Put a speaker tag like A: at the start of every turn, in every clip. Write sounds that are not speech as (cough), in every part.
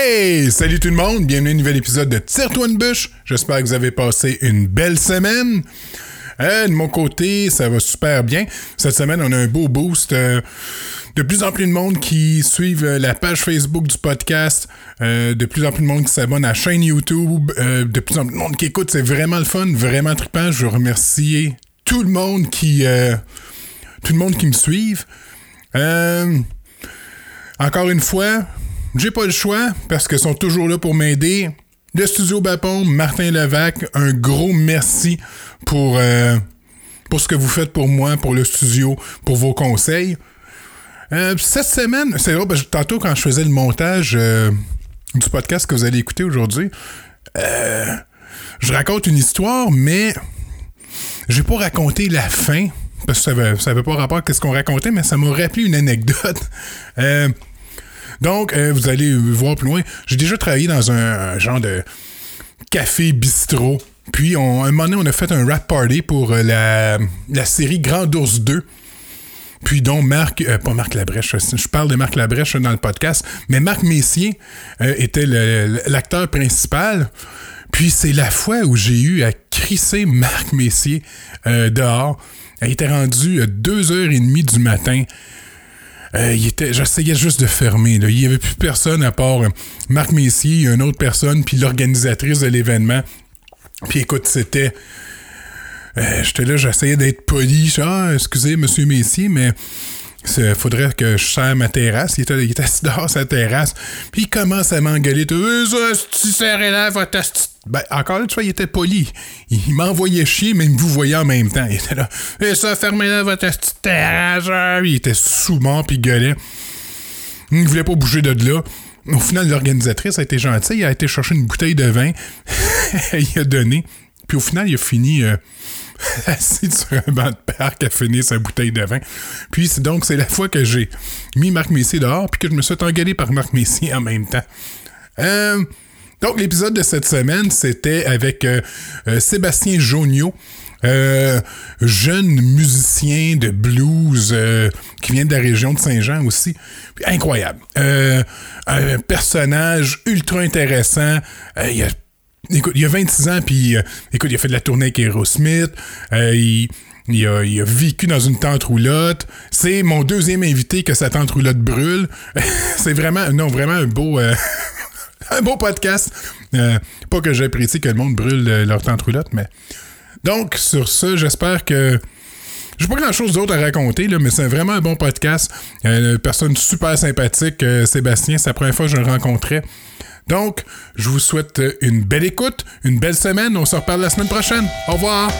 A: Hey, salut tout le monde, bienvenue à un nouvel épisode de Tire-toi une bûche. J'espère que vous avez passé une belle semaine. Euh, de mon côté, ça va super bien. Cette semaine, on a un beau boost. euh, de plus en plus de monde qui suivent euh, la page Facebook du podcast. de plus en plus de monde qui s'abonne à la chaîne YouTube. de plus en plus de monde qui écoute. C'est vraiment le fun, vraiment trippant. Je veux remercier tout le monde qui... tout le monde qui me suive. Euh, encore une fois, j'ai pas le choix parce qu'ils sont toujours là pour m'aider. Le studio Bapon, Martin Levac, un gros merci pour, euh, pour ce que vous faites pour moi, pour le studio, pour vos conseils. Euh, cette semaine, c'est drôle, parce tantôt quand je faisais le montage euh, du podcast que vous allez écouter aujourd'hui, je raconte une histoire, mais j'ai pas raconté la fin, parce que ça avait, ça avait pas rapport à ce qu'on racontait, mais ça m'a rappelé une anecdote. Euh, donc, euh, vous allez voir plus loin. J'ai déjà travaillé dans un, genre de café bistrot. Puis, on, un moment donné, on a fait un rap party pour euh, la, série Grand Ours 2. Puis donc Marc, euh, pas Marc Labrèche, je parle de Marc Labrèche dans le podcast, mais Marc Messier était l'acteur principal. Puis c'est la fois où j'ai eu à crisser Marc Messier dehors. Il était rendu 2h30 du matin. Euh, il était, j'essayais juste de fermer. Il n'y avait plus personne à part euh, Marc Messier, une autre personne, puis l'organisatrice de l'événement. Puis écoute, c'était. Euh, J'étais là, j'essayais d'être poli. Ah, excusez, monsieur Messier, mais il faudrait que je serre ma terrasse. Il était, il était assis dehors sa terrasse. Puis il commence à m'engueuler. si tu serrais là, votre ben, encore là, tu vois, il était poli. Il, m'envoyait chier, mais il me vous voyait en même temps. Il était là. Et ça, fermez là votre asti de terrasse. Il était sous-mort, puis il gueulait. Il ne voulait pas bouger de là. Au final, l'organisatrice a été gentille. Elle a été chercher une bouteille de vin. (laughs) il a donné. Puis au final, il a fini euh, (laughs) assis sur un banc de parc à finir sa bouteille de vin. Puis donc, c'est la fois que j'ai mis Marc Messier dehors puis que je me suis engueulé par Marc Messier en même temps. Euh, donc, l'épisode de cette semaine, c'était avec euh, euh, Sébastien Jonio, jeune musicien de blues qui vient de la région de Saint-Jean aussi. Incroyable. Un personnage ultra intéressant. Il a Écoute, il a 26 ans, puis euh, écoute, il a fait de la tournée avec Aerosmith. Euh, il, a, vécu dans une tente roulotte. C'est mon deuxième invité que sa tente roulotte brûle. (laughs) c'est vraiment, non, vraiment un beau, euh, (laughs) un beau podcast. Pas que j'apprécie que le monde brûle leur tente roulotte, mais. Donc, sur ça, j'espère que. J'ai pas grand chose d'autre à raconter, là, mais c'est vraiment un bon podcast. Une personne super sympathique, Sébastien. C'est la première fois que je le rencontrais. Donc, je vous souhaite une belle écoute, une belle semaine. On se reparle la semaine prochaine. Au revoir.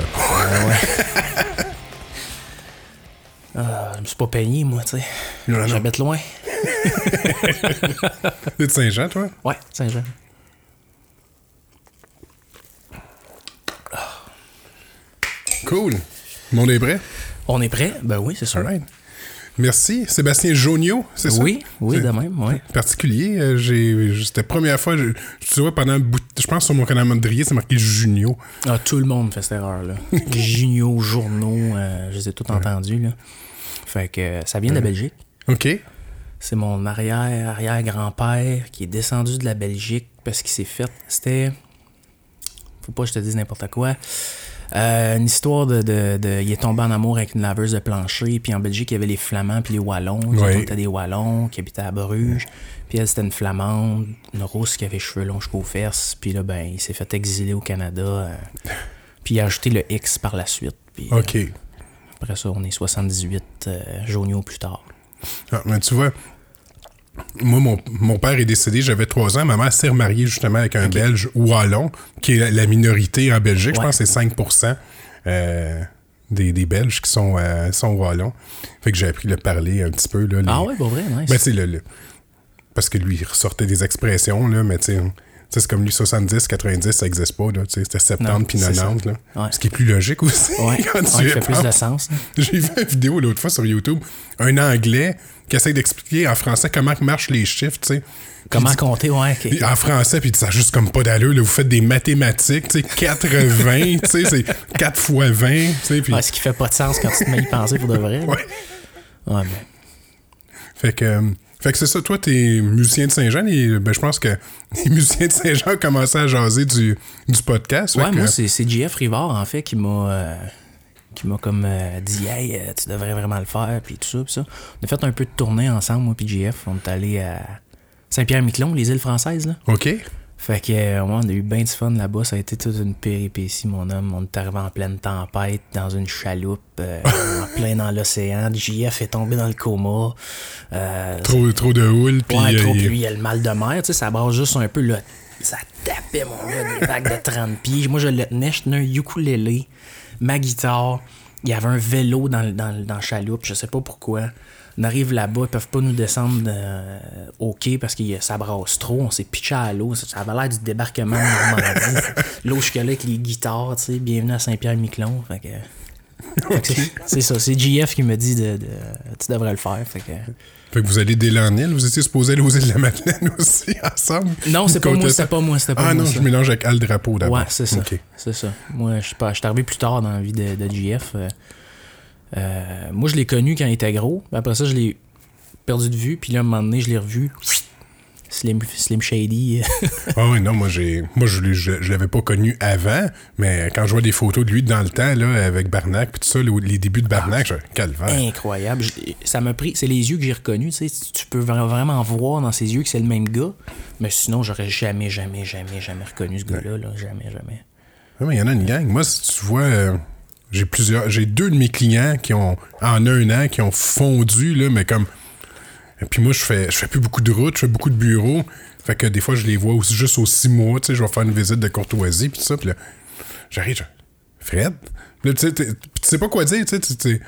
B: Ah (laughs) ouais. Ah, je me suis pas peigné, moi, tu sais. J'habite loin. (laughs)
A: T'es de Saint-Jean, toi?
B: Ouais, Saint-Jean.
A: Cool. Monde est prêt?
B: On est prêt? Ben oui, c'est sûr.
A: Alright. Merci. Sébastien Jonio, c'est ça?
B: Oui, oui, de même, ouais.
A: Particulier. euh, c'était la première fois, je, tu vois, pendant un bout de- je pense sur mon calendrier, c'est marqué Junio.
B: Ah, tout le monde fait cette erreur-là. (laughs) Gignaux, journaux, euh, je les ai tous entendus, là. Fait que euh, ça vient de la Belgique.
A: OK.
B: C'est mon arrière, arrière-grand-père qui est descendu de la Belgique parce qu'il s'est fait. C'était. Faut pas que je te dise n'importe quoi. Euh, une histoire de, de, de- Il est tombé en amour avec une laveuse de plancher. Puis en Belgique, il y avait les Flamands puis les Wallons. Autres étaient des Wallons qui habitaient à Bruges. Puis elle, c'était une Flamande, une rousse qui avait les cheveux longs jusqu'aux fesses. Puis là, ben, il s'est fait exiler au Canada. euh, puis il a ajouté le X par la suite. Puis euh, après ça, on est 78 euh, plus tard.
A: Ah, mais tu vois, moi, mon, mon père est décédé, j'avais 3 ans. Ma mère s'est remariée justement avec un Belge wallon, qui est la, minorité en Belgique. Je pense que c'est 5 euh, des, des Belges qui sont, euh, sont wallons. Fait que j'ai appris le parler un petit peu. Là, les-
B: Ah ouais, pas vrai, nice.
A: Ben, c'est le, le- Parce que lui, il ressortait des expressions, là, mais tu sais, c'est comme lui, 70, 90, ça n'existe pas. C'était 70
B: Non,
A: puis
B: c'est
A: 90. Là.
B: Ouais.
A: Ce qui est plus logique aussi. (laughs)
B: Ouais,
A: quand tu
B: fait plus de sens. là. (laughs)
A: J'ai vu une vidéo l'autre fois sur YouTube, un Anglais qui essaie d'expliquer en français comment marchent les chiffres,
B: Comment
A: dit-
B: compter, ouais.
A: en français, puis ça juste comme pas d'allure, là, vous faites des mathématiques, tu sais, 80, (laughs) tu sais, c'est 4 fois 20, tu sais, puis...
B: Ouais, ce qui fait pas de sens quand tu te mets à y penser pour de vrai.
A: Ouais.
B: Ouais, ben.
A: Fait que, euh, fait que c'est ça, toi, t'es musicien de Saint-Jean, et ben, je pense que (laughs) les musiciens de Saint-Jean ont commencé à jaser du, du podcast.
B: Ouais,
A: que-
B: moi, c'est c'est JF Rivard, en fait, qui m'a euh, qui m'a comme euh, dit Hey, euh, tu devrais vraiment le faire, puis tout ça, puis ça. On a fait un peu de tournée ensemble, moi, puis JF. On est allé à Saint-Pierre-Miquelon, les îles françaises, là.
A: OK.
B: Fait que, euh, ouais, on a eu bien du fun là-bas. Ça a été toute une péripétie, mon homme. On est arrivé en pleine tempête, dans une chaloupe, euh, (laughs) en plein dans l'océan. JF est tombé dans le coma. Euh,
A: Trop, trop de houle, puis...
B: Ouais, trop,
A: euh,
B: puis lui, il a le mal de mer, tu sais, ça brasse juste un peu, là. Ça tapait, mon gars, des vagues de 30 pieds. Moi, je le tenais, je tenais un ukulélé, ma guitare. Il y avait un vélo dans, dans, dans la chaloupe, je sais pas pourquoi. On arrive là-bas, ils peuvent pas nous descendre euh, au quai parce que ça brasse trop. On s'est pitché à l'eau. Ça, ça avait l'air du débarquement de Normandie. (laughs) L'eau jusque là avec les guitares, tu sais. Bienvenue à Saint-Pierre-Miquelon. Fait que. (laughs) c'est- ça, c'est JF qui me dit de, de- tu devrais le faire. Fait que.
A: Fait que vous allez dès île, vous étiez supposé aller aux îles de la Madeleine (laughs) aussi, ensemble?
B: Non, c'est pas moi, c'était pas moi, c'était pas
A: Ah
B: moi.
A: non,
B: ça.
A: je mélange avec Al Drapeau d'abord.
B: Ouais, c'est ça. C'est ça. Moi, je suis pas- je suis arrivé plus tard dans la vie de, de JF. Euh, euh, moi, je l'ai connu quand il était gros. Après ça, je l'ai perdu de vue. Puis là, à un moment donné, je l'ai revu. Slim, Slim Shady. (laughs)
A: Ah oui, non, moi, j'ai, moi je, l'ai- je, je l'avais pas connu avant, mais quand je vois des photos de lui dans le temps, là, avec Barnac, puis tout ça, le- les débuts de Barnac, je calvaire.
B: Incroyable. Ça m'a pris. C'est les yeux que j'ai reconnus. Tu sais, tu peux vra- vraiment voir dans ses yeux que c'est le même gars. Mais sinon, j'aurais jamais, jamais, jamais, jamais reconnu ce gars-là. Là. Jamais, jamais.
A: Ah, mais il y en a une gang. Moi, si tu vois, euh, j'ai plusieurs, j'ai deux de mes clients qui ont, en un an, qui ont fondu, là, mais comme. Puis moi, je fais, je fais plus beaucoup de routes, je fais beaucoup de bureaux. Fait que des fois, je les vois aussi juste aux six mois, tu sais, je vais faire une visite de courtoisie, puis ça, puis là, j'arrive, je Fred? Là, tu sais, tu sais pas quoi dire, tu sais, tu-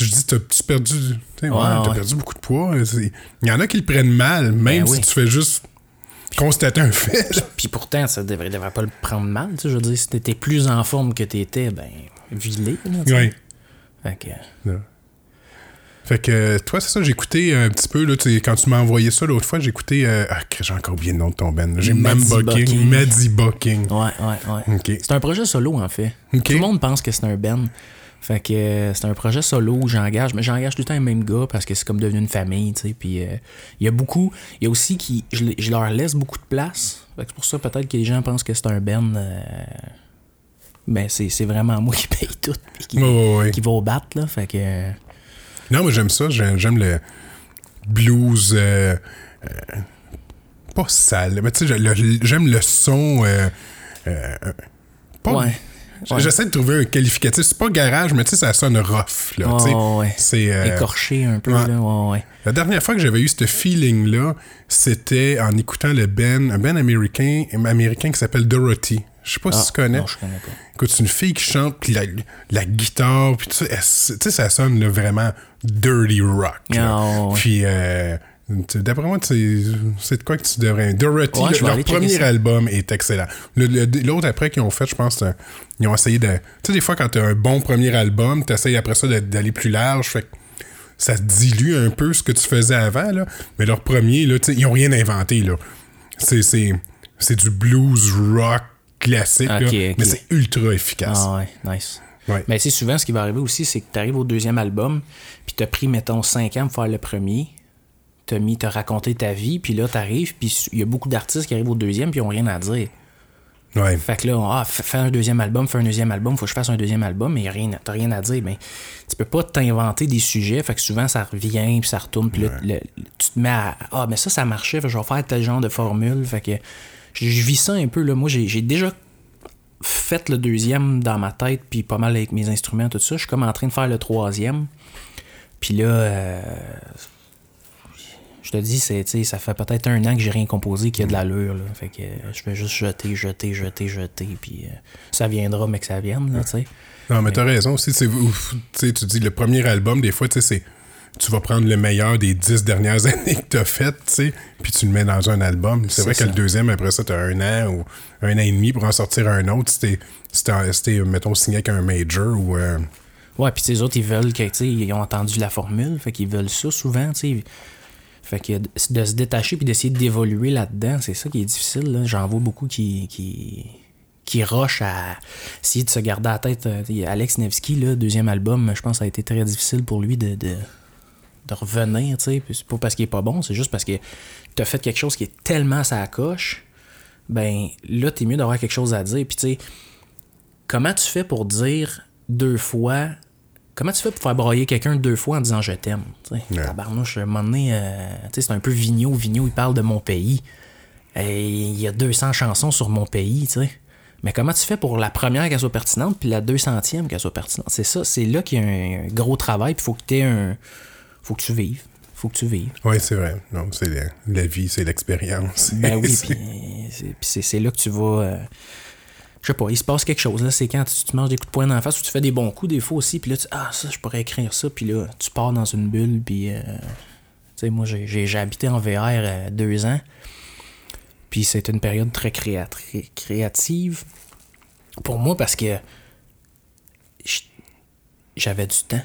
A: je dis, t'as-tu perdu, ouais,
B: Ouais,
A: perdu beaucoup de poids. Il y en a qui le prennent mal, même
B: Ben
A: si
B: oui.
A: tu fais juste constater un fait.
B: Puis pourtant, ça devrait, devrait pas le prendre mal. Tu sais, je veux dire, si t'étais plus en forme que t'étais, ben, vilé.
A: Ouais.
B: Fait que.
A: Fait que toi, c'est ça, j'ai écouté un petit peu, là, quand tu m'as envoyé ça l'autre fois, j'ai écouté. euh, ah, j'ai encore oublié le nom de ton band. là. J'ai Mamba King.
B: Bucking.
A: Maddie Bucking.
B: Ouais, ouais, ouais. C'est un projet solo, en fait. Tout le monde pense que c'est un band. Fait que euh, c'est un projet solo où j'engage, mais j'engage tout le temps les mêmes gars parce que c'est comme devenu une famille, tu sais. Puis euh, il y a beaucoup, il y a aussi qui, je, je leur laisse beaucoup de place. Fait que c'est pour ça peut-être que les gens pensent que c'est un band. euh, ben c'est c'est vraiment moi qui paye tout puis qui, qui va au bat, là. Fait que. euh,
A: Non, moi, j'aime ça. J'aime, le blues. euh, pas sale, mais tu sais, j'aime le son. pas,
B: Ouais. Ouais.
A: J'essaie de trouver un qualificatif. C'est pas garage, mais tu sais, ça sonne rough. Là.
B: Ouais.
A: C'est. euh,
B: écorché un peu,
A: ouais.
B: là. Ouais.
A: La dernière fois que j'avais eu ce feeling-là, c'était en écoutant le Ben, un Ben américain, américain qui s'appelle Dorothy. Je sais pas si
B: Ah,
A: tu connais.
B: Non, je connais pas.
A: Écoute, c'est une fille qui chante, puis la, la guitare, puis tu sais, ça sonne là, vraiment dirty rock.
B: Ah.
A: Puis, euh, d'après moi, tu c'est de quoi que tu devrais. Dorothy,
B: Ouais,
A: leur premier album est excellent. Le- le- L'autre après qu'ils ont fait, je pense, ils ont essayé de. Tu sais, des fois, quand tu as un bon premier album, tu essayes après ça d'aller plus large, fait ça dilue un peu ce que tu faisais avant, là. Mais leur premier, là, tu ils ont rien inventé. C'est- du blues rock classique, là, mais c'est ultra efficace.
B: Ah ouais, nice.
A: Ouais.
B: Mais c'est souvent ce qui va arriver aussi, c'est que tu arrives au deuxième album, puis t'as pris, mettons, 5 ans pour faire le premier. T'as mis, t'as raconté ta vie, puis là, t'arrives, puis il y a beaucoup d'artistes qui arrivent au deuxième, puis ils ont rien à dire.
A: Ouais.
B: Fait que là, ah, f- fais un deuxième album, fais un deuxième album, faut que je fasse un deuxième album, mais rien, t'as rien à dire. Ben, tu peux pas t'inventer des sujets, fait que souvent ça revient, puis ça retourne, puis là, le- tu te mets à Ah, mais ça, ça marchait, fait que je vais faire tel genre de formule. Fait que je, vis ça un peu, là. Moi, j'ai j'ai déjà fait le deuxième dans ma tête, puis pas mal avec mes instruments, tout ça. Je suis comme en train de faire le troisième. Puis là, euh, je te dis, c'est, ça fait peut-être un an que j'ai rien composé qui a de l'allure. Là. Fait que euh, je fais juste jeter, jeter, jeter, jeter, puis euh, ça viendra, mais que ça vienne, là.
A: Non, mais t'as raison aussi. Tu dis le premier album, des fois, tu sais, c'est. tu vas prendre le meilleur des dix dernières (laughs) années que tu as faites, tu sais, puis tu le mets dans un album. C'est vrai que le deuxième, après ça, tu as un an ou un an et demi pour en sortir un autre. C'était, mettons, signé avec un major ou. Euh,
B: ouais, puis les autres, ils veulent que, tu sais, ils ont entendu la formule, fait qu'ils veulent ça souvent, tu sais. Fait que de se détacher puis d'essayer d'évoluer là-dedans, c'est ça qui est difficile. J'en vois beaucoup qui, qui, qui rush à essayer de se garder à la tête. Euh, Alex Nevsky, le deuxième album, je pense ça a été très difficile pour lui de, de, revenir. C'est pas parce qu'il est pas bon, c'est juste parce que tu as fait quelque chose qui est tellement sa coche. Ben là, t'es mieux d'avoir quelque chose à dire. Puis tu sais, comment tu fais pour dire deux fois Comment tu fais pour faire broyer quelqu'un deux fois en disant je t'aime? Tabarnouche, à un moment donné, euh, c'est un peu Vigneault. Vigneault, il parle de mon pays. Et il y a 200 chansons sur mon pays, tu sais. Mais comment tu fais pour la première qu'elle soit pertinente, puis la 200e qu'elle soit pertinente? C'est ça, c'est là qu'il y a un gros travail, puis il faut que tu un. faut que tu vives. faut que tu vives.
A: Oui, c'est vrai. Non, c'est la, vie, c'est l'expérience.
B: Ben oui, (laughs) puis c'est là que tu vas. Euh, je sais pas, il se passe quelque chose. C'est quand tu, manges des coups de poing dans la face ou tu fais des bons coups des fois aussi, puis là, tu ah, ça, je pourrais écrire ça, puis là, tu pars dans une bulle, puis. Euh, tu sais, moi, j'ai habité en VR euh, deux ans. Puis c'est une période très créative pour moi parce que j'avais du temps.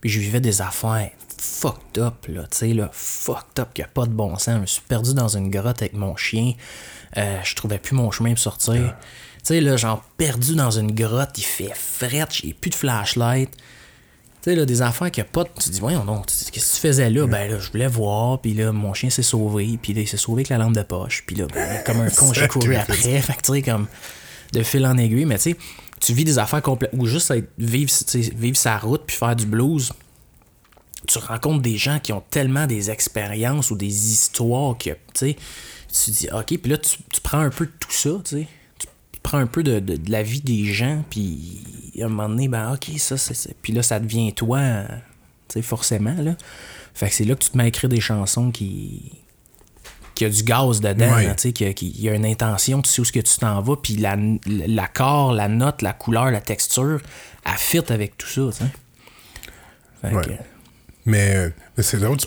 B: Puis je vivais des affaires fucked up, là, tu sais, là, fucked up, qui a pas de bon sens. Je me suis perdu dans une grotte avec mon chien. Euh, je trouvais plus mon chemin pour sortir. Tu sais, là, genre perdu dans une grotte, il fait fret, j'ai plus de flashlight. Tu sais, là, des affaires qui a pas. Tu dis, voyons non, qu'est-ce que tu faisais là? Ben là, je voulais voir, puis là, mon chien s'est sauvé, puis là, il s'est sauvé avec la lampe de poche, puis là, ben, comme un con, j'ai couru après. (laughs) Fait que, tu sais, comme de fil en aiguille, mais tu sais, tu vis des affaires complètes, ou juste vivre, vivre sa route, puis faire du blues. Tu rencontres des gens qui ont tellement des expériences ou des histoires que, tu sais, tu dis, ok, puis là, tu, tu prends un peu de tout ça, tu sais prends un peu de, de, la vie des gens, puis à un moment donné, ben ok, ça, c'est. Puis là, ça devient toi, tu sais, forcément, là. Fait que c'est là que tu te mets à écrire des chansons qui. qui a du gaz dedans, tu sais, qui, qui, y a une intention, tu sais où ce que tu t'en vas, puis l'accord, la, la note, la couleur, la texture, elle fit avec tout ça, tu sais.
A: Fait que, mais, c'est drôle,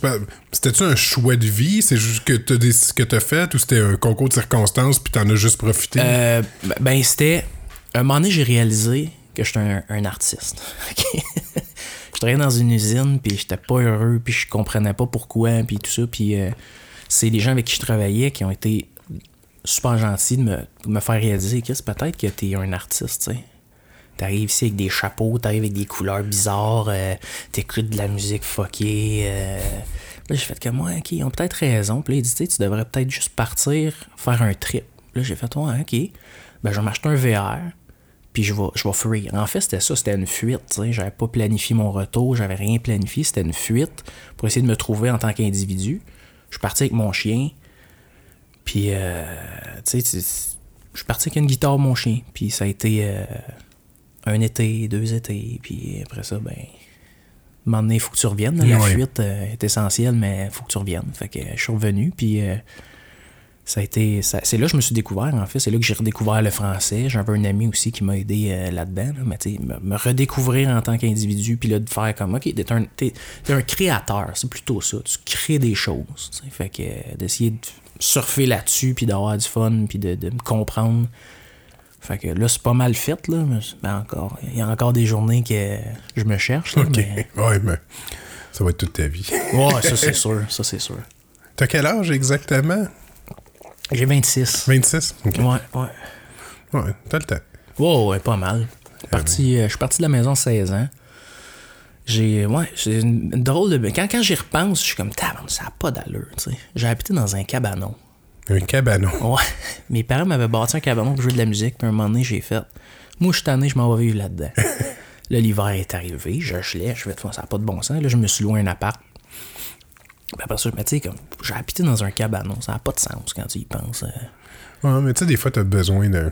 A: c'était-tu un choix de vie? C'est juste que tu as, fait ou c'était un concours de circonstances puis t'en as juste profité?
B: Euh, ben, c'était. Un moment donné, j'ai réalisé que j'étais un, artiste. (laughs) je travaillais dans une usine puis j'étais pas heureux puis je comprenais pas pourquoi puis tout ça. Puis euh, c'est les gens avec qui je travaillais qui ont été super gentils de me, de me faire réaliser que c'est peut-être que t'es un artiste, tu sais T'arrives ici avec des chapeaux, t'arrives avec des couleurs bizarres, euh, t'écoutes de la musique fuckée. Euh. Là, j'ai fait que moi, ok, ils ont peut-être raison. Puis là, il dit, tu devrais peut-être juste partir, faire un trip. Là, j'ai fait, ouais, ok. Ben, je vais m'acheter un VR, puis je vais, je vais free. En fait, c'était ça, c'était une fuite. sais J'avais pas planifié mon retour, j'avais rien planifié. C'était une fuite pour essayer de me trouver en tant qu'individu. Je suis parti avec mon chien, puis, euh, tu sais, je suis parti avec une guitare, mon chien, puis ça a été un été, deux étés, puis après ça, ben, un moment donné, il faut que tu reviennes. La fuite euh, est essentielle, mais il faut que tu reviennes. Fait que je suis revenu, puis euh, ça a été. c'est là que je me suis découvert, en fait. C'est là que j'ai redécouvert le français. J'avais un ami aussi qui m'a aidé euh, là-dedans. mais tu me, redécouvrir en tant qu'individu, puis là, de faire comme, OK, t'es un, un créateur, c'est plutôt ça. Tu crées des choses. Fait que d'essayer de surfer là-dessus, puis d'avoir du fun, puis de, de me comprendre fait que là, c'est pas mal fait, là. Mais ben, encore, il y a encore des journées que je me cherche. Là,
A: OK. (laughs) Ouais, mais ça va être toute ta vie. (laughs)
B: ouais, ça c'est sûr. Ça c'est sûr.
A: T'as quel âge exactement?
B: J'ai 26.
A: 26? OK.
B: Ouais, ouais.
A: Ouais, t'as le temps.
B: Ouais, ouais, pas mal. Parti, euh, je suis parti de la maison à 16 ans. J'ai. Ouais, j'ai une drôle de. Quand, quand j'y repense, je suis comme, ça n'a pas d'allure, tu sais. J'ai habité dans un cabanon.
A: Un cabanon.
B: Ouais. Mes parents m'avaient bâti un cabanon pour jouer de la musique, puis un moment donné, j'ai fait. Moi, je suis tanné, je m'en vais vivre là-dedans. (laughs) là, l'hiver est arrivé, je gelais, je fais, ça n'a pas de bon sens. Là, je me suis loué un appart. Puis après ça, je me dis, comme, j'ai habité dans un cabanon, ça n'a pas de sens quand tu y penses. Euh.
A: Ouais, mais tu sais, des fois, t'as besoin de.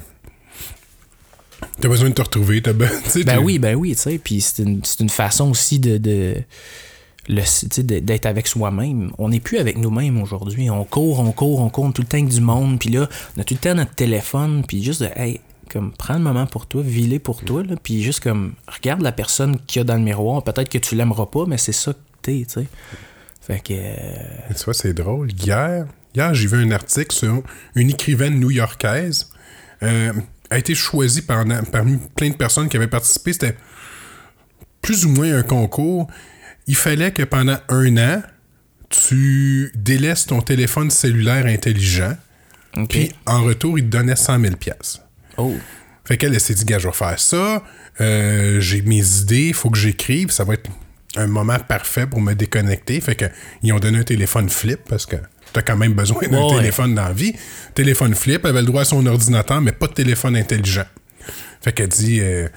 A: T'as besoin de te retrouver. T'as ben
B: oui, ben oui, tu sais. Puis c'est une, une, façon aussi de, de d'être avec soi-même. On n'est plus avec nous-mêmes aujourd'hui. On court, on court, on court tout le temps avec du monde. Puis là, on a tout le temps notre téléphone. Puis juste de, hey, comme prends le moment pour toi, vis pour toi, là, puis juste comme regarde la personne qu'il y a dans le miroir. Peut-être que tu l'aimeras pas, mais c'est ça que t'es, tu sais. Fait que. euh,
A: Tu vois, c'est drôle. Hier, hier j'ai vu un article sur une écrivaine new-yorkaise. Euh, a été choisie par- parmi plein de personnes qui avaient participé. C'était plus ou moins un concours. Il fallait que pendant un an, tu délaisses ton téléphone cellulaire intelligent. Puis en retour, il te donnait 100 000 pièces.
B: Oh.
A: Fait qu'elle elle s'est dit, gars, je vais faire ça. Euh, j'ai mes idées, il faut que j'écrive. Ça va être un moment parfait pour me déconnecter. Fait que ils ont donné un téléphone flip parce que t'as quand même besoin d'un
B: ouais.
A: téléphone dans la vie. Téléphone flip, elle avait le droit à son ordinateur, mais pas de téléphone intelligent. Fait qu'elle dit, euh,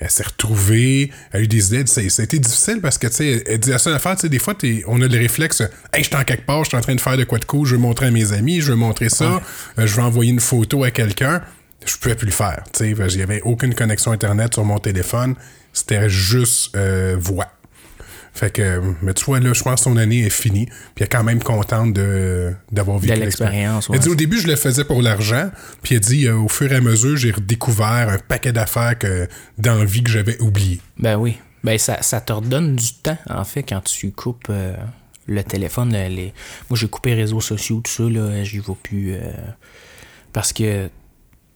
A: elle s'est retrouvée, elle a eu des idées. Ça, ça a été difficile parce que, tu sais, elle dit la seule affaire, tu sais, des fois, t'es- on a le réflexe, hey, je suis en quelque part, je suis en train de faire de quoi de cool, je veux montrer à mes amis, je veux montrer ça, euh, je veux envoyer une photo à quelqu'un. Je pouvais plus le faire, tu sais, avait aucune connexion Internet sur mon téléphone, c'était juste euh, voix. Fait que, mais tu vois, là, je pense que son année est finie. Puis elle est quand même contente de, d'avoir vécu
B: De l'expérience,
A: Elle
B: ouais.
A: dit au début, je le faisais pour l'argent. Puis elle dit, euh, au fur et à mesure, j'ai redécouvert un paquet d'affaires que, dans la vie que j'avais oublié.
B: Ben oui. Ben ça, ça te redonne du temps, en fait, quand tu coupes euh, le téléphone. le- les... Moi, j'ai coupé les réseaux sociaux, tout ça, là, j'y vais plus. euh, Parce que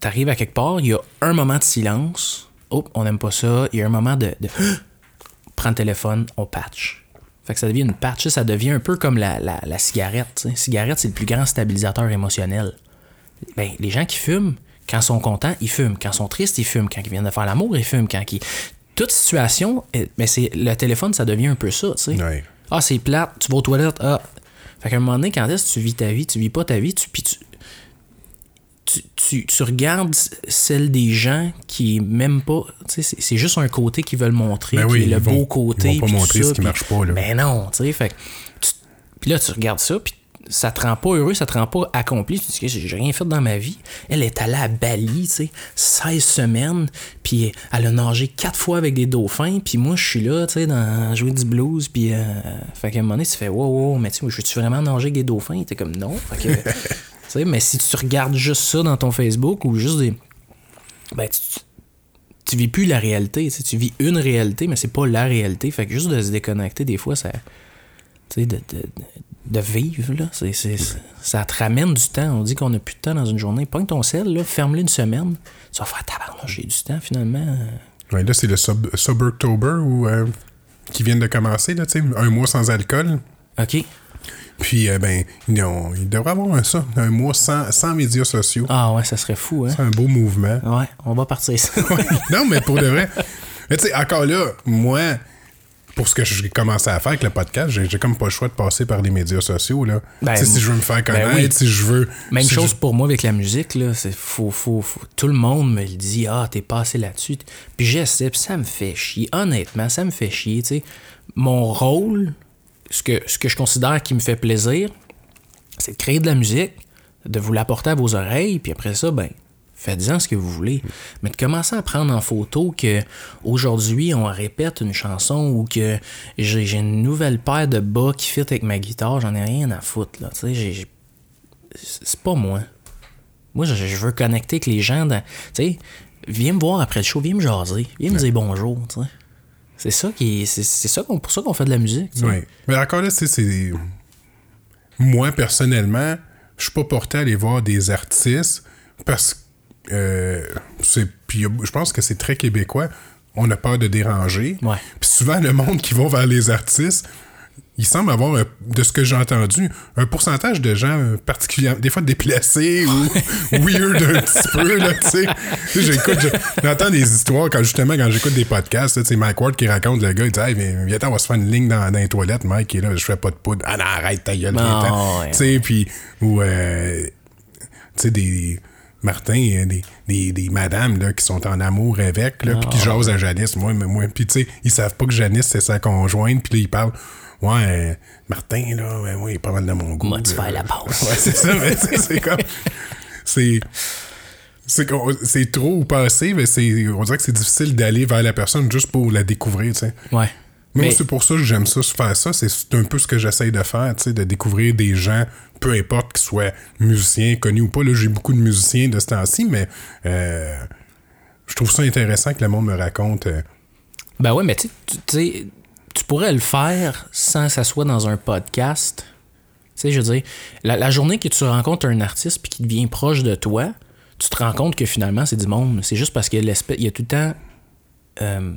B: t'arrives à quelque part, il y a un moment de silence. Oh, on n'aime pas ça. Il y a un moment de. de... Prends le téléphone, on patch. Fait que ça devient une patch, ça devient un peu comme la, la, la cigarette. Cigarette, c'est le plus grand stabilisateur émotionnel. Ben, les gens qui fument, quand ils sont contents, ils fument. Quand ils sont tristes, ils fument. Quand ils viennent de faire l'amour, ils fument. Quand ils... Toute situation, mais c'est le téléphone, ça devient un peu ça.
A: Ouais.
B: Ah, c'est plate, tu vas aux toilettes, ah. Fait qu'à un moment donné, quand est-ce que tu vis ta vie, tu vis pas ta vie, tu, puis tu, tu, tu, tu regardes celle des gens qui même pas, tu sais, c'est- juste un côté qu'ils veulent montrer,
A: Ben
B: qui
A: oui,
B: le
A: vont-
B: beau côté.
A: ils vont pas montrer
B: ça,
A: ce qui
B: puis-
A: marche pas, là.
B: Ben non, tu sais, fait tu- puis là, tu regardes ça, puis ça te rend pas heureux, ça te rend pas accompli. Tu te dis que j'ai rien fait dans ma vie. Elle est allée à Bali, tu sais, 16 semaines, puis elle a nagé quatre fois avec des dauphins, puis moi, je suis là, tu sais, dans jouer du blues, puis euh, fait qu'à un moment donné, tu fais wow, wow, mais tu sais, je veux-tu vraiment nager avec des dauphins? T'es comme non. Fait que, tu sais, mais si tu regardes juste ça dans ton Facebook ou juste des. Ben, tu, tu vis plus la réalité, tu vis une réalité, mais c'est pas la réalité. Fait que juste de se déconnecter, des fois, ça. Tu sais, de, de, de- vivre, là, ça te ramène du temps. On dit qu'on a plus de temps dans une journée. Pogne ton sel, là, ferme-le une semaine. Tu vas faire tabarnak, j'ai du temps finalement.
A: Ouais, là, c'est le sub, Suburtober ou, euh, qui vient de commencer, là, tu sais, un mois sans alcool.
B: OK.
A: Puis, euh, ben, ils, ont- ils devraient avoir un, ça, un mois sans, sans médias sociaux.
B: Ah ouais, ça serait fou, hein?
A: C'est un beau mouvement.
B: Ouais, on va partir ça. (laughs)
A: non, mais pour de vrai. Mais tu sais, encore là, moi, pour ce que j'ai commencé à faire avec le podcast, j'ai comme pas le choix de passer par les médias sociaux. Là.
B: Ben,
A: si je veux me faire
B: ben
A: connaître,
B: oui.
A: si je veux.
B: Même
A: si
B: chose
A: je-
B: pour moi avec la musique, là. C'est faut, faut, faut- Tout le monde me le dit, ah, t'es passé là-dessus. Puis j'essaie, puis ça me fait chier. Honnêtement, ça me fait chier, tu sais. Mon rôle, ce que, ce que je considère qui me fait plaisir, c'est de créer de la musique, de vous l'apporter à vos oreilles, puis après ça, ben, faites-en ce que vous voulez. Mais de commencer à prendre en photo que aujourd'hui on répète une chanson ou que j'ai une nouvelle paire de bas qui fit avec ma guitare, j'en ai rien à foutre, là. C'est pas moi. Moi, je, je veux connecter avec les gens. dans- Tu sais, viens me voir après le show, viens me jaser, viens me dire bonjour. tu sais. C'est ça qui, est- c'est ça qu'on, pour ça qu'on fait de la musique. tu sais.
A: Ouais. Mais encore là, c'est. Moi, personnellement, je suis pas porté à aller voir des artistes parce que. euh, c'est- puis je pense que c'est très québécois. On a peur de déranger.
B: Ouais.
A: Puis souvent, le monde qui va vers les artistes, il semble avoir, un- de ce que j'ai entendu, un pourcentage de gens euh, particulièrement, des fois déplacés ou (laughs) weird un petit peu, là, tu sais. J'écoute, je- j'entends des histoires, quand justement, quand j'écoute des podcasts, sais, Mike Ward qui raconte, le gars, il dit, hey, viens, viens on va se faire une ligne dans, dans les toilettes, Mike, est là, je fais pas de poudre. Ah non, arrête ta gueule,
B: Ah.
A: Tu sais, puis, ou, euh, tu sais, des. Martin, euh, des, des, des madames là, qui sont en amour avec, là, puis qui
B: Ah.
A: jasent à Janice. Moi, mais moi, puis tu sais, ils savent pas que Janice, c'est sa conjointe, puis là, ils parlent. Ouais, Martin, là, ouais, ouais, il est pas mal de mon goût.
B: Moi, tu fais la pause? (laughs)
A: Ouais, c'est ça, mais c'est comme. C'est. C'est trop ou pas assez, mais c'est, on dirait que c'est difficile d'aller vers la personne juste pour la découvrir, tu sais.
B: Ouais.
A: Moi,
B: Mais-
A: c'est pour ça que j'aime ça, faire ça. C'est un peu ce que j'essaye de faire, tu sais, de découvrir des gens, peu importe qu'ils soient musiciens, connus ou pas. Là, j'ai beaucoup de musiciens de ce temps-ci, mais euh, je trouve ça intéressant que le monde me raconte. euh,
B: Ben ouais, mais tu sais, tu pourrais le faire sans que ça soit dans un podcast. Tu sais, je veux dire, la, la journée que tu rencontres un artiste puis qui devient proche de toi, tu te rends compte que finalement, c'est du monde. C'est juste parce que l'espèce, il y a tout le temps. euh,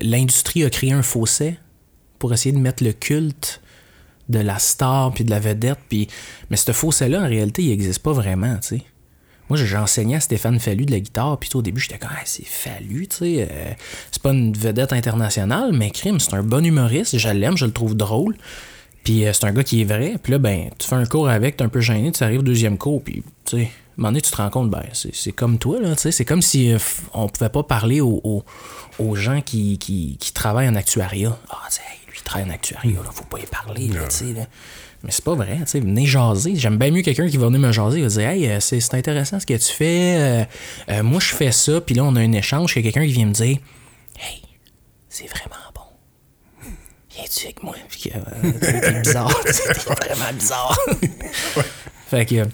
B: L'industrie a créé un fossé pour essayer de mettre le culte de la star puis de la vedette. Mais ce fossé-là, en réalité, il n'existe pas vraiment, tu sais. Moi, j'ai enseigné à Stéphane Fallu de la guitare, puis tout, au début, j'étais comme, ah, c'est Fallu, tu sais. euh, c'est pas une vedette internationale, mais crime, c'est un bon humoriste, je l'aime, je le trouve drôle. Puis euh, c'est un gars qui est vrai. Puis là, ben, tu fais un cours avec, t'es un peu gêné, tu arrives au deuxième cours, puis, tu sais, à un moment donné, tu te rends compte, ben, c'est c'est comme toi, là, tu sais. C'est comme si euh, on pouvait pas parler aux, aux- aux gens qui, qui, qui travaillent en actuariat. Ah, tu sais, lui, il travaille en actuariat, là, faut pas y parler, là, tu sais, là. Mais c'est pas vrai, tu sais, venez jaser. J'aime bien mieux quelqu'un qui va venir me jaser, il va dire Hey, euh, c'est c'est intéressant ce que tu fais. euh, euh, moi, je fais ça, puis là, on a un échange. Il y a quelqu'un qui vient me dire Hey, c'est vraiment bon. Viens-tu avec moi? Puis euh, t'es bizarre, (laughs) t'es vraiment bizarre. fait que.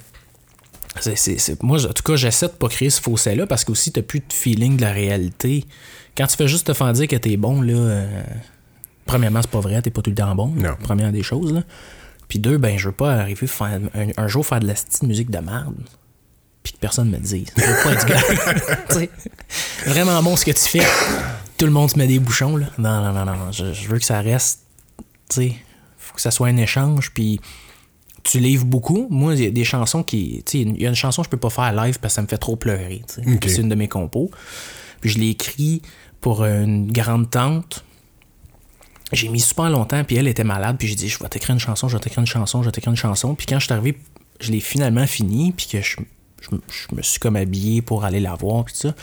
B: c'est- c'est- c'est- moi, en tout cas, j'essaie de pas créer ce fossé-là parce que aussi, t'as plus de feeling de la réalité. Quand tu fais juste te faire dire que t'es bon, là. euh, premièrement, c'est pas vrai, t'es pas tout le temps bon.
A: Non.
B: Première des choses, là. Puis deux, ben, je veux pas arriver faire, un, un jour faire de la petite musique de merde. Puis que personne me dise. Je veux pas être gars. (laughs) Vraiment bon ce que tu fais. Tout le monde se met des bouchons, là. Non, non, non, non. Je, je veux que ça reste. Tu sais, faut que ça soit un échange. Puis tu livres beaucoup. Moi, il y a des chansons qui. Tu sais, il y a une chanson que je peux pas faire live parce que ça me fait trop pleurer. tu sais.
A: Ok.
B: C'est une de mes compos. Puis je l'ai écrit pour une grande tante. J'ai mis super longtemps, puis elle était malade, puis j'ai dit, je vais t'écrire une chanson, je vais t'écrire une chanson, je vais t'écrire une chanson. Puis quand je suis arrivé, je l'ai finalement fini, puis que je, je, je me suis comme habillé pour aller la voir, puis tout ça.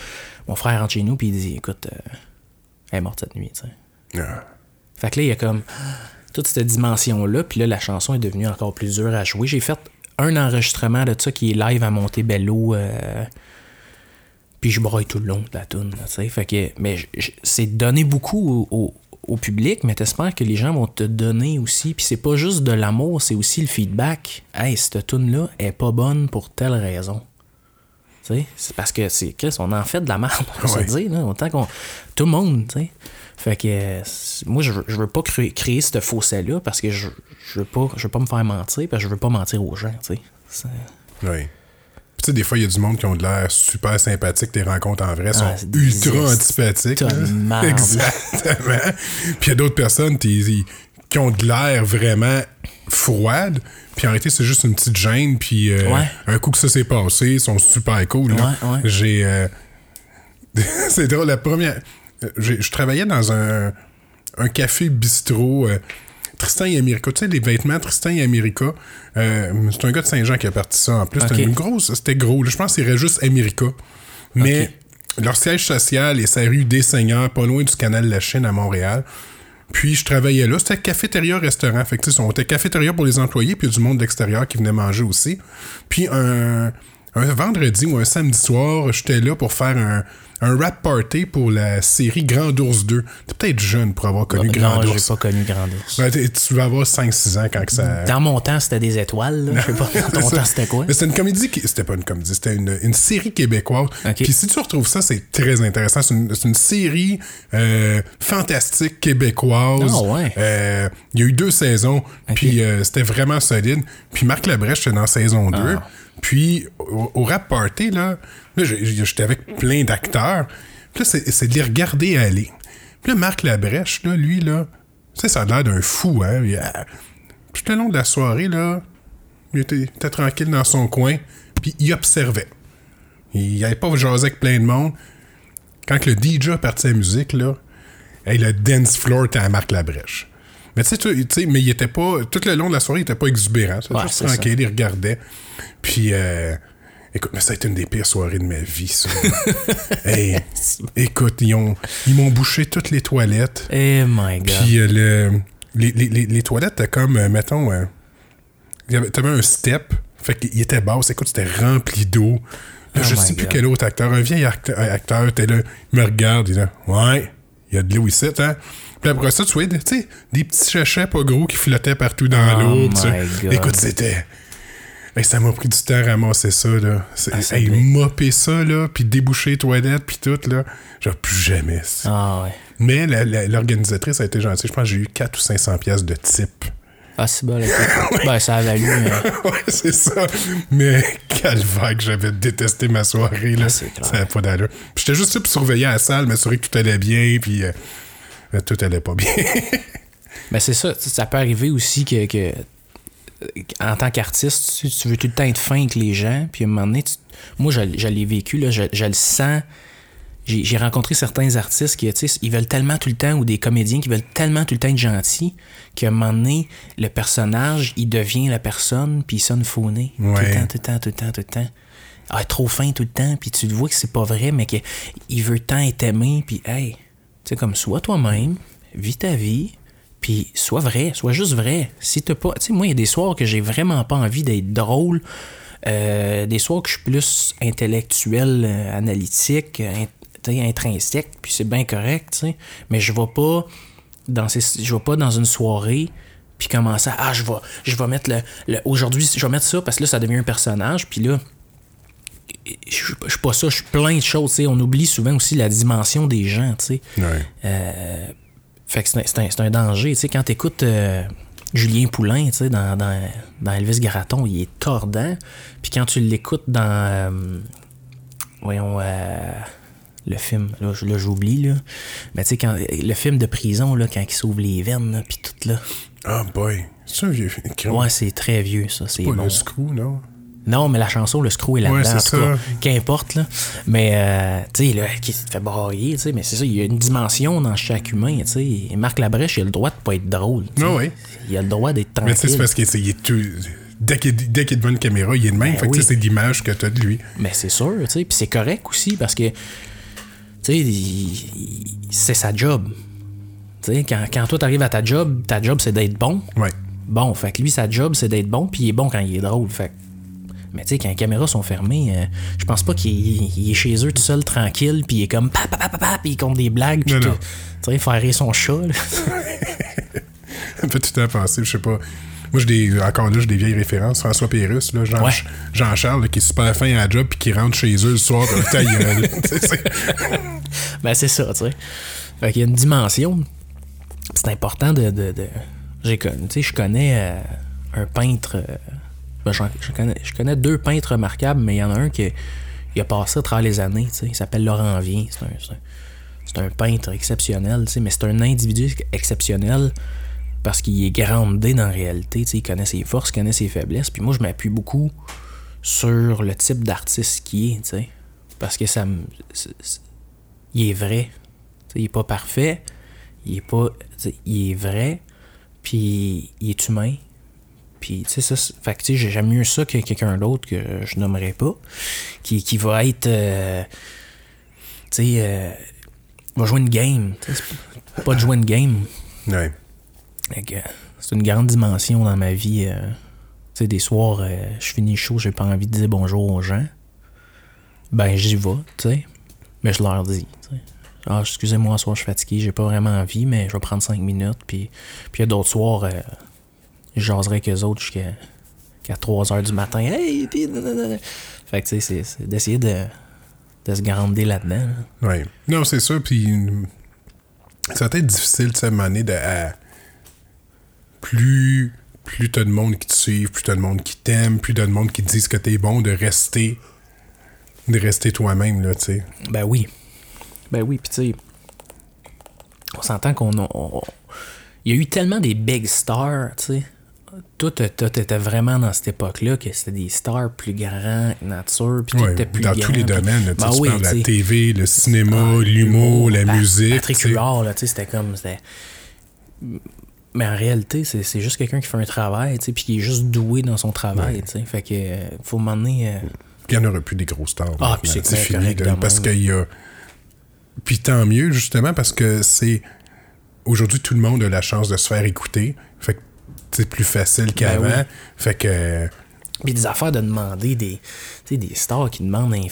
B: Mon frère rentre chez nous, puis il dit, écoute, euh, elle est morte cette nuit, tu sais.
A: ah,
B: Fait que là, il y a comme toute cette dimension-là, puis là, la chanson est devenue encore plus dure à jouer. J'ai fait un enregistrement de ça qui est live à Montebello, euh, puis je broille tout le long de la tune, tu sais. Fait que, mais c'est donner beaucoup au, au- au public, mais t'espères que les gens vont te donner aussi, puis c'est pas juste de l'amour, c'est aussi le feedback. Hey, cette tune-là est pas bonne pour telle raison. Tu sais, c'est parce que c'est Chris, on en fait de la merde, on va
A: Ouais.
B: se dire, là, autant qu'on. Tout le monde, tu sais. Fait que euh, moi, je veux, je veux pas créer, créer ce fossé-là parce que je, je veux pas je veux pas me faire mentir, parce que je veux pas mentir aux gens, tu sais.
A: Oui. Tu sais, des fois, il y a du monde qui ont de l'air super sympathique, tes rencontres en vrai sont
B: Ah,
A: ultra antipathiques. (laughs) Exactement. Puis il y a d'autres personnes qui ont de l'air vraiment froide, puis en réalité, c'est juste une petite gêne, puis euh,
B: Ouais.
A: un coup que ça s'est passé, ils sont super cool. là.
B: Ouais, ouais.
A: J'ai. euh, (laughs) c'est drôle, la première. euh, Je travaillais dans un, un café bistrot. euh, Tristan et America, tu sais, les vêtements Tristan et America. euh, c'est un gars de Saint-Jean qui a parti ça en plus. C'était une grosse, c'était gros. Je pense que c'est juste America. Mais leur siège social est sa rue des Seigneurs, pas loin du canal La Chine à Montréal. Puis je travaillais là. C'était cafétéria-restaurant. Fait que, tu sais, on était cafétéria pour les employés, puis du monde d'extérieur qui venait manger aussi. Puis un, un vendredi ou un samedi soir, j'étais là pour faire un, un rap party pour la série Grand Ours 2. T'es peut-être jeune pour avoir connu Grand
B: non, j'ai
A: Ours.
B: pas connu Grand Ours.
A: T'es- tu vas avoir 5-6 ans quand que ça...
B: Dans mon temps, c'était des étoiles. Je sais pas, dans (laughs) ton
A: C'est
B: temps, c'était quoi?
A: Mais c'était une comédie qui. C'était pas une comédie, c'était une, une série québécoise. Puis si tu retrouves ça, c'est très intéressant. C'est une, c'est une série euh, fantastique québécoise.
B: Ah ouais.
A: Euh, Il y a eu deux saisons, puis euh, c'était vraiment solide. Puis Marc Labrèche, c'était dans saison 2.
B: Ah.
A: Puis au, au rap party, là, j'étais avec plein d'acteurs. Puis là, c'est de les regarder aller. Puis là, Marc Labrèche, là, lui, là, ça a l'air d'un fou, hein. A- tout le long de la soirée, là, il était, il était tranquille dans son coin, puis il observait. Il n'avait pas jasé avec plein de monde. Quand le DJ a parti sa musique, là, hey, le dance floor était à Marc Labrèche. Mais tu sais, tu- tu sais, mais il était pas. Tout le long de la soirée, il était pas exubérant. C'était
B: Ouais,
A: juste tranquille, il regardait. Puis, euh, écoute, mais ça a été une des pires soirées de ma vie, ça. (laughs) hey, écoute, ils ont- ils m'ont bouché toutes les toilettes.
B: Eh my god.
A: Puis euh, le, les, les, les, les toilettes, t'as comme, euh, mettons, euh, t'avais un step, fait qu'il était basse, écoute, c'était rempli d'eau. Là,
B: Oh
A: je sais plus quel autre acteur, un vieil acteur, acteur t'es là, il me regarde, il dit Ouais, il y a de l'eau ici, hein. Puis après ça, tu vois, tu sais, des petits chachets pas gros qui flottaient partout dans
B: Oh
A: l'eau. Écoute, c'était. Hey, ça m'a pris du temps à ramasser ça, là.
B: Ah,
A: hey, mopper ça, là, puis déboucher les toilettes, puis tout, là. Genre, plus jamais. ça.
B: Ah ouais.
A: Mais l'organisatrice a été gentille. Je pense que j'ai eu 4 ou 500 pièces de type.
B: Ah, c'est bon, ok. Ben, ça a valu. euh, (laughs)
A: ouais, c'est ça. Mais calvaire que j'avais détesté ma soirée, là.
B: Ah,
A: ça n'avait pas d'allure. Puis j'étais juste là pour surveiller la salle, m'assurer que tout allait bien, puis euh, euh, tout allait pas bien. (laughs)
B: Ben, c'est ça. Ça peut arriver aussi que, que, en tant qu'artiste, tu, tu veux tout le temps être fin avec les gens. Puis à un moment donné, tu- moi, je, je l'ai vécu, là, je, je le sens. J'ai rencontré certains artistes qui, ils veulent tellement tout le temps, ou des comédiens qui veulent tellement tout le temps être gentils, qu'à un moment donné, le personnage, il devient la personne, puis il sonne fauné. Tout
A: Ouais.
B: le temps, tout le temps, tout le temps, tout le temps. Ah, trop fin tout le temps, puis tu le vois que c'est pas vrai, mais qu'il veut tant être aimé, puis hey, sais, comme sois toi-même, vis ta vie, puis sois vrai, sois juste vrai. Si t'as pas. Tu sais, moi, il y a des soirs que j'ai vraiment pas envie d'être drôle. euh, des soirs que je suis plus intellectuel, euh, analytique, sais, intrinsèque, puis c'est bien correct. Mais je vais pas dans ces, je vais pas dans une soirée puis commencer à ah je vais je vais mettre le, le- aujourd'hui je vais mettre ça parce que là ça devient un personnage puis là je suis je suis pas ça je suis plein de choses tu on oublie souvent aussi la dimension des gens tu
A: ouais.
B: euh, fait que c'est un, danger. Tu sais, quand t'écoutes euh, Julien Poulain, tu dans, dans, dans Elvis Garaton, il est tordant. Puis quand tu l'écoutes dans. euh, voyons. le film, là, j'oublie, là. Mais tu sais, quand le film de prison, là, quand il s'ouvre les veines, puis tout, là.
A: Ah, boy. C'est un vieux film.
B: Ouais, c'est très vieux, ça. C'est
A: pas
B: bon.
A: le screw, non?
B: Non, mais la chanson, le screw est là-dedans.
A: Ouais, c'est
B: en tout cas,
A: ça.
B: Qu'importe, là. Mais, euh, tu sais, là, qui te fait brailler, tu sais, mais c'est ça, il y a une dimension dans chaque humain, tu sais. Et Marc Labrèche, il a le droit de pas être drôle. sais.
A: Ah ouais.
B: Il a le droit d'être
A: Mais tu sais, c'est
B: tranquille.
A: parce qu'il est tout. Dès qu'il est devant une caméra, il est de même.
B: Ben
A: fait que tu sais,
B: oui.
A: c'est l'image que tu as de lui.
B: Mais c'est sûr, tu sais. Puis c'est correct aussi parce que, tu sais, c'est sa job. Tu sais, quand, quand toi t'arrives à ta job, ta job c'est d'être bon.
A: Ouais.
B: Bon, fait que lui, sa job c'est d'être bon, puis il est bon quand il est drôle. Fait que- mais tu sais, quand les caméras sont fermées, euh, je pense pas qu'il il est chez eux tout seul, tranquille, puis il est comme pa pa pa pa pa, puis il compte des blagues, puis. Tu sais, faire rire son chat.
A: Ça me fait tout temps penser, je sais pas. Moi, j'ai des, encore là, j'ai des vieilles références. François Pérusse, là, Jean,
B: Ouais.
A: Jean-Charles, là, qui est super fin à la job, puis qui rentre chez eux le soir, comme ta gueule. Tu sais, (laughs) c'est-
B: Ben, c'est ça, tu sais. Fait qu'il y a une dimension. C'est important de. de, de- j'ai con- tu sais, je connais euh, un peintre. euh, ben, je, connais, deux peintres remarquables, mais il y en a un qui il a passé à travers les années. Il s'appelle Laurent Vien. C'est un, un- peintre exceptionnel, mais c'est un individu exceptionnel parce qu'il est grandé dans la réalité. Il connaît ses forces, il connaît ses faiblesses. Puis moi, je m'appuie beaucoup sur le type d'artiste qu'il est. Parce que ça me. il est vrai. Il est pas parfait. Il est pas. Il est vrai. Puis il est humain. Puis, tu sais, ça. Fait que, tu sais, j'aime mieux ça que quelqu'un d'autre que je nommerai pas. Qui, qui va être. euh, tu sais. euh, va jouer une game. Pas de jouer une game.
A: ouais.
B: C'est une grande dimension dans ma vie. euh, tu sais, des soirs, je finis chaud, j'ai pas envie de dire bonjour aux gens. Ben, j'y vais, tu sais. Mais je leur dis, tu sais. Ah, excusez-moi, ce soir, je suis fatigué, j'ai pas vraiment envie, mais je vais prendre cinq minutes. Puis puis il y a d'autres soirs, euh, je jaserai avec eux autres jusqu'à qu'à 3 heures du matin. Hey, puis. Fait que, tu sais, c'est- d'essayer de, de se grandir là-dedans. là.
A: Ouais. Non, c'est ça. Puis ça va être difficile, tu sais, donné, de. à- plus plus t'as de monde qui te suit, plus t'as de monde qui t'aime, plus t'as de monde qui te disent que t'es bon, de rester. De rester toi-même, là, tu sais.
B: Ben oui. Ben oui, puis tu sais, on s'entend qu'on a- on- il y a eu tellement des big stars, tu sais. Toi, t'étais vraiment dans cette époque-là que c'était des stars plus grands que nature, puis
A: Ouais,
B: t'étais plus
A: dans
B: grand,
A: tous les domaines, là,
B: Ben
A: tu
B: oui,
A: parles de la. TV, le cinéma,
B: Ah,
A: l'humour, la musique.
B: Patrick. Huard, là, c'était comme. c'était- Mais en réalité, c'est c'est juste quelqu'un qui fait un travail, tu sais, puis qui est juste doué dans son travail, tu sais. Fait que, euh, faut m'emmener. euh,
A: Puis il n'y en aura plus des grosses stars.
B: Ah, puis c'est
A: fini, là, parce qu'il y a. Puis tant mieux, justement, parce que c'est. Aujourd'hui, tout le monde a la chance de se faire écouter. Fait que c'est plus facile qu'avant.
B: Ben oui.
A: Fait que.
B: Puis des affaires de demander des, tu sais, des stars qui demandent un,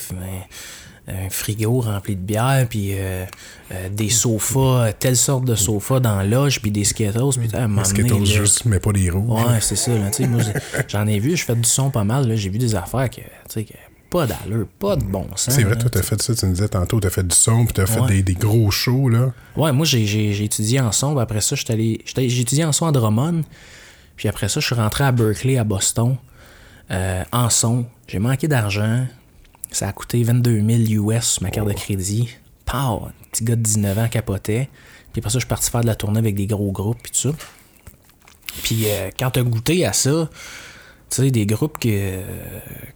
B: un frigo rempli de bière, puis euh, euh, des sofas, telle sorte de sofas dans la loge, puis des Skittles. Puis, à
A: Skittles juste, mais pas des rouges.
B: Ouais, c'est ça. là, moi, J'en ai vu, je fais du son pas mal. là, J'ai vu des affaires que pas d'allure, pas de bon sens.
A: C'est vrai, toi, t'as fait ça, tu me disais tantôt, t'as fait du son, puis t'as fait
B: Ouais.
A: des, des gros shows, là.
B: Ouais, moi, j'ai, étudié en son. puis Après ça, j'étais allé- j'étais- j'ai étudié en son à Drummond. Puis après ça, je suis rentré à Berkeley, à Boston, euh, en son. J'ai manqué d'argent. Ça a coûté 22 000 US sur ma carte de crédit. Pow! Un petit gars de 19 ans capotait. Puis après ça, je suis parti faire de la tournée avec des gros groupes, puis tout ça. Puis euh, quand t'as goûté à ça, sais, des groupes qui,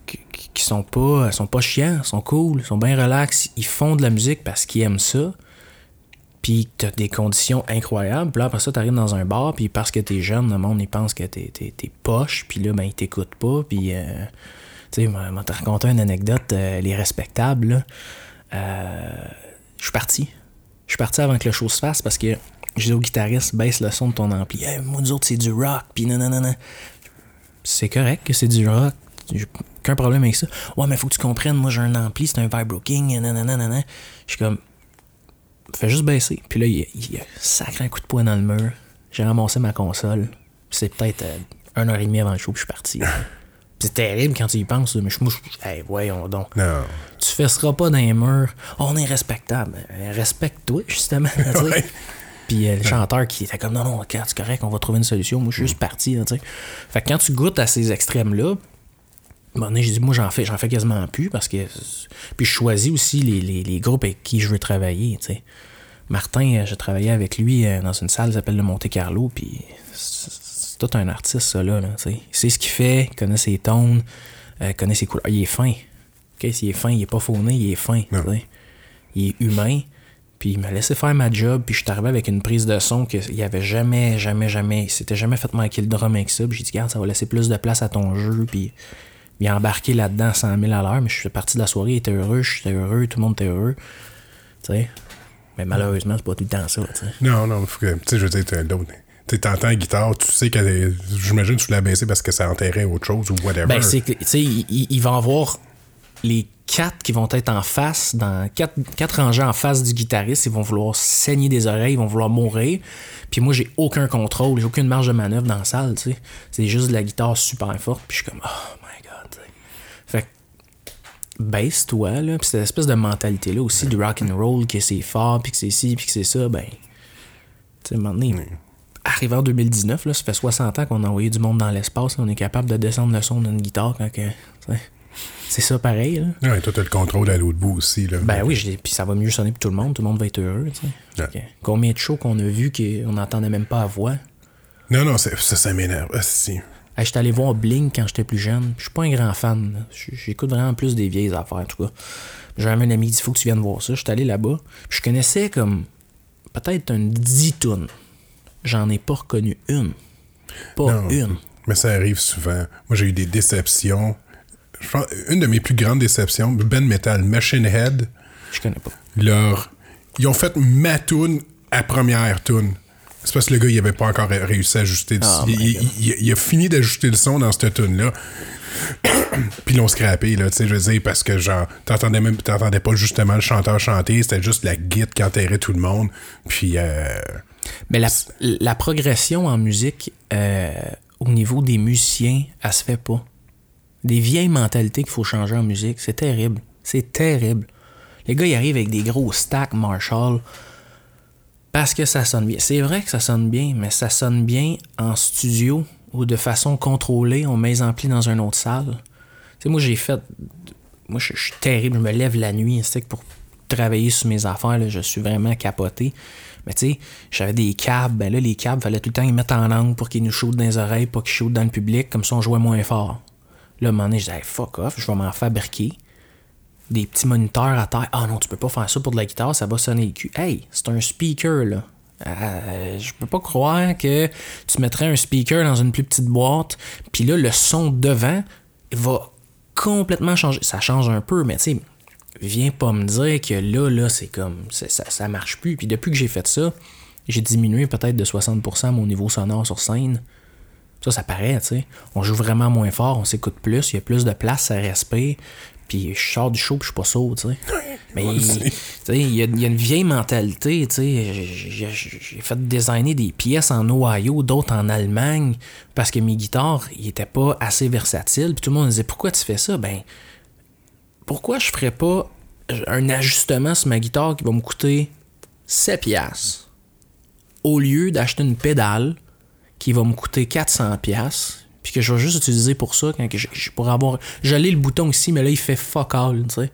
B: qui- sont pas sont pas chiants, sont cool, sont bien relax, ils font de la musique parce qu'ils aiment ça. Puis t'as des conditions incroyables. Puis là, après ça, t'arrives dans un bar, puis parce que t'es jeune, le monde, il pense que t'es, t'es, t'es poche, puis là, ben, ils t'écoutent pas. Puis, euh, tu sais, moi, t'as raconté une anecdote, euh, les respectables. Euh, je suis parti. Je suis parti avant que le show se fasse parce que j'ai dit au guitariste, baisse le son de ton ampli. Hey, moi, nous autres, c'est du rock, puis nanana. C'est correct que c'est du rock. J'ai aucun problème avec ça. Ouais, mais faut que tu comprennes, moi, j'ai un ampli, c'est un Vibro King, nanana. Je suis comme, fais juste baisser. Puis là, il, il a sacré un coup de poing dans le mur. J'ai ramassé ma console. Puis c'est peut-être euh, une heure et demie avant le show, puis je suis parti. (laughs) C'est terrible quand tu y penses, mais je, moi, je, hey, voyons donc.
A: Non.
B: Tu fesseras pas dans les murs. On est respectable. Respecte-toi, justement. (laughs) Puis euh, le chanteur qui était comme non, non, c'est correct, on va trouver une solution. Moi, je suis juste parti. là. Fait que quand tu goûtes à ces extrêmes-là, donné, j'ai dit, moi, j'en fais, j'en fais quasiment plus parce que. Puis je choisis aussi les, les, les groupes avec qui je veux travailler. tu sais. Martin, euh, j'ai travaillé avec lui euh, dans une salle qui s'appelle le Monte Carlo. Puis c'est tout un artiste, ça, là. il sait ce qu'il fait, il connaît ses tones, euh, il connaît ses couleurs. Il est fin. OK, s'il est fin, il est pas fauné, il est fin. Il est humain. Puis il m'a laissé faire ma job, puis je suis arrivé avec une prise de son qu'il y avait jamais, jamais, jamais. Il s'était jamais fait manquer le drum avec ça. Puis j'ai dit, regarde, ça va laisser plus de place à ton jeu. Puis il a embarqué là-dedans 100 000 à l'heure. Mais je suis parti de la soirée, il était heureux, j'étais heureux, tout le monde était heureux. Tu sais? Mais malheureusement, c'est pas tout le temps ça.
A: Non, non, faut que, tu sais, je veux dire, t'as d'autres. Tu t'entends la guitare, tu sais que j'imagine que tu l'as baissé parce que ça enterrait autre chose ou whatever.
B: Ben, c'est que, tu sais, il, il- il va avoir les quatre qui vont être en face, dans quatre, quatre rangées en face du guitariste, ils vont vouloir saigner des oreilles, ils vont vouloir mourir. Puis moi, j'ai aucun contrôle, j'ai aucune marge de manœuvre dans la salle, tu sais. C'est juste de la guitare super forte, puis je suis comme, oh my god. Fait que, baisse-toi, là. Puis cette espèce de mentalité-là aussi, du rock and roll, que c'est fort, puis que c'est ci, puis que c'est ça, ben. Tu sais, à un moment donné, arrivé en 2019, là, ça fait 60 ans qu'on a envoyé du monde dans l'espace. On est capable de descendre le son d'une guitare quand que. Tu C'est ça pareil. Là.
A: Ouais, toi, t'as le contrôle à l'autre bout aussi. Là.
B: Ben oui, puis ça va mieux sonner pour tout le monde. Tout le monde va être heureux. tu.
A: Ouais.
B: Que Combien de shows qu'on a vu qu'on n'entendait même pas la voix?
A: Non, non, ça, ça m'énerve. Ah, si.
B: J'étais allé voir Blink quand j'étais plus jeune. Je suis pas un grand fan. J'écoute vraiment plus des vieilles affaires, en tout cas. J'ai un ami qui dit faut que tu viennes voir ça. J'étais allé là-bas. Je connaissais comme peut-être un 10 tonnes. J'en ai pas reconnu une. Pas
A: Non.
B: une.
A: Mais ça arrive souvent. Moi, j'ai eu des déceptions. Je pense, une de mes plus grandes déceptions, Ben Metal, Machine Head,
B: Je connais pas.
A: leur, ils ont fait ma tune à première tune. C'est parce que le gars, il avait pas encore ré- réussi à ajuster. le-
B: Oh
A: il, il-
B: God.
A: il- il a fini d'ajuster le son dans cette tune-là. (coughs) Puis ils l'ont scrappé, là, tu sais, je veux dire, parce que genre, t'entendais même, t'entendais pas justement le chanteur chanter, c'était juste la guide qui enterrait tout le monde. Puis, euh,
B: Mais la, la progression en musique, euh, au niveau des musiciens, elle se fait pas. Des vieilles mentalités qu'il faut changer en musique, c'est terrible. C'est terrible. Les gars, ils arrivent avec des gros stacks Marshall parce que ça sonne bien. C'est vrai que ça sonne bien, mais ça sonne bien en studio ou de façon contrôlée. On met les amplis dans une autre salle. Tu sais, moi, j'ai fait. Moi, je suis terrible. Je me lève la nuit, que pour travailler sur mes affaires, là, je suis vraiment capoté. Mais tu sais, j'avais des câbles. Ben là, les câbles, fallait tout le temps les mettre en langue pour qu'ils nous shootent dans les oreilles, pas qu'ils shootent dans le public. Comme ça, on jouait moins fort. Là, à un moment donné, je disais, fuck off, je vais m'en fabriquer. Des petits moniteurs à terre. Ah non, tu peux pas faire ça pour de la guitare, ça va sonner le cul. Hey, c'est un speaker, là. Euh, je peux pas croire que tu mettrais un speaker dans une plus petite boîte, puis là, le son devant va complètement changer. Ça change un peu, mais tu sais, viens pas me dire que là, là, c'est comme. Ça, ça marche plus. Puis depuis que j'ai fait ça, j'ai diminué peut-être de 60% mon niveau sonore sur scène. Ça, ça paraît, tu sais. On joue vraiment moins fort, on s'écoute plus, il y a plus de place, ça respire. Puis je sors du show, puis je suis pas sourd, tu sais. (laughs) Mais il y, a y a une vieille mentalité. tu sais. J'ai fait designer des pièces en Ohio, d'autres en Allemagne, parce que mes guitares, ils étaient pas assez versatiles. Puis tout le monde me disait Pourquoi tu fais ça? Ben, pourquoi je ferais pas un ajustement sur ma guitare qui va me coûter 7 piastres au lieu d'acheter une pédale qui va me coûter 400 pièces puis que je vais juste utiliser pour ça quand je, je pourrais avoir j'allais le bouton ici mais là il fait fuck all tu sais.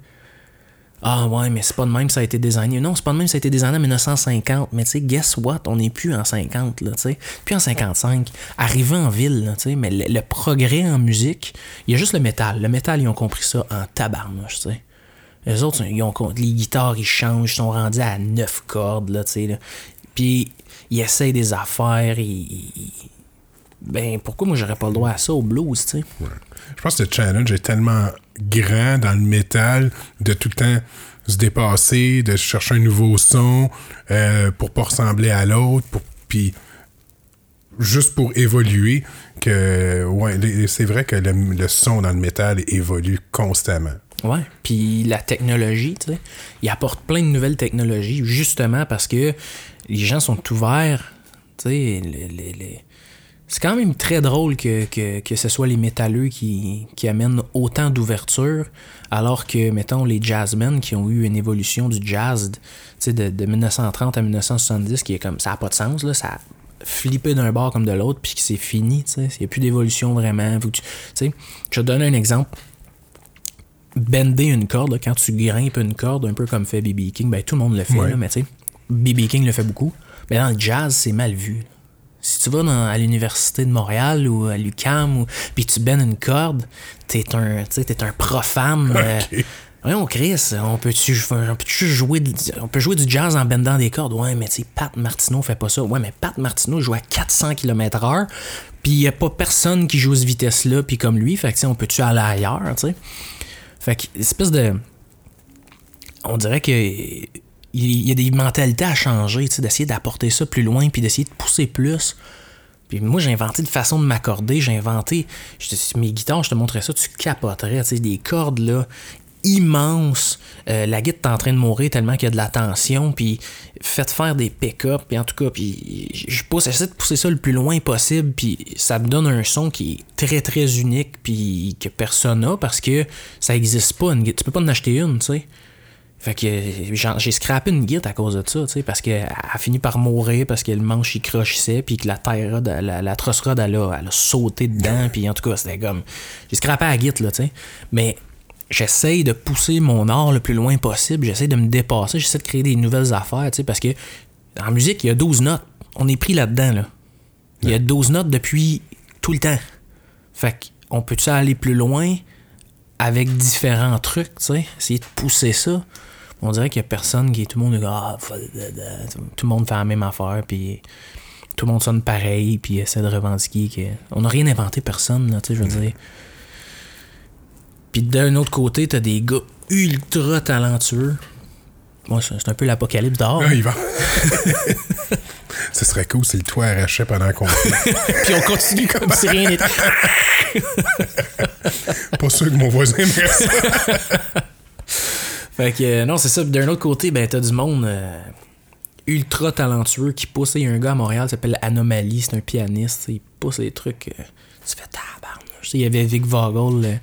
B: Ah ouais mais c'est pas de même ça a été designé non c'est pas de même ça a été designé en 1950 mais tu sais guess what? On n'est plus en 50 là tu sais. Puis en 55 arrivé en ville tu sais mais le, progrès en musique il y a juste le métal. Le métal ils ont compris ça en tabarnouche tu sais. Les autres, ils ont, les guitares, ils changent, ils sont rendus à 9 cordes, là, tu sais. Puis, ils essayent des affaires, ils- Ben, pourquoi moi, j'aurais pas le droit à ça au blues, tu sais?
A: Je pense que le challenge est tellement grand dans le métal de tout le temps se dépasser, de chercher un nouveau son euh, pour pas ressembler à l'autre, pour puis juste pour évoluer que ouais, c'est vrai que le, le son dans le métal évolue constamment.
B: Ouais. Puis la technologie, tu sais, il apporte plein de nouvelles technologies, justement parce que les gens sont ouverts, tu sais, les- c'est quand même très drôle que, que, que ce soit les métalleux qui, qui amènent autant d'ouverture, alors que, mettons, les jazzmen qui ont eu une évolution du jazz, tu sais, de, de 1930 à 1970, qui est comme, ça n'a pas de sens, là, ça a flippé d'un bord comme de l'autre, puis que c'est fini, tu sais, il n'y a plus d'évolution vraiment. Faut que tu je te donne un exemple bender une corde, quand tu grimpes une corde, un peu comme fait B.B. King, ben tout le monde le fait,
A: Ouais.
B: là, mais tu sais, B.B. King le fait beaucoup. Mais dans le jazz, c'est mal vu. Si tu vas dans- à l'université de Montréal ou à l'UQAM, ou, puis tu bennes une corde, t'es un, t'es un profane. (laughs) euh. Voyons, Chris, on peut-tu on jouer, de- on peut jouer du jazz en bendant des cordes? Ouais, mais tu sais, Pat Martineau fait pas ça. Ouais, mais Pat Martineau il joue à 400 km/h, puis y a pas personne qui joue à cette vitesse-là, puis comme lui, fait que tu sais, on peut-tu aller ailleurs, tu sais? Fait que, espèce de. On dirait que. Il y a des mentalités à changer, d'essayer d'apporter ça plus loin, puis d'essayer de pousser plus. Puis moi, j'ai inventé une façon de m'accorder. J'ai inventé. mes guitares, je te montrais ça, tu capoterais. Tu des cordes, là, immenses. Euh, la guitare est en train de mourir tellement qu'il y a de la tension. Puis faites faire des pick-up. Puis en tout cas, puis je pousse, j'essaie de pousser ça le plus loin possible. Puis ça me donne un son qui est très, très unique. Puis que personne n'a parce que ça existe pas. Une, tu peux pas en acheter une, tu sais. Fait que euh, j'ai scrappé une guide à cause de ça, tu sais, parce qu'elle a fini par mourir parce que le manche il crochissait, puis que la terre la, la truss rod, elle a, elle a sauté dedans, puis en tout cas, c'était comme. J'ai scrappé la guide, là, tu sais. Mais j'essaye de pousser mon art le plus loin possible, j'essaie de me dépasser, j'essaie de créer des nouvelles affaires, tu sais, parce que en musique, il y a 12 notes. On est pris là-dedans, là. Il y a 12 notes depuis tout le temps. Fait qu'on peut-tu aller plus loin avec différents trucs, tu sais, essayer de pousser ça? On dirait qu'il y a personne qui tout le monde est ah, tout le monde fait la même affaire puis tout le monde sonne pareil puis essaie de revendiquer que on n'a rien inventé personne là, tu sais, je veux dire. Puis d'un autre côté, t'as des gars ultra talentueux. Moi, c'est c'est un peu l'apocalypse d'or.
A: Ah, il va. (laughs) Ce serait cool si le toit arrachait pendant qu'on (laughs) fait.
B: Puis on continue comme si rien n'était.
A: Pas sûr que mon voisin aimerait (laughs) ça.
B: Fait que euh, non, c'est ça. D'un autre côté, ben t'as du monde euh, ultra talentueux qui pousse. Il y a un gars à Montréal qui s'appelle Anomaly, c'est un pianiste. Il pousse des trucs. euh, tu fais tabarnouche. Il y avait Vic Vogel,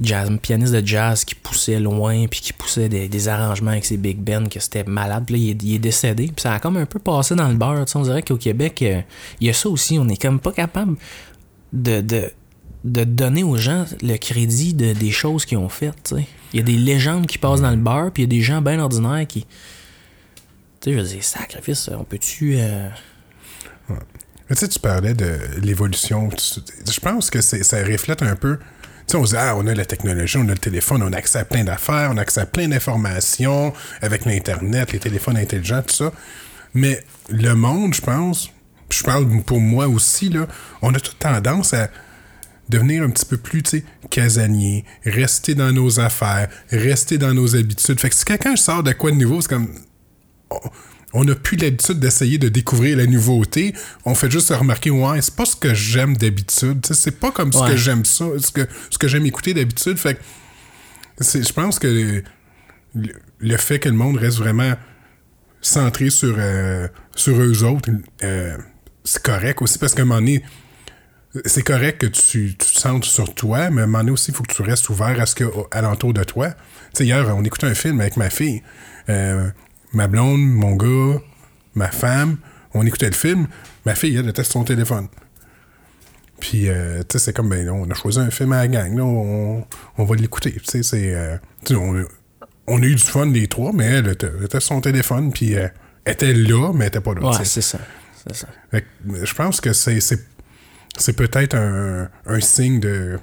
B: jazz, pianiste de jazz qui poussait loin, puis qui poussait des, des arrangements avec ses big bands, que c'était malade. Puis là, il est, il est décédé. Puis ça a comme un peu passé dans le beurre. On dirait qu'au Québec, il y a ça aussi. On est comme pas capable de, de, de donner aux gens le crédit de, des choses qu'ils ont faites. Il y a des légendes qui passent dans le beurre, puis il y a des gens bien ordinaires qui. Tu sais, je veux dire, sacrifice, on peut-tu. euh,
A: tu sais, tu parlais de l'évolution. Je pense que ça reflète un peu. Tu sais, on dit, ah, on a la technologie, on a le téléphone, on a accès à plein d'affaires, on a accès à plein d'informations avec l'Internet, les téléphones intelligents, tout ça. Mais le monde, je pense, je parle pour moi aussi, là, on a toute tendance à devenir un petit peu plus, tu sais, casanier, rester dans nos affaires, rester dans nos habitudes. Fait que si quelqu'un sort de quoi de nouveau, c'est comme on n'a plus l'habitude d'essayer de découvrir la nouveauté. On fait juste remarquer, ouais, c'est pas ce que j'aime d'habitude. C'est pas comme ce que j'aime ça, ce que, ce que j'aime écouter d'habitude. Fait que je pense que le, le fait que le monde reste vraiment centré sur, euh, sur eux autres, euh, c'est correct aussi parce qu'à un moment donné, c'est correct que tu, tu te centres sur toi, mais à un moment donné aussi, il faut que tu restes ouvert à ce qu'il y a alentour de toi. Tu sais, hier, on écoutait un film avec ma fille. Euh, ma blonde, mon gars, ma femme, on écoutait le film. Ma fille, elle sur son téléphone. Puis, euh, tu sais, c'est comme, ben, on a choisi un film à la gang, là, on, on va l'écouter. Tu sais, c'est. euh, tu sais, on, on a eu du fun les trois, mais elle était, elle était sur son téléphone, puis euh, elle était là, mais elle était pas là.
B: Ouais, c'est ça. C'est ça.
A: Je pense que c'est, c'est, peut-être un, un signe de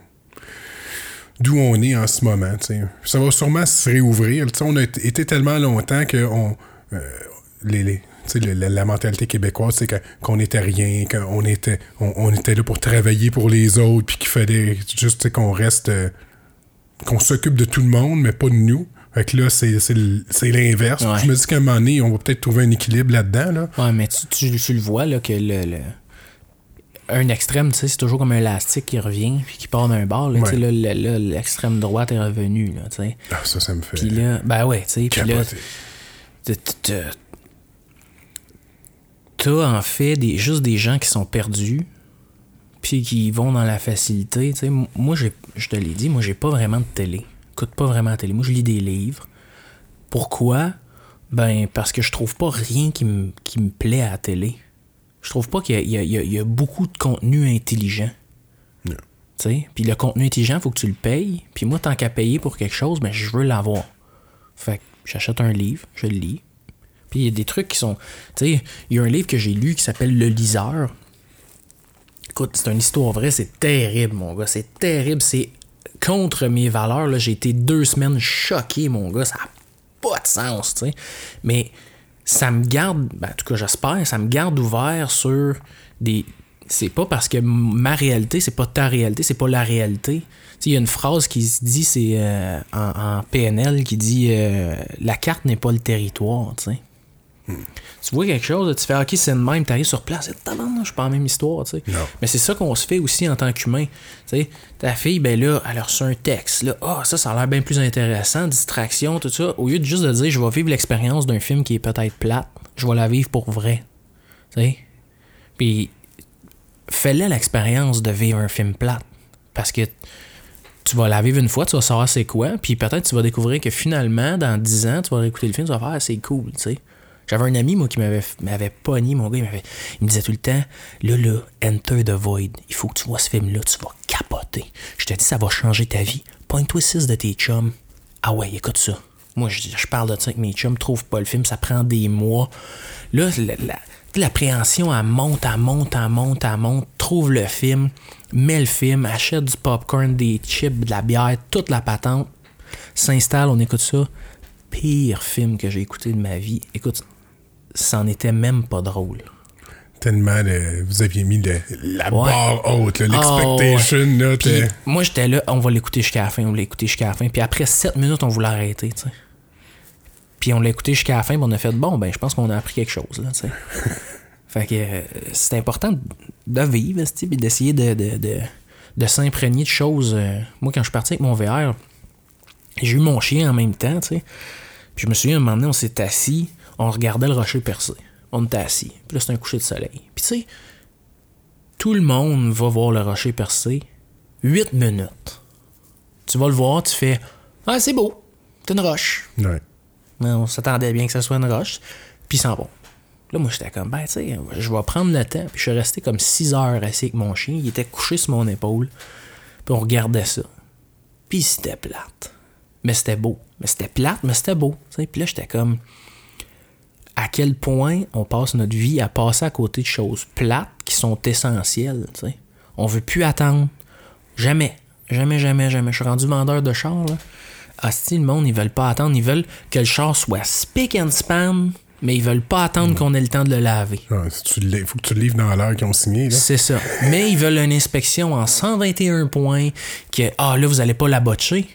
A: d'où on est en ce moment. Ça va sûrement se réouvrir. On a été tellement longtemps que on, euh, les, le- la, la mentalité québécoise, c'est qu'on était rien, qu'on était, on, on était là pour travailler pour les autres, puis qu'il fallait juste qu'on reste, euh, qu'on s'occupe de tout le monde, mais pas de nous. Fait que là, c'est, l'inverse.
B: Ouais.
A: Je me dis qu'à un moment donné, on va peut-être trouver un équilibre là-dedans. Là.
B: Ouais, mais tu, tu, tu le vois, là, que le. le- un extrême, tu sais, c'est toujours comme un élastique qui revient puis qui part d'un bord. Là,
A: Ouais.
B: là, là, l'extrême droite est revenu, là, tu sais.
A: Ah, ça, ça me fait
B: Puis là, ben ouais, tu sais, puis là, t'as en fait des, juste des gens qui sont perdus puis qui vont dans la facilité. Tu sais, moi, j'ai- je te l'ai dit, moi, j'ai pas vraiment de télé. Écoute pas vraiment la télé. Moi, je lis des livres. Pourquoi? Ben, parce que je trouve pas rien qui me qui me plaît à la télé. Je trouve pas qu'il y a, y y beaucoup de contenu intelligent.
A: Non.
B: Tu sais, Puis le contenu intelligent, faut que tu le payes. Puis moi, tant qu'à payer pour quelque chose, ben, je veux l'avoir. Fait que j'achète un livre, je le lis. Puis il y a des trucs qui sont. Tu sais, il y a un livre que j'ai lu qui s'appelle Le Liseur. Écoute, c'est une histoire vraie, c'est terrible, mon gars. C'est terrible, c'est contre mes valeurs. là. J'ai été deux semaines choqué, mon gars. Ça n'a pas de sens, tu sais. Mais ça me garde, ben, en tout cas, j'espère, ça me garde ouvert sur des. C'est pas parce que ma réalité, c'est pas ta réalité, c'est pas la réalité. Il y a une phrase qui se dit, c'est euh, en, PNL, qui dit euh, La carte n'est pas le territoire, tu sais. Tu vois quelque chose, tu fais OK, c'est le même, t'arrives sur place, tabarnak, je suis pas la même histoire, tu sais. Mais c'est ça qu'on se fait aussi en tant qu'humain. Tu sais, ta fille, ben là, elle a reçu un texte. Là, ah, ça, ça a l'air bien plus intéressant, distraction, tout ça. Au lieu de juste de dire, je vais vivre l'expérience d'un film qui est peut-être plate, je vais la vivre pour vrai. Tu sais? Puis, fais-le l'expérience de vivre un film plate. Parce que tu vas la vivre une fois, tu vas savoir c'est quoi, puis peut-être tu vas découvrir que finalement, dans 10 ans, tu vas réécouter le film, tu vas faire, Ah, c'est cool, tu sais. J'avais un ami, moi, qui m'avait, m'avait pogné, mon gars, il, me disait tout le temps, là, là, Enter the Void, il faut que tu vois ce film-là, tu vas capoter. Je te dis, ça va changer ta vie. Pointe-toi 6 de tes chums. Ah ouais, écoute ça. Moi, je, je parle de ça avec mes chums, trouve pas le film, ça prend des mois. Là, la- l'appréhension, elle monte, elle monte, elle monte, elle monte. Trouve le film, mets le film, achète du popcorn, des chips, de la bière, toute la patente. S'installe, on écoute ça. Pire film que j'ai écouté de ma vie. Écoute, c'en était même pas drôle.
A: Tellement de- vous aviez mis de, la
B: Ouais.
A: barre haute,
B: Ah,
A: l'expectation.
B: Puis, moi, j'étais là, on va l'écouter jusqu'à la fin, on l'a écouté jusqu'à la fin. Puis après 7 minutes, on voulait arrêter. Puis on l'a écouté jusqu'à la fin, puis on a fait, bon, ben, je pense qu'on a appris quelque chose, là, tu sais. (laughs) fait que euh, c'est important de vivre, d'essayer de, de, de, de s'imprégner de choses. euh. moi, quand je suis parti avec mon VR, j'ai eu mon chien en même temps, tu sais. Puis je me souviens, un moment donné, on s'est assis, on regardait le rocher percé. On était assis. Puis là, c'était un coucher de soleil. Puis tu sais, tout le monde va voir le rocher percé 8 minutes. Tu vas le voir, tu fais Ah, c'est beau, c'est une roche.
A: Ouais.
B: On s'attendait bien que ça soit une roche. Puis s'en vont. Là, moi, j'étais comme, ben, tu sais, je vais prendre le temps. Puis je suis resté comme 6 heures assis avec mon chien. Il était couché sur mon épaule. Puis on regardait ça. Puis c'était plate. Mais c'était beau. Mais c'était plate, mais c'était beau. Puis là, j'étais comme, à quel point on passe notre vie à passer à côté de choses plates qui sont essentielles. tu sais. On veut plus attendre. Jamais. Jamais, jamais, jamais. Je suis rendu vendeur de char. Là. Asti, le monde, ils veulent pas attendre. Ils veulent que le char soit spick and span, mais ils veulent pas attendre qu'on ait le temps de le laver.
A: Ah, si le- faut que tu le livres dans l'heure qu'ils ont signé.
B: C'est ça. Mais ils veulent une inspection en 121 points, que, ah là, vous allez pas la botcher.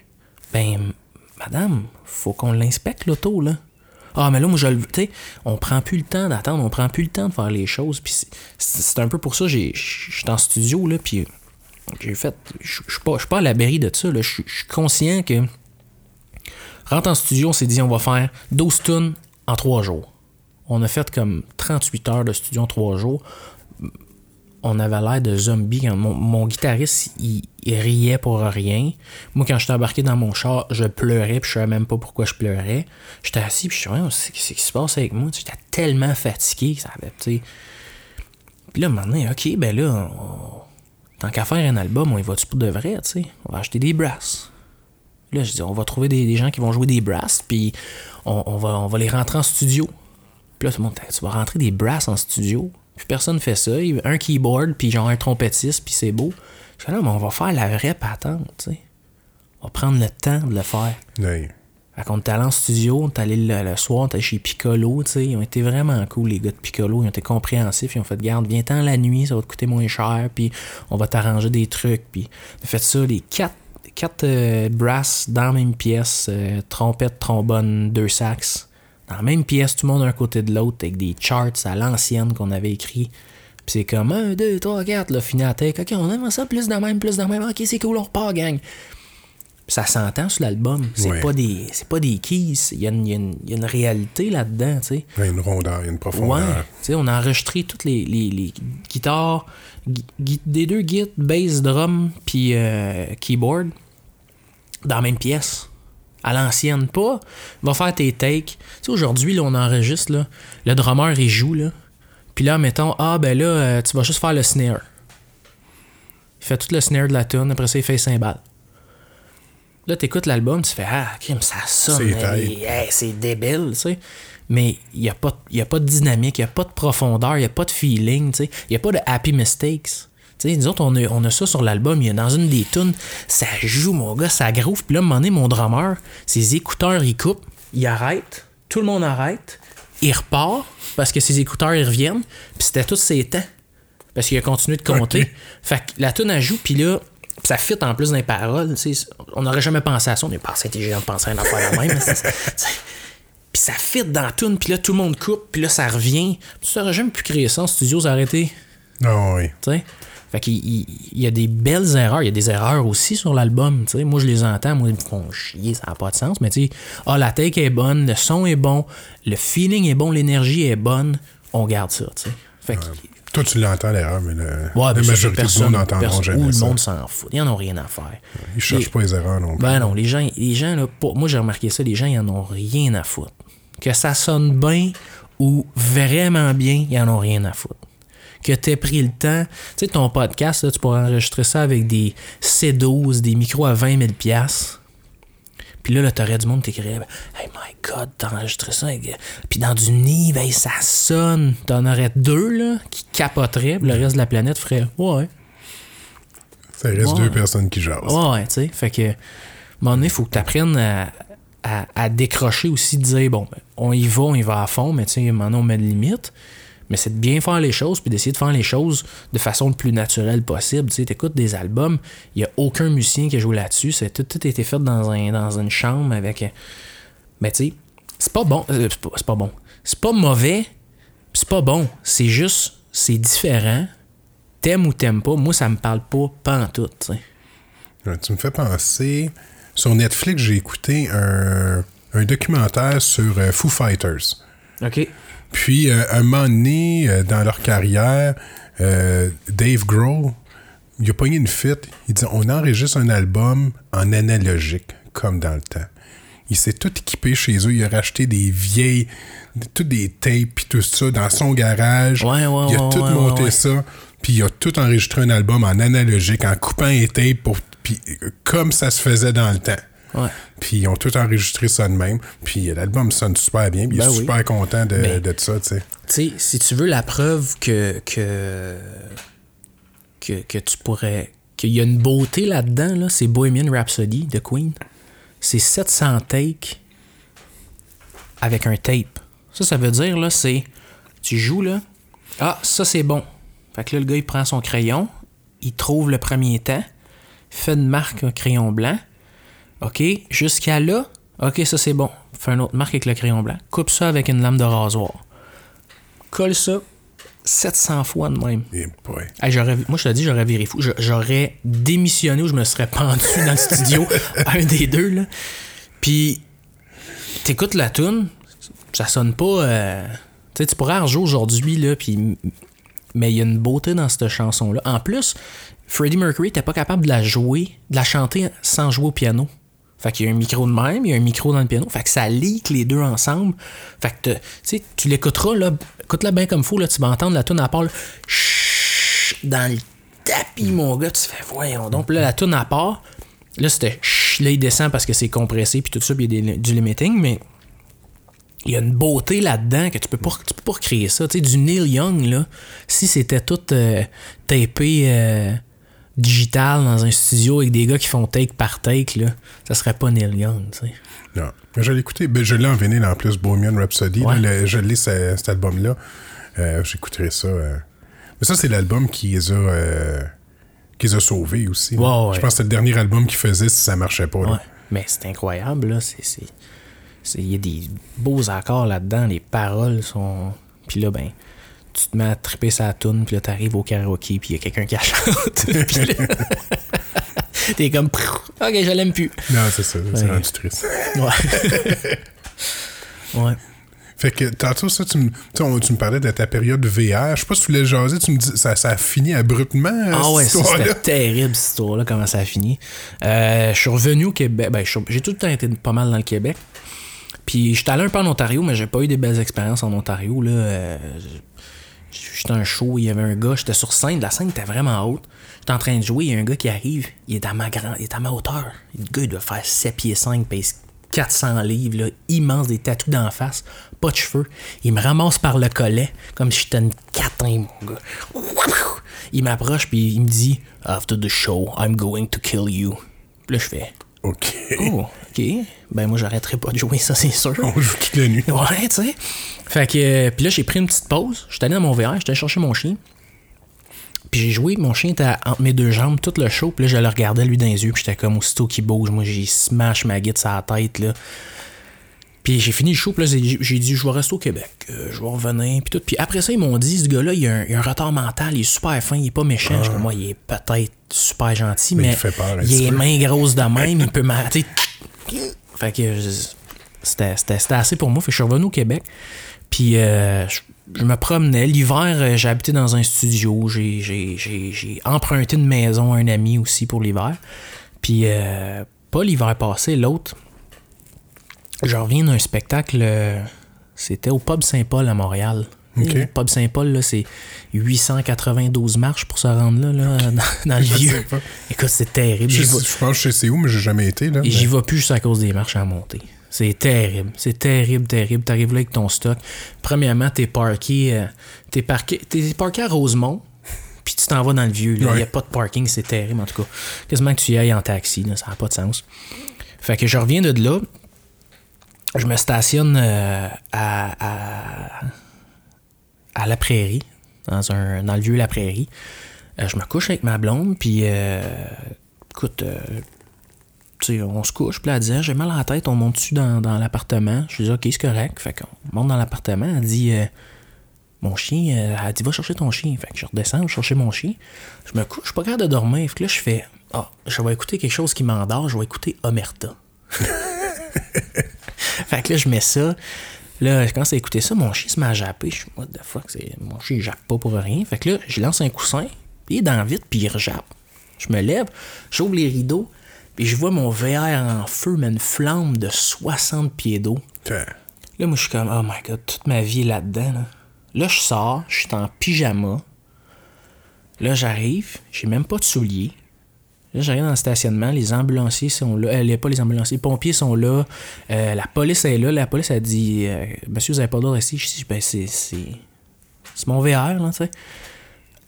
B: Ben, madame, faut qu'on l'inspecte, l'auto, là. Ah, mais là, moi, je le. On prend plus le temps d'attendre, on prend plus le temps de faire les choses. Puis c'est- un peu pour ça, je suis en studio, là, puis j'ai fait. Je suis pas, pas à l'abri de ça, là. Je suis- conscient que Rentre en studio, on s'est dit, on va faire 12 tunes en 3 jours. On a fait comme 38 heures de studio en 3 jours. On avait l'air de zombies. Quand Mon, mon guitariste, il, il riait pour rien. Moi, quand j'étais embarqué dans mon char, je pleurais, puis je savais même pas pourquoi je pleurais. J'étais assis, puis je me disais, qu'est-ce qui se passe avec moi? J'étais tellement fatigué que ça avait, tu. Puis là, donné, OK, ben là, tant qu'à faire un album, on va-tu pour de vrai, tu sais? On va acheter des brasses. Là, je dis, on va trouver des, gens qui vont jouer des brasses, puis on, va, les rentrer en studio. Puis là, tout le monde, tu vas rentrer des brasses en studio? Puis personne fait ça. Un keyboard, puis genre un trompettiste, puis c'est beau. Je non, mais on va faire la vraie patente, tu sais. On va prendre le temps de le faire.
A: Ouais.
B: Fait qu'on est allé en studio, on est allé le, le soir, on est allé chez Piccolo, tu sais. Ils ont été vraiment cool, les gars de Piccolo. Ils ont été compréhensifs. Ils ont fait, garde, viens-t'en la nuit, ça va te coûter moins cher, puis on va t'arranger des trucs. Puis on a fait ça, les quatre, quatre euh, brasses dans la même pièce, euh, trompette, trombone, deux sax. Dans la même pièce, tout le monde d'un côté de l'autre, avec des charts à l'ancienne qu'on avait écrit. Puis c'est comme 1, 2, 3, 4, là, fini à tech. Ok, on aime ça, plus de même, plus de même. Ok, c'est cool, on repart, gang. Ça s'entend sur l'album. C'est
A: Ouais.
B: pas des c'est pas des keys. Il y, a une- il y y a une réalité là-dedans, tu sais.
A: Il y a une rondeur, il y a une
B: Ouais.
A: profondeur.
B: Tu sais, on a enregistré toutes les, les, les guitares, gui- gui- des deux guides, bass, drum, puis euh, keyboard, dans la même pièce. À l'ancienne, pas. Va faire tes takes. Tu sais, aujourd'hui, là, on enregistre, là. Le drummer, il joue, là. Puis là, mettons, ah, ben là, euh, tu vas juste faire le snare. Il fait tout le snare de la tune, après ça, il fait les cymbales. Là, t'écoutes l'album, tu fais Ah, crime, ça sonne.
A: C'est
B: hey, débile, tu sais. Mais il n'y a, pas- y a pas de dynamique, il n'y a pas de profondeur, il n'y a pas de feeling, tu sais. Il n'y a pas de happy mistakes. Tu sais, nous autres, on a, on a ça sur l'album. Il y a dans une des tunes, ça joue, mon gars, ça groove. Puis là, à un moment donné, mon drummer, ses écouteurs, il coupe, il arrête, tout le monde arrête, il repart parce que ses écouteurs, ils reviennent. Puis c'était tous ses temps. Parce qu'il a continué de compter. Fait que la tune, elle joue, puis là, ça fit en plus dans les paroles. On n'aurait jamais pensé à ça. On n'est pas assez intelligent de penser à une affaire la même. Puis ça fit dans la tune, puis là, tout le monde coupe, puis là, ça revient. Tu n'aurais jamais pu créer ça en studio, ça aurait été.
A: Ah oui.
B: tu sais? Fait qu'il il- il y a des belles erreurs. Il y a des erreurs aussi sur l'album. Moi, je les entends. Moi, ils me font chier. Ça n'a pas de sens. Mais tu sais, ah, la take est bonne, le son est bon, le feeling est bon, l'énergie est bonne. On garde ça. Fait que,
A: Toi, tu l'entends l'erreur, mais le-
B: ouais,
A: la majorité du monde n'entendront jamais
B: Ou le
A: ça.
B: monde s'en fout. Ils en ont rien à faire.
A: Ils cherchent
B: Les-
A: pas les erreurs non plus.
B: Ben non, les gens, les gens là, pour- moi j'ai remarqué ça, les gens, ils en ont rien à foutre. Que ça sonne bien ou vraiment bien, ils en ont rien à foutre. Que t'aies pris le temps. Tu sais, ton podcast, là, tu pourrais enregistrer ça avec des C12, des micros à 20 000 piastres. Puis là, là t'aurais du monde qui t'écrirait Hey my god, t'as enregistré ça avec. Puis dans du hey, ça sonne. T'en aurais deux, là, qui capoteraient, puis le reste de la planète ferait Ouais.
A: Ça reste
B: Ouais.
A: deux personnes qui jasent.
B: Ouais, tu sais. Fait que, à un moment donné, il faut que tu apprennes à, à- à décrocher aussi, de dire, bon, ben, on y va, on y va à fond, mais tu sais, donné, on met de limites. Mais c'est de bien faire les choses, puis d'essayer de faire les choses de façon le plus naturelle possible. Tu sais, t'écoutes des albums, il n'y a aucun musicien qui a joué là-dessus. C'est tout, tout a été fait dans, un, dans une chambre avec. euh, Mais tu sais, c'est pas bon. euh, c'est pas, c'est pas bon. C'est pas mauvais, c'est pas bon. C'est juste, c'est différent. T'aimes ou t'aimes pas, moi, ça me parle pas, pas en tout, tu sais.
A: Tu me fais penser. Sur Netflix, j'ai écouté un, un documentaire sur euh, Foo Fighters.
B: OK.
A: Puis, euh, un moment donné, euh, dans leur carrière, euh, Dave Grohl, il a pogné une fuite. Il dit on enregistre un album en analogique, comme dans le temps. Il s'est tout équipé chez eux. Il a racheté des vieilles, toutes des tapes, puis tout ça, dans son garage.
B: Ouais, ouais,
A: il a
B: ouais,
A: tout monté ça. Puis il a tout enregistré un album en analogique, en coupant les tapes, pour, puis, comme ça se faisait dans le temps.
B: Ouais.
A: Puis ils ont tout enregistré ça de même. Puis l'album sonne super bien. Puis il
B: Ben
A: est
B: oui.
A: super content de, ça, tu sais.
B: Tu sais, si tu veux la preuve que que que, que tu pourrais qu'il y a une beauté là-dedans là, c'est Bohemian Rhapsody de Queen. C'est 700 takes avec un tape. Ça ça veut dire là c'est tu joues là. Ah, ça c'est bon. Fait que là le gars il prend son crayon, il trouve le premier temps, fait une marque un crayon blanc. OK, jusqu'à là, OK, ça c'est bon. Fais une autre marque avec le crayon blanc. Coupe ça avec une lame de rasoir. Colle ça 700 fois de même. Hey, j'aurais, moi, je te dis, j'aurais viré fou. J'aurais démissionné ou je me serais (laughs) pendu dans le studio. (laughs) un des deux, là. Puis, t'écoutes la tune, ça sonne pas. euh, Tu sais, tu pourrais en rejouer aujourd'hui, là, puis. Mais il y a une beauté dans cette chanson-là. En plus, Freddie Mercury était pas capable de la jouer, de la chanter sans jouer au piano. Fait qu'il y a un micro de même, il y a un micro dans le piano. Fait que ça leak les deux ensemble. Fait que, te- tu l'écouteras, là, écoute-la bien comme faut, là, tu vas entendre la tune à part, dans le tapis, mon gars, tu fais, voyons donc. Là, la tune à part, là, c'était, là, il descend parce que c'est compressé, puis tout ça, puis il y a du limiting, mais il y a une beauté là-dedans que tu peux pas, tu peux pas recréer ça. Tu sais, du Neil Young, là, si c'était tout euh, tapé euh, digital dans un studio avec des gars qui font take par take, là, ça serait pas Neil Young, tu sais.
A: Non. Mais je l'ai écouté. Ben, je l'ai en vinyle en plus, Bohemian Rhapsody.
B: Ouais.
A: là, le- je l'ai, ce- cet album-là. Euh, J'écouterai ça. euh. Mais ça, c'est l'album qui les a, euh, qui les a sauvés aussi.
B: Ouais.
A: Je pense que c'était le dernier album qu'ils faisaient si ça marchait pas. là.
B: Ouais. Mais c'est incroyable, là. C'est, c'est, c'est- il y a des beaux accords là-dedans, les paroles sont. Puis là, ben, tu te mets à triper sa tune, puis là, t'arrives au karaoké, puis il y a quelqu'un qui la chante. (laughs) puis là, t'es comme, ok, je l'aime plus.
A: Non, c'est ça. C'est
B: Ouais.
A: rendu triste.
B: Ouais. (laughs) ouais.
A: Fait que tantôt, ça, tu me, tu sais, on- tu me parlais de ta période VR. Je sais pas si tu voulais jaser, tu me dis, ça, ça a fini abruptement,
B: Ah
A: cette
B: ouais, c'était terrible cette histoire-là, comment ça a fini. Euh, je suis revenu au Québec. Ben, j'ai tout le temps été pas mal dans le Québec. Puis j'étais allé un peu en Ontario, mais j'ai pas eu des belles expériences en Ontario. Là. Euh, j'étais un show, il y avait un gars, j'étais sur scène, la scène était vraiment haute. J'étais en train de jouer, il y a un gars qui arrive, il est à ma grand, il est à ma hauteur. Le gars, il doit faire 7 pieds 5, pèse 400 livres, là, immense, des tatous d'en face, pas de cheveux. Il me ramasse par le collet, comme si j'étais une catin, mon gars. Il m'approche, puis il me dit After the show, I'm going to kill you. Puis là, je fais
A: OK.
B: Oh, Ben, moi, j'arrêterai pas de jouer, ça, c'est sûr.
A: On joue toute la nuit. (laughs)
B: Ouais, tu sais. Fait que, euh, puis là, j'ai pris une petite pause. J'étais allé dans mon VR, j'étais allé chercher mon chien. Puis j'ai joué, mon chien était entre mes deux jambes, tout le show. Puis là, je le regardais, lui, dans les yeux. Puis j'étais comme, aussitôt qu'il bouge, moi, j'ai smash ma guide sur la tête, là. Puis j'ai fini le show, puis là, j'ai dit, je vais rester au Québec, euh, je vais revenir, puis tout. Puis après ça, ils m'ont dit, ce gars-là, il a, un, il a un retard mental, il est super fin, il est pas méchant. Je dis, moi, il est peut-être super gentil, mais,
A: il fait peur
B: il est main grosse de même, il peut m'arrêter. Fait que je- c'était assez pour moi. Fait que je suis revenu au Québec. Puis euh, je, me promenais. L'hiver, euh, j'ai habité dans un studio. J'ai- emprunté une maison à un ami aussi pour l'hiver. Puis euh, pas l'hiver passé, l'autre. Je reviens d'un spectacle. euh, C'était au Pub Saint-Paul à Montréal.
A: Ok.
B: Le Pub Saint-Paul, là, c'est 892 marches pour se rendre là, là (laughs) dans, dans le vieux. Écoute, c'est terrible.
A: Je, je pense que je sais c'est où, mais j'ai jamais été. Là, mais-
B: j'y vais plus juste à cause des marches à monter. C'est terrible. C'est terrible, terrible. T'arrives là avec ton stock. Premièrement, t'es parké. euh, t'es parqué. T'es parqué à Rosemont. Puis tu t'en vas dans le vieux. Il
A: Ouais.
B: n'y a pas de parking, c'est terrible en tout cas. Quasiment que tu y ailles en taxi, là, ça n'a pas de sens. Fait que je reviens de là. Je me stationne euh, à, à, à la prairie, dans, un, dans le vieux La Prairie. Euh, je me couche avec ma blonde, puis euh, écoute, euh, on se couche, puis elle disait, j'ai mal à la tête, on monte dessus dans, dans l'appartement? Je dis, ok, c'est correct. Fait qu'on monte dans l'appartement, elle dit, euh, mon chien, euh, elle dit, va chercher ton chien. Fait que je redescends, je chercher mon chien. Je me couche, je suis pas capable de dormir. Fait que là, je fais, ah, je vais écouter quelque chose qui m'endort, je vais écouter Omerta. (laughs) fait que là, je mets ça. Là, je commence à écouter ça, mon chien se met à japper. Je suis, what the fuck, c'est... mon chien, il jappe pas pour rien. Fait que là, je lance un coussin, puis il est dans vite, puis il rejappe. Je me lève, j'ouvre les rideaux, puis je vois mon VR en feu, mais une flamme de 60 pieds d'eau. Là, moi, je suis comme, oh my god, toute ma vie est là-dedans. Là. Là, je sors, je suis en pyjama. Là, j'arrive, j'ai même pas de souliers. J'arrive dans le stationnement, les ambulanciers sont là. Euh, pas les ambulanciers, les pompiers sont là. Euh, la police est là. La police a dit, euh, monsieur, vous avez pas d'ordre ici? Je dis, ben, c'est, c'est, mon VR, là, tu sais.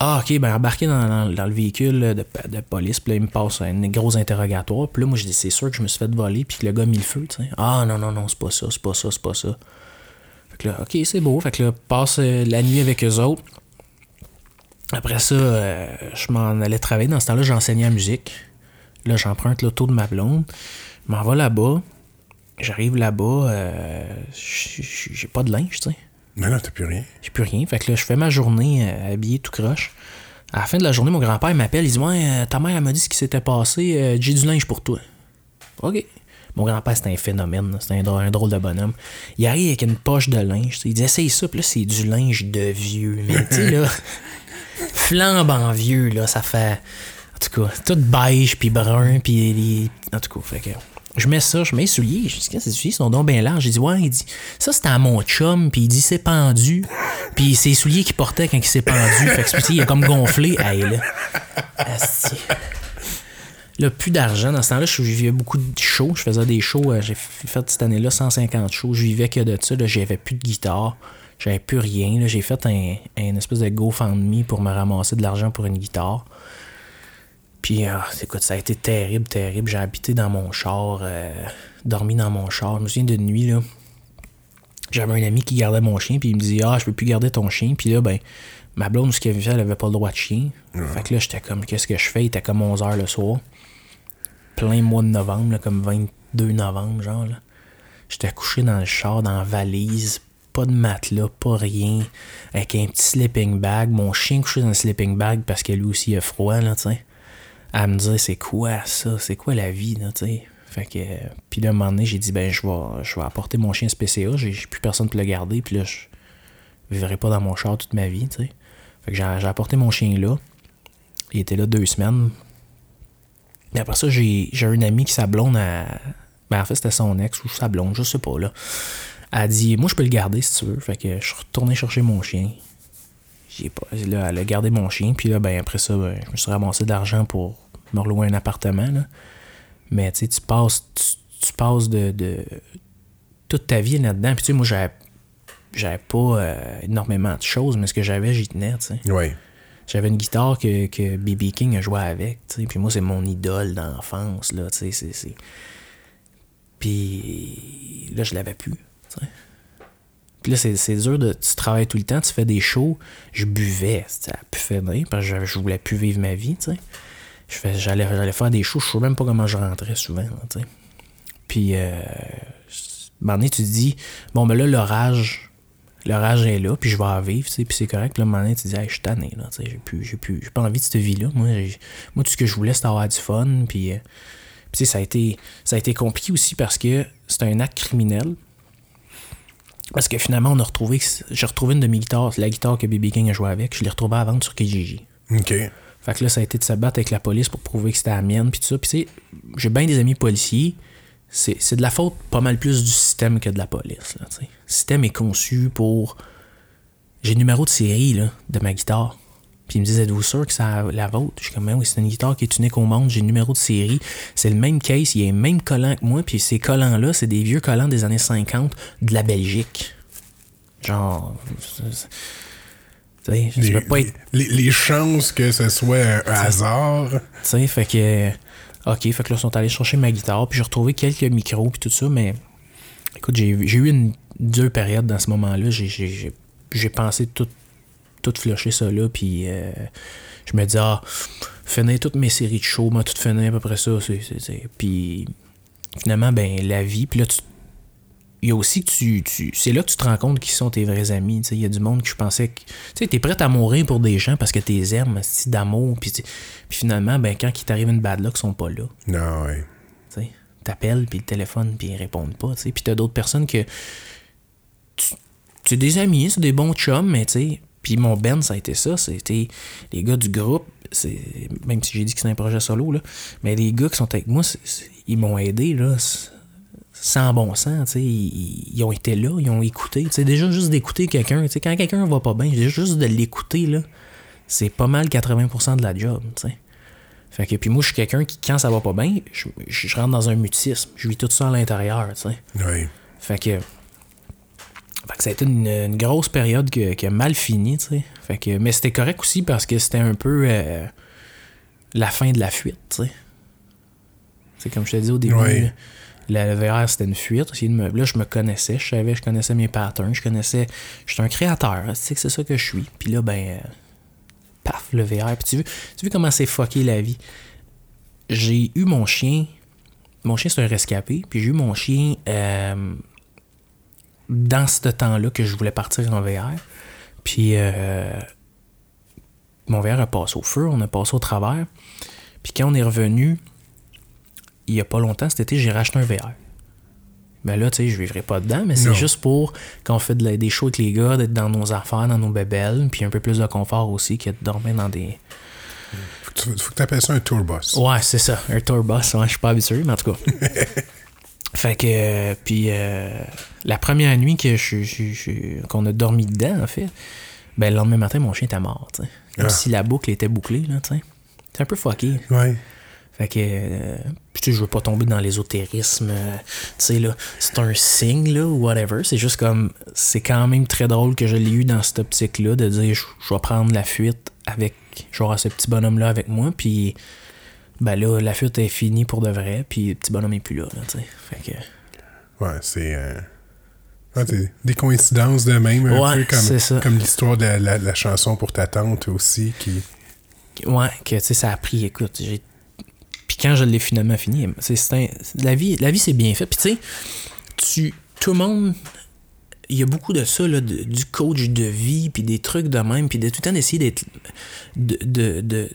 B: Ah, ok, ben, embarqué dans, le véhicule de, de police. Puis là, il me passe un gros interrogatoire. Puis là, moi, je dis, c'est sûr que je me suis fait voler. Puis que le gars a mis le feu, tu sais. Ah, non, non, non, c'est pas ça, c'est pas ça, c'est pas ça. Fait que là, ok, c'est beau. Fait que là, passe euh, la nuit avec eux autres. Après ça, euh, je m'en allais travailler. Dans ce temps-là, j'enseignais la musique. Là, j'emprunte l'auto de ma blonde. Je m'en vais là-bas. J'arrive là-bas. euh, j'ai pas de linge, tu sais.
A: Non, non, t'as plus rien.
B: J'ai plus rien. Fait que là, je fais ma journée euh, habillé tout croche. À la fin de la journée, mon grand-père m'appelle. Il dit Ouais, euh, ta mère, elle m'a dit ce qui s'était passé. j'ai du linge pour toi. OK. Mon grand-père, c'était un phénomène. C'était un, drôle- un drôle de bonhomme. Il arrive avec une poche de linge. Il dit Essaye ça. Puis là, c'est du linge de vieux. Mais tu sais, là, (laughs) flambant vieux, là, ça fait. En tout cas, tout beige, puis brun, puis. En tout cas, fait que. Je mets ça, je mets les souliers. Je dis, qu'est-ce que ces souliers sont donc bien larges? J'ai dit, ouais, il dit, ça c'était à mon chum, puis il dit, c'est pendu. Puis c'est les souliers qu'il portait quand il s'est pendu. Fait que, il a comme gonflé. Hey, là. Asti. Là, plus d'argent. Dans ce temps-là, je vivais beaucoup de shows. Je faisais des shows. euh, J'ai fait cette année-là 150 shows. Je vivais que de ça. Là, j'avais plus de guitare. J'avais plus rien. J'ai fait un, un espèce de GoFundMe pour me ramasser de l'argent pour une guitare. Puis, ah, écoute, ça a été terrible, terrible. J'ai habité dans mon char, euh, dormi dans mon char. Je me souviens d'une nuit, là. J'avais un ami qui gardait mon chien, puis il me dit Ah, je peux plus garder ton chien. Puis là, ben, ma blonde, ce qu'elle avait fait, elle avait pas le droit de chien. Fait que là, j'étais comme Qu'est-ce que je fais Il était comme 11h le soir. Plein mois de novembre, là, comme 22 novembre, genre, là. J'étais couché dans le char, dans la valise, pas de matelas, pas rien, avec un petit sleeping bag. Mon chien couché dans le sleeping bag parce que lui aussi il a froid, là, tu sais. À me dire, c'est quoi ça? C'est quoi la vie, là, tu sais? Fait que. Puis là, un moment donné, j'ai dit, ben, je vais, je vais apporter mon chien SPCA. J'ai j'ai plus personne pour le garder. Puis là, je vivrai pas dans mon char toute ma vie, tu sais. Fait que j'ai apporté mon chien là. Il était là deux semaines. Et après ça, j'ai un ami qui, sa blonde, a... ben, en fait, c'était son ex ou sa blonde, je sais pas, là. Elle a dit, moi, je peux le garder si tu veux. Fait que je suis retourné chercher mon chien. J'ai pas. Là, elle a gardé mon chien. Puis là, ben, après ça, ben, je me suis ramassé de l'argent pour me relouer un appartement, là. Mais tu sais, tu passes, tu, tu passes de, de toute ta vie là-dedans. Puis tu sais, moi, j'avais, j'avais pas euh, énormément de choses, mais ce que j'avais, j'y tenais, tu sais. J'avais une guitare que, que B.B. King a joué avec, tu sais. Puis moi, c'est mon idole d'enfance, là, tu sais. c'est- c'est- Puis là, je l'avais plus, Puis là, c'est, dur de. Tu travailles tout le temps, tu fais des shows. Je buvais, ça a pu finir, parce que je, je voulais plus vivre ma vie, tu sais. J'allais, faire des shows, je sais même pas comment je rentrais souvent, tu sais. Puis, euh, donné, tu te dis, bon, ben là, l'orage, l'orage est là, puis je vais en vivre, tu sais, puis c'est correct. Puis là, à un moment donné, tu te dis, je suis tanné, là, tu sais, j'ai plus, j'ai plus, j'ai pas envie de cette vie-là. Moi, moi, tout ce que je voulais, c'était avoir du fun, puis, euh, ça a été, ça a été compliqué aussi parce que c'est un acte criminel. Parce que finalement, on a retrouvé, j'ai retrouvé une de mes guitares, c'est la guitare que BB King a joué avec, je l'ai retrouvée à vendre sur Kijiji.
A: OK.
B: Fait que là, ça a été de se battre avec la police pour prouver que c'était la mienne, puis tout ça. Puis tu sais, j'ai bien des amis policiers. C'est de la faute pas mal plus du système que de la police. Là, le système est conçu pour. J'ai le numéro de série là, de ma guitare. Puis ils me disent Êtes-vous sûr que c'est la vôtre? Je suis comme Ben Oui, c'est une guitare qui est unique au monde. J'ai le numéro de série. C'est le même case. Il y a les mêmes collants que moi. Puis ces collants-là, c'est des vieux collants des années 50 de la Belgique. Genre. c'est- c'est- Tu sais, je
A: Les,
B: pas être
A: les- les chances que ce soit un hasard.
B: tu sais, fait que. Ok, fait que là, ils sont allés chercher ma guitare, puis j'ai retrouvé quelques micros, puis tout ça, mais. Écoute, j'ai eu une dure période dans ce moment-là. J'ai pensé tout, tout flusher ça là, puis euh, je me dis, ah, finir toutes mes séries de shows, moi, tout finir à peu près ça. c'est- Puis finalement, ben, la vie, puis là, tu. Il y a aussi que tu. tu c'est là que tu te rends compte qui sont tes vrais amis. tu sais. Il y a du monde que je pensais que. Tu sais, t'es prêt à mourir pour des gens parce que t'es aimes, d'amour. Puis, finalement, ben, quand il t'arrive une bad luck, ils sont pas là.
A: Non, ouais.
B: Tu sais, t'appelles, puis le téléphone, puis ils répondent pas. tu sais. Puis t'as d'autres personnes que. Tu, tu es des amis, c'est des bons chums, mais tu sais. Puis mon Ben, ça a été ça. C'était les gars du groupe. C'est, même si j'ai dit que c'est un projet solo, là. Mais les gars qui sont avec moi, ils m'ont aidé, là. Sans bon sens. Ils, ils ont été là, ils ont écouté. Tu sais, déjà, juste d'écouter quelqu'un. Quand quelqu'un va pas bien, juste de l'écouter, là, c'est pas mal 80% de la job, tu sais. Fait que, puis moi, je suis quelqu'un qui, quand ça va pas bien, je, rentre dans un mutisme. Je vis tout ça à l'intérieur, tu sais.
A: Ouais.
B: Fait que. Fait que ça a été une, une grosse période qui a mal fini, tu sais. Fait que, mais c'était correct aussi parce que c'était un peu euh, la fin de la fuite, tu sais. C'est comme je te dis au début,
A: Ouais.
B: la VR c'était une fuite. Là, je me connaissais, je savais, je connaissais mes patterns, je connaissais. J'étais un créateur, tu sais que c'est ça que je suis. Puis là, ben. euh, paf, le VR. Puis tu veux, tu veux comment c'est fucké la vie? J'ai eu mon chien. Mon chien, c'est un rescapé. Puis j'ai eu mon chien euh, dans ce temps-là que je voulais partir en VR. Puis euh, mon VR a passé au feu, on a passé au travers. Puis quand on est revenu, il y a pas longtemps, cet été, j'ai racheté un VR. Ben là, tu sais, je vivrai pas dedans, mais c'est juste pour quand on fait de la- des shows avec les gars, d'être dans nos affaires, dans nos bébelles, puis un peu plus de confort aussi que de dormir dans des.
A: Faut que tu faut que t'appelles ça un tour bus.
B: Ouais, c'est ça, un tour bus. Ouais, je suis pas habitué, mais en tout cas. (laughs) fait que, euh, puis euh, la première nuit que je, je- je- qu'on a dormi dedans, en fait, ben le lendemain matin, mon chien était mort, tu sais. Comme
A: Ah.
B: si la boucle était bouclée, là, tu sais. C'est un peu fucké.
A: Ouais.
B: Fait que, euh, puis tu sais, je veux pas tomber dans l'ésotérisme, euh, tu sais, là, c'est un signe, là, ou whatever. C'est juste comme, c'est quand même très drôle que je l'ai eu dans cette optique-là, de dire, je, je vais prendre la fuite avec, genre, ce petit bonhomme-là avec moi, puis, ben là, la fuite est finie pour de vrai, puis le petit bonhomme est plus là, là, tu sais. Fait que,
A: Ouais, c'est. euh, ouais, c'est des coïncidences de même, un
B: Ouais,
A: peu comme, comme l'histoire de la, la chanson pour ta tante aussi, qui.
B: ouais, que, tu sais, ça a pris, écoute, j'ai. Puis quand je l'ai finalement fini, c'est, c'est un- la vie, la vie c'est bien fait. Puis tu sais, tu, tout le monde, il y a beaucoup de ça, là, du coach de vie, puis des trucs de même, puis de tout le temps d'essayer d'être, de, de-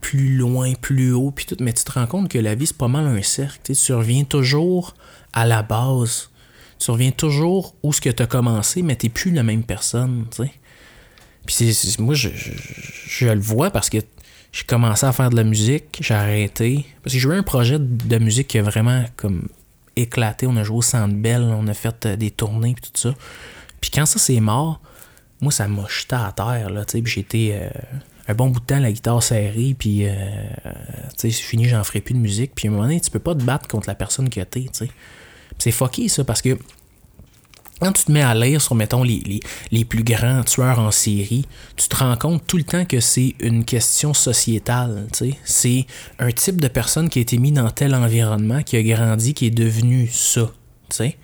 B: plus loin, plus haut, puis tout. Mais tu te rends compte que la vie, c'est pas mal un cercle. tu Tu reviens toujours à la base. Tu reviens toujours où ce que tu as commencé, mais t'es plus la même personne, tu sais. Puis c'est- moi, je, je, je le vois parce que j'ai commencé à faire de la musique, j'ai arrêté. Parce que j'ai eu un projet de musique qui a vraiment comme éclaté. On a joué au Centre Bell, on a fait euh, des tournées puis tout ça. Puis quand ça c'est mort, moi ça m'a jeté à terre là, tu sais, été euh, un bon bout de temps la guitare serrée puis euh, tu sais, c'est fini, j'en ferai plus de musique. Puis à un moment donné, tu peux pas te battre contre la personne que t'es, tu sais. C'est fucké ça parce que quand tu te mets à lire sur, mettons, les, les, les plus grands tueurs en série, tu te rends compte tout le temps que c'est une question sociétale. tu sais. C'est un type de personne qui a été mis dans tel environnement, qui a grandi, qui est devenu ça. tu sais.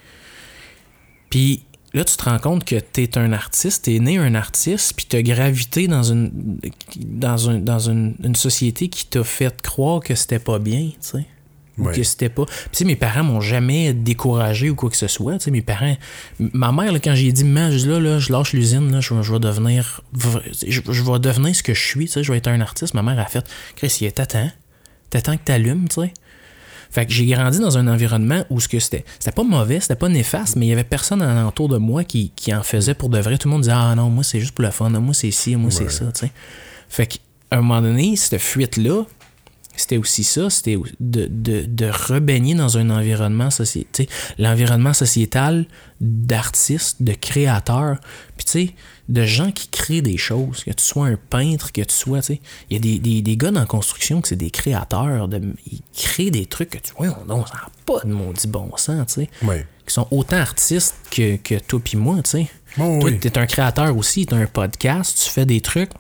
B: Puis là, tu te rends compte que tu es un artiste, tu es né un artiste, puis tu as gravité dans une, dans dans une société qui t'a fait croire que c'était pas bien. tu sais ou
A: Ouais.
B: que c'était pas. Puis, tu sais, mes parents m'ont jamais découragé ou quoi que ce soit. Tu sais, mes parents. Ma mère, là, quand j'ai dit, dis, là, là, je lâche l'usine, là, je, vais- je vais devenir. Je, je vais devenir ce que je suis, tu sais, je vais être un artiste. Ma mère a fait, Chris, il t'attends. T'attends que t'allumes, tu sais. Fait que j'ai grandi dans un environnement où ce que c'était. C'était pas mauvais, c'était pas néfaste, mais il y avait personne alentour de moi qui, qui en faisait pour de vrai. Tout le monde disait, ah non, moi, c'est juste pour le fun, moi, c'est ci, moi, c'est ça, tu sais. Fait qu'à un moment donné, cette fuite-là, c'était aussi ça, c'était de, de, de rebaigner dans un environnement sociétal, l'environnement sociétal d'artistes, de créateurs, puis tu sais, de gens qui créent des choses, que tu sois un peintre, que tu sois, tu sais, il y a des, des, des gars dans la construction que c'est des créateurs, de, ils créent des trucs que tu vois, ça n'a pas de maudit bon sens, tu sais, qui sont autant artistes que, que toi puis moi, tu sais.
A: Oh,
B: Toi,
A: oui.
B: tu es un créateur aussi, tu as un podcast, tu fais des trucs.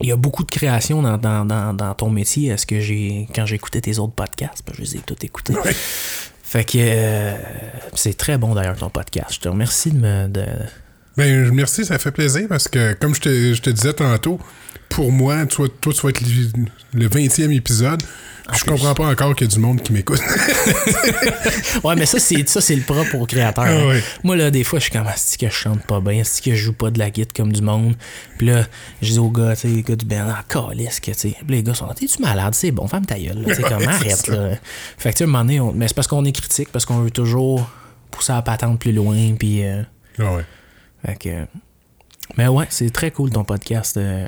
B: Il y a beaucoup de création dans, dans, dans, dans ton métier. Est-ce que j'ai. Quand j'écoutais tes autres podcasts, ben, je les ai tous écoutés.
A: Ouais.
B: Fait que euh, c'est très bon d'ailleurs ton podcast. Je te remercie de me. De...
A: Ben, merci, ça fait plaisir parce que, comme je te, je te disais tantôt, pour moi, toi, toi tu vas être le, le 20e épisode. Je
B: plus.
A: comprends pas encore qu'il y a du monde qui m'écoute. (laughs)
B: Ouais, mais ça, c'est ça, c'est le propre au créateur.
A: Ah
B: hein. Moi, là, des fois, je suis comme, est que je chante pas bien? Est-ce que je joue pas de la guitare comme du monde? Puis là, je dis aux gars, tu sais, les gars du band, ah, calisse que, tu sais. Les gars sont, t'es-tu malade? C'est bon, ferme ta gueule, là. Tu sais, comme, (laughs) arrête, là. Fait que, tu sais, à un moment donné, on- mais c'est parce qu'on est critique, parce qu'on veut toujours pousser la patente plus loin, puis. euh,
A: Ah ouais.
B: fait que. Mais ouais, c'est très cool ton podcast. euh.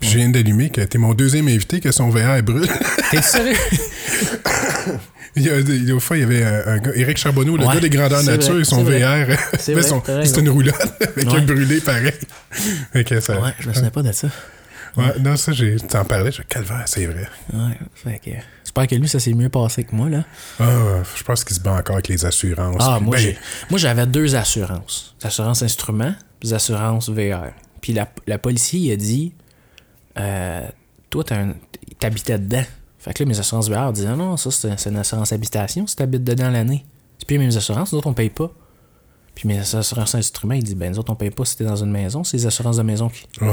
A: Puis je viens d'allumer que t'es mon deuxième invité, que son VR brûle.
B: T'es sérieux? (laughs)
A: il y a, il y a une fois, il y avait un, un gars, Éric Charbonneau, le
B: Ouais,
A: gars des grandeurs nature,
B: vrai,
A: et son VR. C'était (laughs) une roulotte (laughs) avec
B: Ouais.
A: un brûlé pareil. Que ça,
B: Ouais, je me souviens pas de ça.
A: Ouais, non, ça, j'ai, t'en parlais, je calvaire, c'est vrai.
B: Ouais, fait que. J'espère que lui, ça s'est mieux passé que moi, là.
A: Ah, je pense qu'il se bat encore avec les assurances.
B: Ah,
A: Puis,
B: moi,
A: ben,
B: moi, j'avais deux assurances. Assurance instrument, puis assurance VR. Puis la, la policier, il a dit euh, Toi, t'habitais dedans. Fait que là, mes assurances VR disaient Non, ça, c'est une assurance habitation si t'habites dedans l'année. C'est plus les mêmes assurances, nous autres, on paye pas. Puis mes assurances instruments, ils disent Ben, nous autres, on paye pas si t'es dans une maison, c'est les assurances de maison qui.
A: oh,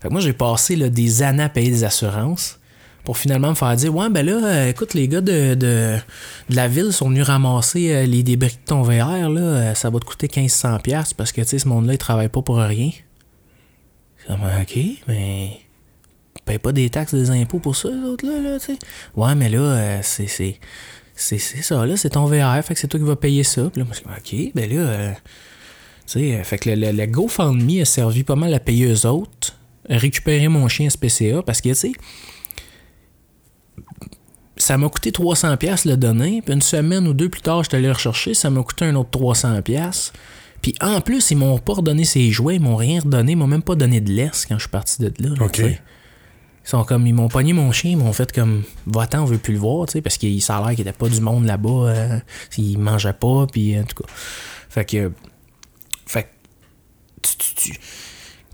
B: Fait que moi, j'ai passé là, des années à payer des assurances pour finalement me faire dire Ouais, ben là, euh, écoute, les gars de, de, de la ville sont venus ramasser euh, les débris de ton VR, là, euh, ça va te coûter 1500$ piastres parce que, tu sais, ce monde-là, il travaille pas pour rien. Comme, OK, mais payent pas des taxes, des impôts pour ça, les autres, là, là, tu sais. Ouais, mais là, euh, c'est, c'est, c'est, c'est ça, là, c'est ton VR, fait que c'est toi qui vas payer ça. Puis là, moi, je OK, ben là, euh, tu sais, euh, fait que le, le, le GoFundMe a servi pas mal à payer eux autres, à récupérer mon chien SPCA, parce que, tu sais, ça m'a coûté 300 pièces le donner, puis une semaine ou deux plus tard, je suis allé le rechercher, ça m'a coûté un autre 300 pièces. Puis en plus, ils m'ont pas redonné ses jouets, ils m'ont rien redonné, ils m'ont même pas donné de laisse quand je suis parti de là.
A: OK.
B: Ils sont comme, ils m'ont pogné mon chien, ils m'ont fait comme, va-t'en, on veut plus le voir, tu sais, parce qu'il ça a l'air qu'il était pas du monde là-bas, euh, il mangeait pas, puis en tout cas. Fait que, fait que, tu, tu-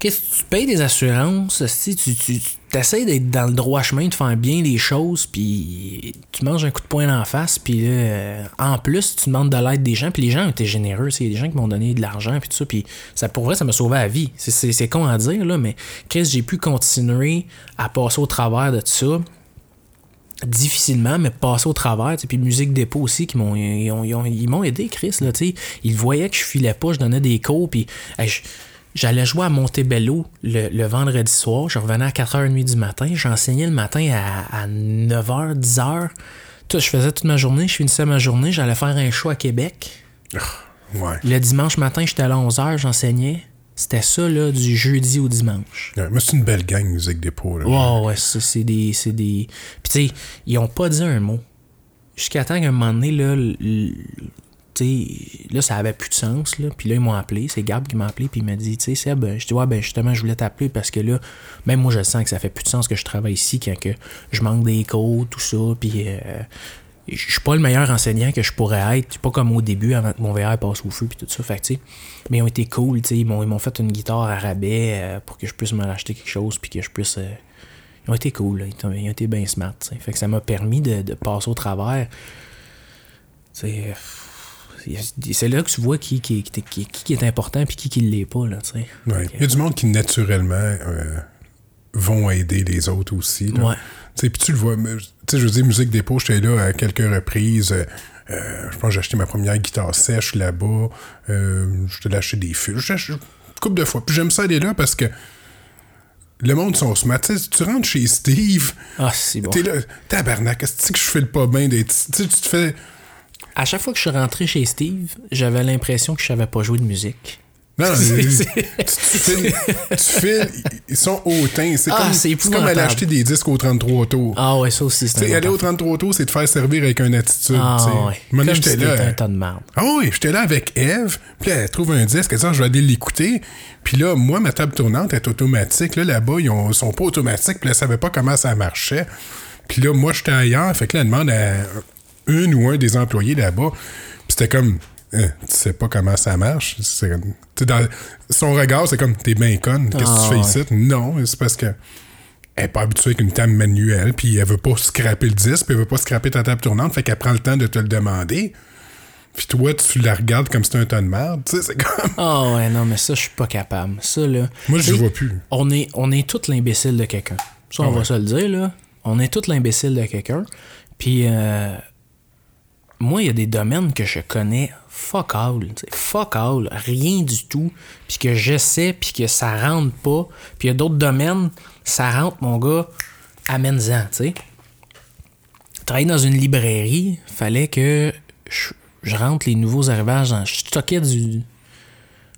B: qu'est-ce que tu payes des assurances, si tu, tu essaies d'être dans le droit chemin, de faire bien les choses, puis tu manges un coup de poing la face, puis euh, en plus, tu demandes de l'aide des gens, puis les gens été généreux, il y a des gens qui m'ont donné de l'argent, puis tout ça, puis ça, pour vrai, ça m'a sauvé la vie. C'est- con à dire, là, mais Chris, j'ai pu continuer à passer au travers de tout ça difficilement, mais passer au travers. Puis Musique Dépôt aussi, qui m'ont, ils, ont- ils ont- ils m'ont aidé, Chris. Là, tu sais. ils voyaient que je filais pas, je donnais des cours, puis j'allais jouer à Montebello le, le vendredi soir. Je revenais à 4h30 du matin. J'enseignais le matin à, à 9h, 10h. Tout, je faisais toute ma journée, je finissais ma journée, j'allais faire un show à Québec.
A: Ouais.
B: Le dimanche matin, j'étais à 11h, j'enseignais. C'était ça, là, du jeudi au dimanche.
A: Ouais, Mais c'est une belle gang, Musique Dépôt. Là.
B: Ouais, ouais, ça, c'est des. Des. Puis, tu sais, ils ont pas dit un mot. Jusqu'à temps qu'à un moment donné, là, là, ça avait plus de sens, là. Puis là, ils m'ont appelé. C'est Gab qui m'a appelé, puis il m'a dit, tu sais, Seb, je dis, ouais, ben, justement, je voulais t'appeler parce que là, même moi, je sens que ça fait plus de sens que je travaille ici quand que je manque des cours, tout ça, puis. euh, je suis pas le meilleur enseignant que je pourrais être. Pas comme au début avant que mon VR passe au feu puis tout ça. Fait tu sais, mais ils ont été cool. tu sais, Ils m'ont, fait une guitare à rabais euh, pour que je puisse me racheter quelque chose puis que je puisse. euh, ils ont été cool. là. Ils, ont, ils ont été bien smart. Fait que ça m'a permis de, passer au travers. C'est là que tu vois qui, qui, qui, qui- qui est important puis qui qui l'est pas. Là.
A: Ouais. Il y a du monde qui, naturellement, euh, vont aider les autres aussi. là.
B: Ouais.
A: Puis tu le vois. je veux dire, Musique Dépôt, j'étais là à quelques reprises. euh, euh, je pense que j'ai acheté ma première guitare sèche là-bas. Euh, je t'ai acheté des fils. J'ai acheté une couple de fois. Puis j'aime ça aller là parce que le monde sont smart. Tu rentres chez Steve,
B: Ah, c'est bon.
A: t'es là, tabarnak, est-ce que je fais le pas bien d'être. Tu sais, tu te fais.
B: À chaque fois que je suis rentré chez Steve, j'avais l'impression que je savais pas jouer de musique.
A: Non, (laughs) non, tu, tu files, tu files, ils sont hautains. C'est
B: Ah,
A: comme, comme aller acheter des disques au 33 tours.
B: Ah ouais, ça aussi, c'est
A: aller au 33 tours, c'est te faire servir avec une attitude.
B: Ah ouais. Comme
A: j'étais
B: si
A: là.
B: un tas de merde.
A: Ah oui, j'étais là avec Eve, puis elle trouve un disque, elle dit, Ah, je vais aller l'écouter. Puis là, moi, ma table tournante est automatique. Là, là-bas, ils ont- sont pas automatiques, puis là, elle savait pas comment ça marchait. Puis là, moi, j'étais ailleurs, fait que là, elle demande à une ou un des employés là-bas. Puis c'était comme, Hein, tu sais pas comment ça marche. Dans son regard, c'est comme, t'es bien conne, qu'est-ce que
B: Ah,
A: tu fais ici? Non, c'est parce que elle est pas habituée avec une table manuelle, puis elle veut pas scraper le disque, puis elle veut pas scraper ta table tournante, fait qu'elle prend le temps de te le demander. Puis toi, tu la regardes comme si c'était un ton de merde. Tu sais, c'est comme.
B: Ah ouais, non, mais ça, je suis pas capable. Ça, là.
A: Moi, je vois plus.
B: On est, on est tout l'imbécile de quelqu'un. Ça, on
A: Ah
B: va
A: ouais.
B: se le dire, là. On est tout l'imbécile de quelqu'un. Puis, euh, moi, il y a des domaines que je connais fuck all. Fuck all. Rien du tout. Puis que j'essaie, puis que ça rentre pas. Puis il y a d'autres domaines, ça rentre, mon gars, amène-en, tu sais. Travailler dans une librairie, fallait que je, rentre les nouveaux arrivages. Je stockais du.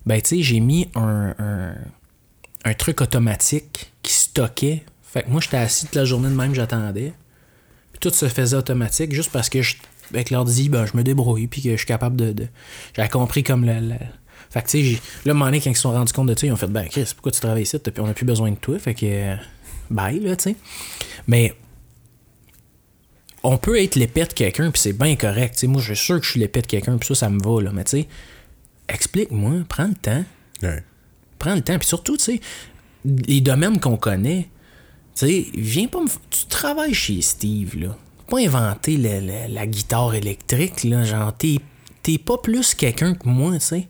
B: Ben, tu sais, j'ai mis un, un, un truc automatique qui stockait. Fait que moi, j'étais assis toute la journée de même, j'attendais. Puis tout se faisait automatique juste parce que je, avec l'ordi, ben, je me débrouille puis que je suis capable de. de- J'avais compris comme le. le- Fait que tu sais, là, un moment donné, quand ils se sont rendus compte de ça, ils ont fait Ben, Chris, pourquoi tu travailles ici? Puis on n'a plus besoin de toi. Fait que. euh, Bye, là, tu sais. Mais. On peut être l'épée de quelqu'un, puis c'est bien correct. sais. moi, je suis sûr que je suis l'épée de quelqu'un, puis ça, ça me va, là. Mais tu sais, explique-moi, prends le temps
A: Ouais.
B: prends le temps. Puis surtout, tu sais, les domaines qu'on connaît, tu sais, viens pas me. Tu travailles chez Steve, là. Pas le- la guitare électrique, là. Genre, t'es, pas plus quelqu'un que moi, tu sais.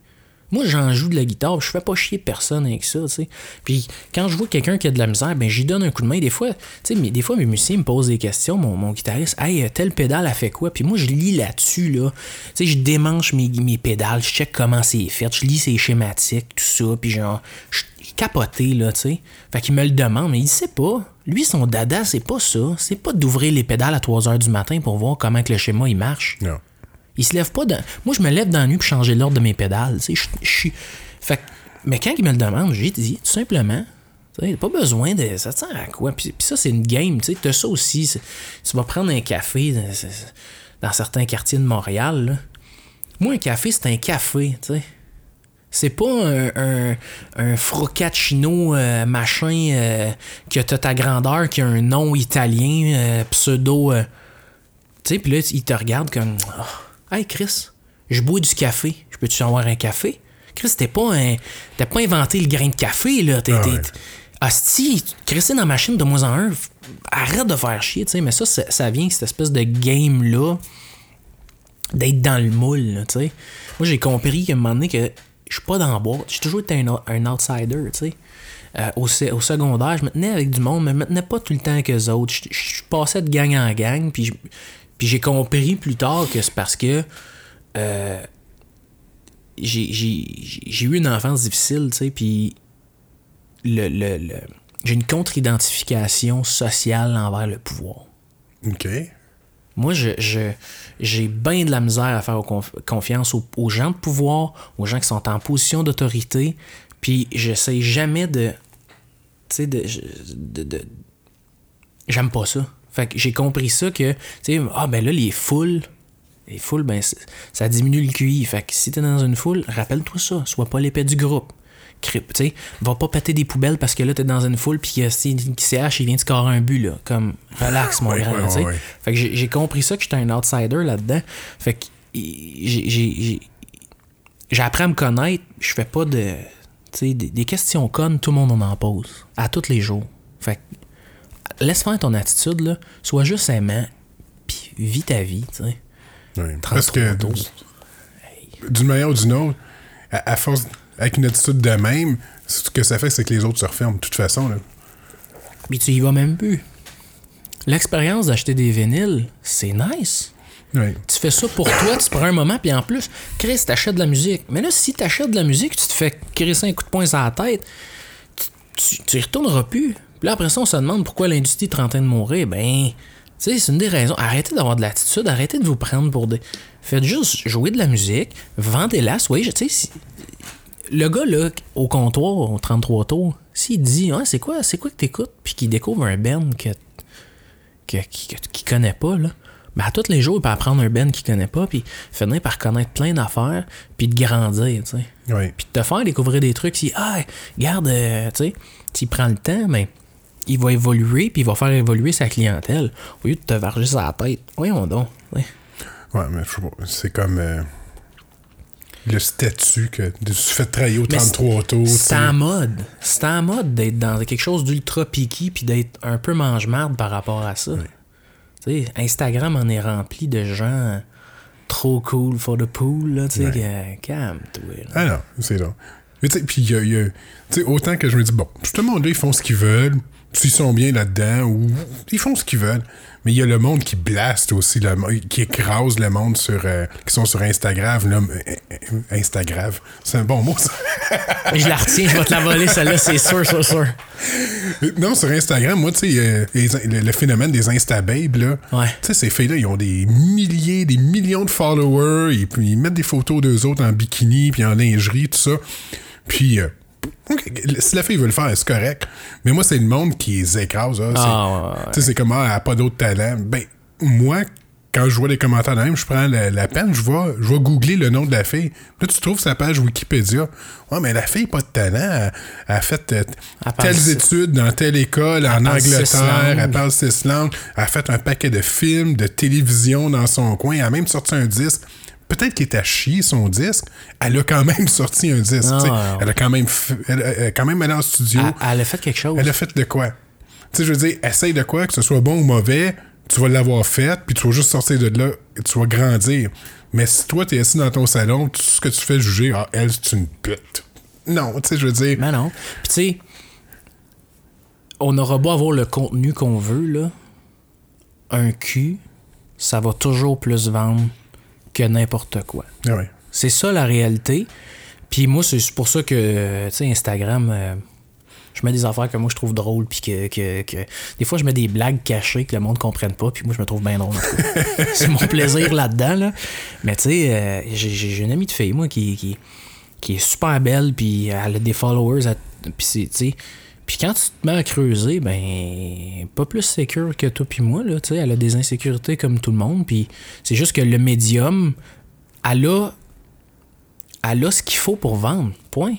B: Moi, j'en joue de la guitare, je fais pas chier personne avec ça, tu sais. Puis quand je vois quelqu'un qui a de la misère, ben j'y donne un coup de main. Des fois, tu sais, des fois, mes musiciens me posent des questions, mon, mon guitariste, hey, tel pédale a fait quoi? Puis moi, je lis là-dessus, là. Tu sais, je démanche mes, mes pédales, je check comment c'est fait, je lis ses schématiques, tout ça, puis genre, je capoté, là, tu sais. Fait qu'il me le demande, mais il sait pas. Lui, son dada, c'est pas ça. C'est pas d'ouvrir les pédales à 3 h du matin pour voir comment que le schéma il marche.
A: Non.
B: Il se lève pas dans... Moi, je me lève dans la nuit pour changer l'ordre de mes pédales. Tu sais, je, suis. Fait que- Mais quand il me le demande, j'ai dit tout simplement. Tu sais, pas besoin de. Ça te sert à quoi? Puis, puis ça, c'est une game. Tu sais, t'as ça aussi. Tu vas prendre un café dans, certains quartiers de Montréal. là. Moi, un café, c'est un café. Tu sais. C'est pas un, un, euh, machin euh, que t'as ta grandeur, qui a un nom italien, euh, pseudo. euh, tu sais, puis là, il te regarde comme Ah, Hey Chris, je bois du café. Je peux-tu avoir un café? Chris, t'es pas un. T'as pas inventé le grain de café, là. T'es.
A: Ah ouais.
B: Asti, Chris, dans la machine de moins en un, arrête de faire chier, tu sais. Mais ça, ça, ça vient, cette espèce de game-là, d'être dans le moule, tu sais. Moi, j'ai compris qu'à un moment donné, que je suis pas dans la boîte. J'ai toujours été un, un outsider, tu sais. Euh, au, au secondaire, je me tenais avec du monde, mais je me tenais pas tout le temps avec eux autres. Je, je- passais de gang en gang, puis, puis j'ai compris plus tard que c'est parce que euh, j'ai eu une enfance difficile, tu sais, puis le, le- le- j'ai une contre-identification sociale envers le pouvoir.
A: OK.
B: Moi, je, je- j'ai bien de la misère à faire conf- confiance aux, gens de pouvoir, aux gens qui sont en position d'autorité, puis j'essaie jamais de. Tu sais, de, de, de- J'aime pas ça. Fait que j'ai compris ça que, tu sais, ah ben là, les foules, les foules, ben ça diminue le QI. Fait que si t'es dans une foule, rappelle-toi ça, sois pas l'épée du groupe. Crip, tu sais, va pas péter des poubelles parce que là, t'es dans une foule, puis si CH, il vient de scorer un but, là. Comme, relax, mon
A: Ouais,
B: grand,
A: ouais,
B: tu sais.
A: ouais, ouais.
B: Fait que j'ai compris ça que j'étais un outsider là-dedans. Fait que j'ai- j'ai appris à me connaître. Je fais pas de. Tu sais, des, des questions connes, tout le monde en en pose. À tous les jours. Fait que laisse faire ton attitude, là. Sois juste aimant. Puis vis ta vie, tu sais.
A: Parce que
B: 33
A: d- d'une manière ou d'une autre, à, à force, avec une attitude de même, ce que ça fait, c'est que les autres se referment de toute façon. Là.
B: Puis tu y vas même plus. L'expérience d'acheter des vinyles, c'est nice. Tu fais ça pour toi, tu prends un moment, puis en plus, Chris, t'achètes de la musique. Mais là, si t'achètes de la musique, tu te fais crisser un coup de poing sur la tête, tu, tu, tu y retourneras plus. Puis là, après ça, on se demande pourquoi l'industrie est en train de mourir. Ben, tu sais, c'est une des raisons. Arrêtez d'avoir de l'attitude, arrêtez de vous prendre pour des. Faites juste jouer de la musique, vendez-la, soyez. Tu sais, si- le gars, là, au comptoir, au 33 tours, s'il dit, ah, c'est quoi, c'est quoi que t'écoutes, puis qu'il découvre un band que que- qui, que- qui connaît pas, là. Ben, à tous les jours, il peut apprendre un Ben qu'il connaît pas, puis finir par connaître plein d'affaires, puis de grandir, tu sais.
A: Ouais.
B: Puis de te faire découvrir des trucs, si, ah, regarde, euh, tu sais, s'il prend le temps, ben, il va évoluer, puis il va faire évoluer sa clientèle, au lieu de te varger sur la tête. Voyons donc. ouais.
A: Ouais, mais sais c'est comme euh, le statut que tu fais travailler au
B: Mais
A: 33 tours.
B: C'est en mode. C'est en mode d'être dans quelque chose d'ultra piqué, puis d'être un peu mange-marde par rapport à ça. Instagram en est rempli de gens trop cool for the pool, là, sais,
A: Ouais.
B: calme-toi.
A: Ah non, c'est là. Mais tu sais, puis il y a, y autant que je me dis, bon, tout le monde là, ils font ce qu'ils veulent, s'ils sont bien là-dedans, ou ils font ce qu'ils veulent. Mais il y a le monde qui blaste aussi, le qui écrase le monde sur, euh, qui sont sur Instagram. Là, euh, Instagram, c'est un bon mot, ça. (laughs)
B: Je la retiens, je vais te la voler, celle-là, c'est sûr, sûr, sûr.
A: non, sur Instagram, moi, tu sais, euh, le, le phénomène des Instababes, là.
B: Ouais.
A: Tu sais, ces filles-là, ils ont des milliers, des millions de followers, puis ils mettent des photos d'eux autres en bikini, puis en lingerie, tout ça. Puis, euh, ok, si la fille veut le faire, c'est correct. Mais moi, c'est le monde qui les écrase. C'est-
B: Ah, ouais, ouais,
A: Tu sais, c'est comme, ah, elle a pas d'autre talent. Ben, moi, quand je vois les commentaires de même, je prends la, la peine, je vais, je vais googler le nom de la fille. Là, tu trouves sa page Wikipédia. Ouais, mais la fille n'a pas de talent. Elle, a fait euh, telles
B: six-
A: études dans telle école en Angleterre. Elle parle six langues. Elle a fait un paquet de films, de télévision dans son coin. Elle a même sorti un disque. Peut-être qu'il est à chier son disque. Elle a quand même (laughs) sorti un disque.
B: Ah.
A: Elle a quand même, f- elle, a- quand même allé en studio.
B: Elle, elle a fait quelque chose.
A: Elle a fait de quoi? Tu sais, je veux dire, essaye de quoi, que ce soit bon ou mauvais, tu vas l'avoir fait, puis tu vas juste sortir de là, et tu vas grandir. Mais si toi, t'es assis dans ton salon, tout ce que tu fais juger, ah, elle, c'est une pute. Non, tu sais, je veux dire.
B: Ben non. Puis tu sais, on aura beau avoir le contenu qu'on veut, là. Un cul, ça va toujours plus vendre que n'importe quoi.
A: Ah ouais.
B: C'est ça la réalité. Puis moi, c'est pour ça que, tu sais, Instagram, euh, je mets des affaires que moi je trouve drôles, puis que, que, que- Des fois, je mets des blagues cachées que le monde ne comprenne pas, puis moi, je me trouve bien drôle. (laughs) c'est mon plaisir là-dedans, là. Mais tu sais, euh, j'ai- une amie de fille, moi, qui, qui, qui est super belle, puis elle a des followers, puis c'est, tu sais... Puis quand tu te mets à creuser, ben, pas plus sécure que toi puis moi, là, tu sais, elle a des insécurités comme tout le monde, puis c'est juste que le médium, elle a elle a ce qu'il faut pour vendre. Point.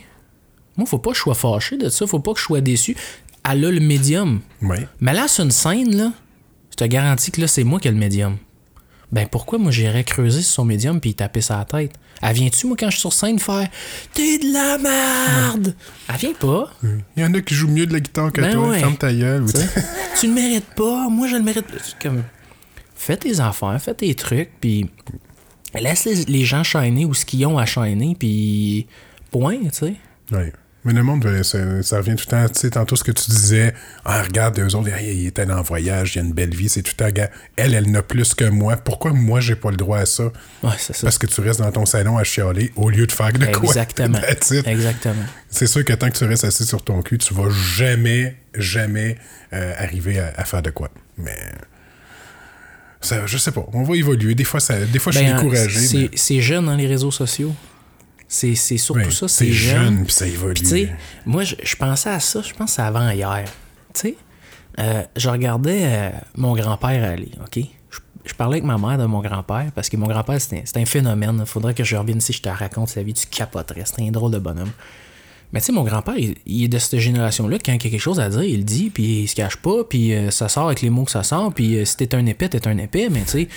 B: Moi, faut pas que je sois fâché de ça, faut pas que je sois déçu. Elle a le médium.
A: Ouais.
B: Mais là, sur une scène, là, je te garantis que là, c'est moi qui ai le médium. Ben pourquoi moi j'irais creuser sur son médium puis taper sa tête? Elle vient-tu, moi, quand je suis sur scène, faire T'es de la merde! Elle vient pas.
A: Il y en a qui jouent mieux de la guitare que
B: Ben
A: toi.
B: ouais.
A: Ferme ta gueule. ou
B: Tu sais,
A: tu- (laughs)
B: tu le mérites pas, moi je le mérite. Comme, fais tes affaires, fais tes trucs, puis laisse les, les gens shiner ou ce qu'ils ont à shiner, puis point, tu sais.
A: Ouais. Mais le monde, euh, ça, ça revient tout le temps. Tu sais, tantôt ce que tu disais, ah, regarde, eux autres, hey, ils étaient en voyage, il y a une belle vie, c'est tout le temps, gars, elle, elle n'a plus que moi. Pourquoi moi, j'ai pas le droit à ça?
B: Ouais, c'est ça.
A: Parce que tu restes dans ton salon à chialer au lieu de faire de quoi?
B: Exactement. (laughs) Exactement.
A: C'est sûr que tant que tu restes assis sur ton cul, tu vas jamais, jamais euh, arriver à, à faire de quoi. Mais. Ça, je sais pas. On va évoluer. Des fois, ça, des fois je suis
B: Ben,
A: découragé.
B: c'est-
A: mais-
B: jeune dans les réseaux sociaux. C'est c'est surtout ça,
A: c'est
B: jeune.
A: jeune, puis ça évolue.
B: Puis moi, je, je pensais à ça, je pense avant hier. Tu sais, euh, je regardais euh, mon grand-père aller, OK? Je, je parlais avec ma mère de mon grand-père, parce que mon grand-père, c'était c'est un phénomène. Il faudrait que je revienne ici, je te raconte sa vie, tu capoterais. C'était un drôle de bonhomme. Mais tu sais, mon grand-père, il, il est de cette génération-là, quand il y a quelque chose à dire, il le dit, puis il se cache pas, puis euh, ça sort avec les mots que ça sort, puis euh, si t'es un épais, t'es un épais, mais tu sais,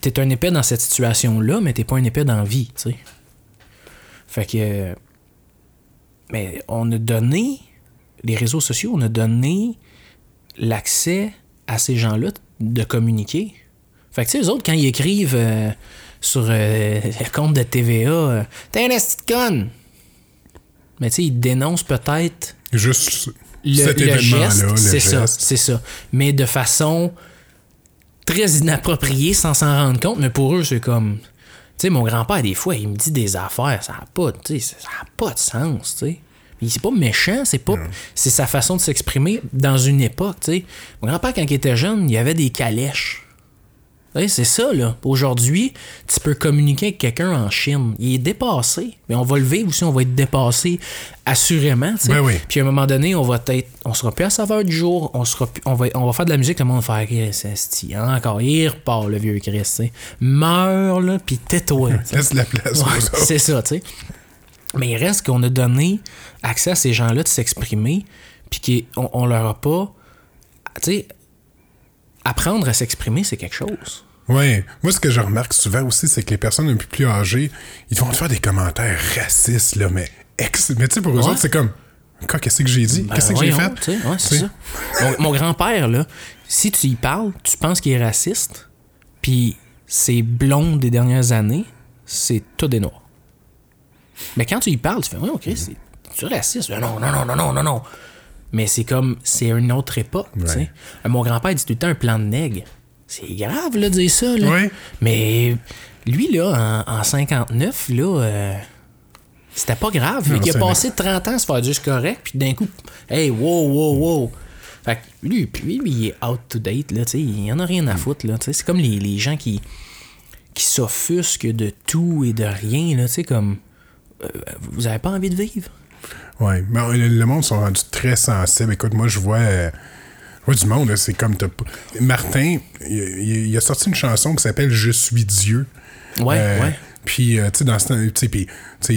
B: t'es un épais dans cette situation-là, mais t'es pas un épais dans la vie, tu sais. Fait que. Mais on a donné, les réseaux sociaux, on a donné l'accès à ces gens-là de communiquer. Fait que, tu sais, eux autres, quand ils écrivent euh, sur euh, le compte de TVA, euh, T'es un conne! Mais tu sais, ils dénoncent peut-être
A: Juste
B: le,
A: cet
B: le
A: événement-là,
B: geste. C'est ça, c'est ça. Mais de façon très inappropriée sans s'en rendre compte. Mais pour eux, c'est comme. Tu sais, mon grand-père, des fois, il me dit des affaires, ça n'a pas, ça pas de sens, tu sais. C'est pas méchant, c'est pas. C'est sa façon de s'exprimer dans une époque, tu sais. Mon grand-père, quand il était jeune, il y avait des calèches. C'est ça, là. Aujourd'hui, tu peux communiquer avec quelqu'un en Chine. Il est dépassé. Mais on va le vivre aussi, on va être dépassé assurément.
A: Ben oui.
B: Puis à un moment donné, on va être. On sera plus à saveur du jour. On, sera plus- on, va, on va faire de la musique, le monde va faire hein, encore. Il repart, le vieux Chris. tu sais. Meurs, là, puis tais-toi.
A: Laisse la place
B: Ouais, c'est ça, tu sais. Mais il reste qu'on a donné accès à ces gens-là de s'exprimer, puis qu'on on leur a pas. Tu sais, apprendre à s'exprimer, c'est quelque chose.
A: Ouais. Moi, ce que je remarque souvent aussi, c'est que les personnes un peu plus âgées, ils vont te faire des commentaires racistes, là, mais ex. Mais tu sais, pour eux
B: Ouais.
A: autres, c'est comme. Quoi, qu'est-ce que j'ai dit?
B: Ben,
A: Qu'est-ce que j'ai fait?
B: ouais, c'est ça. Mon, mon grand-père, là, si tu y parles, tu penses qu'il est raciste, puis ses blondes des dernières années, c'est tout des noirs. Mais quand tu y parles, tu fais, oui, ok, c'est tu raciste. Non, non, non, non, non, non, non. Mais c'est comme, c'est une autre époque, tu sais.
A: Ouais.
B: Euh, Mon grand-père dit tout le temps un plan de nègre. C'est grave, là, de dire ça, là.
A: Ouais.
B: Mais lui, là, en, en 59, là, euh, c'était pas grave.
A: Non,
B: il a passé 30 ans à se faire c'est correct, puis d'un coup, hey, wow, wow, wow. Fait que lui, puis lui, il est out to date, là, tu sais, il en a rien à foutre, là, tu sais. C'est comme les, les gens qui, qui s'offusquent de tout et de rien, là, tu sais, comme. euh, vous avez pas envie de vivre?
A: Mais euh, le, monde sont rendus très sensibles. Écoute, moi, je vois, euh, je vois du monde, c'est comme... Martin, il, il- a sorti une chanson qui s'appelle « Je suis Dieu
B: Ouais,
A: Euh,
B: ouais.
A: Puis, euh, tu sais, dans ce temps, tu sais, puis, tu sais,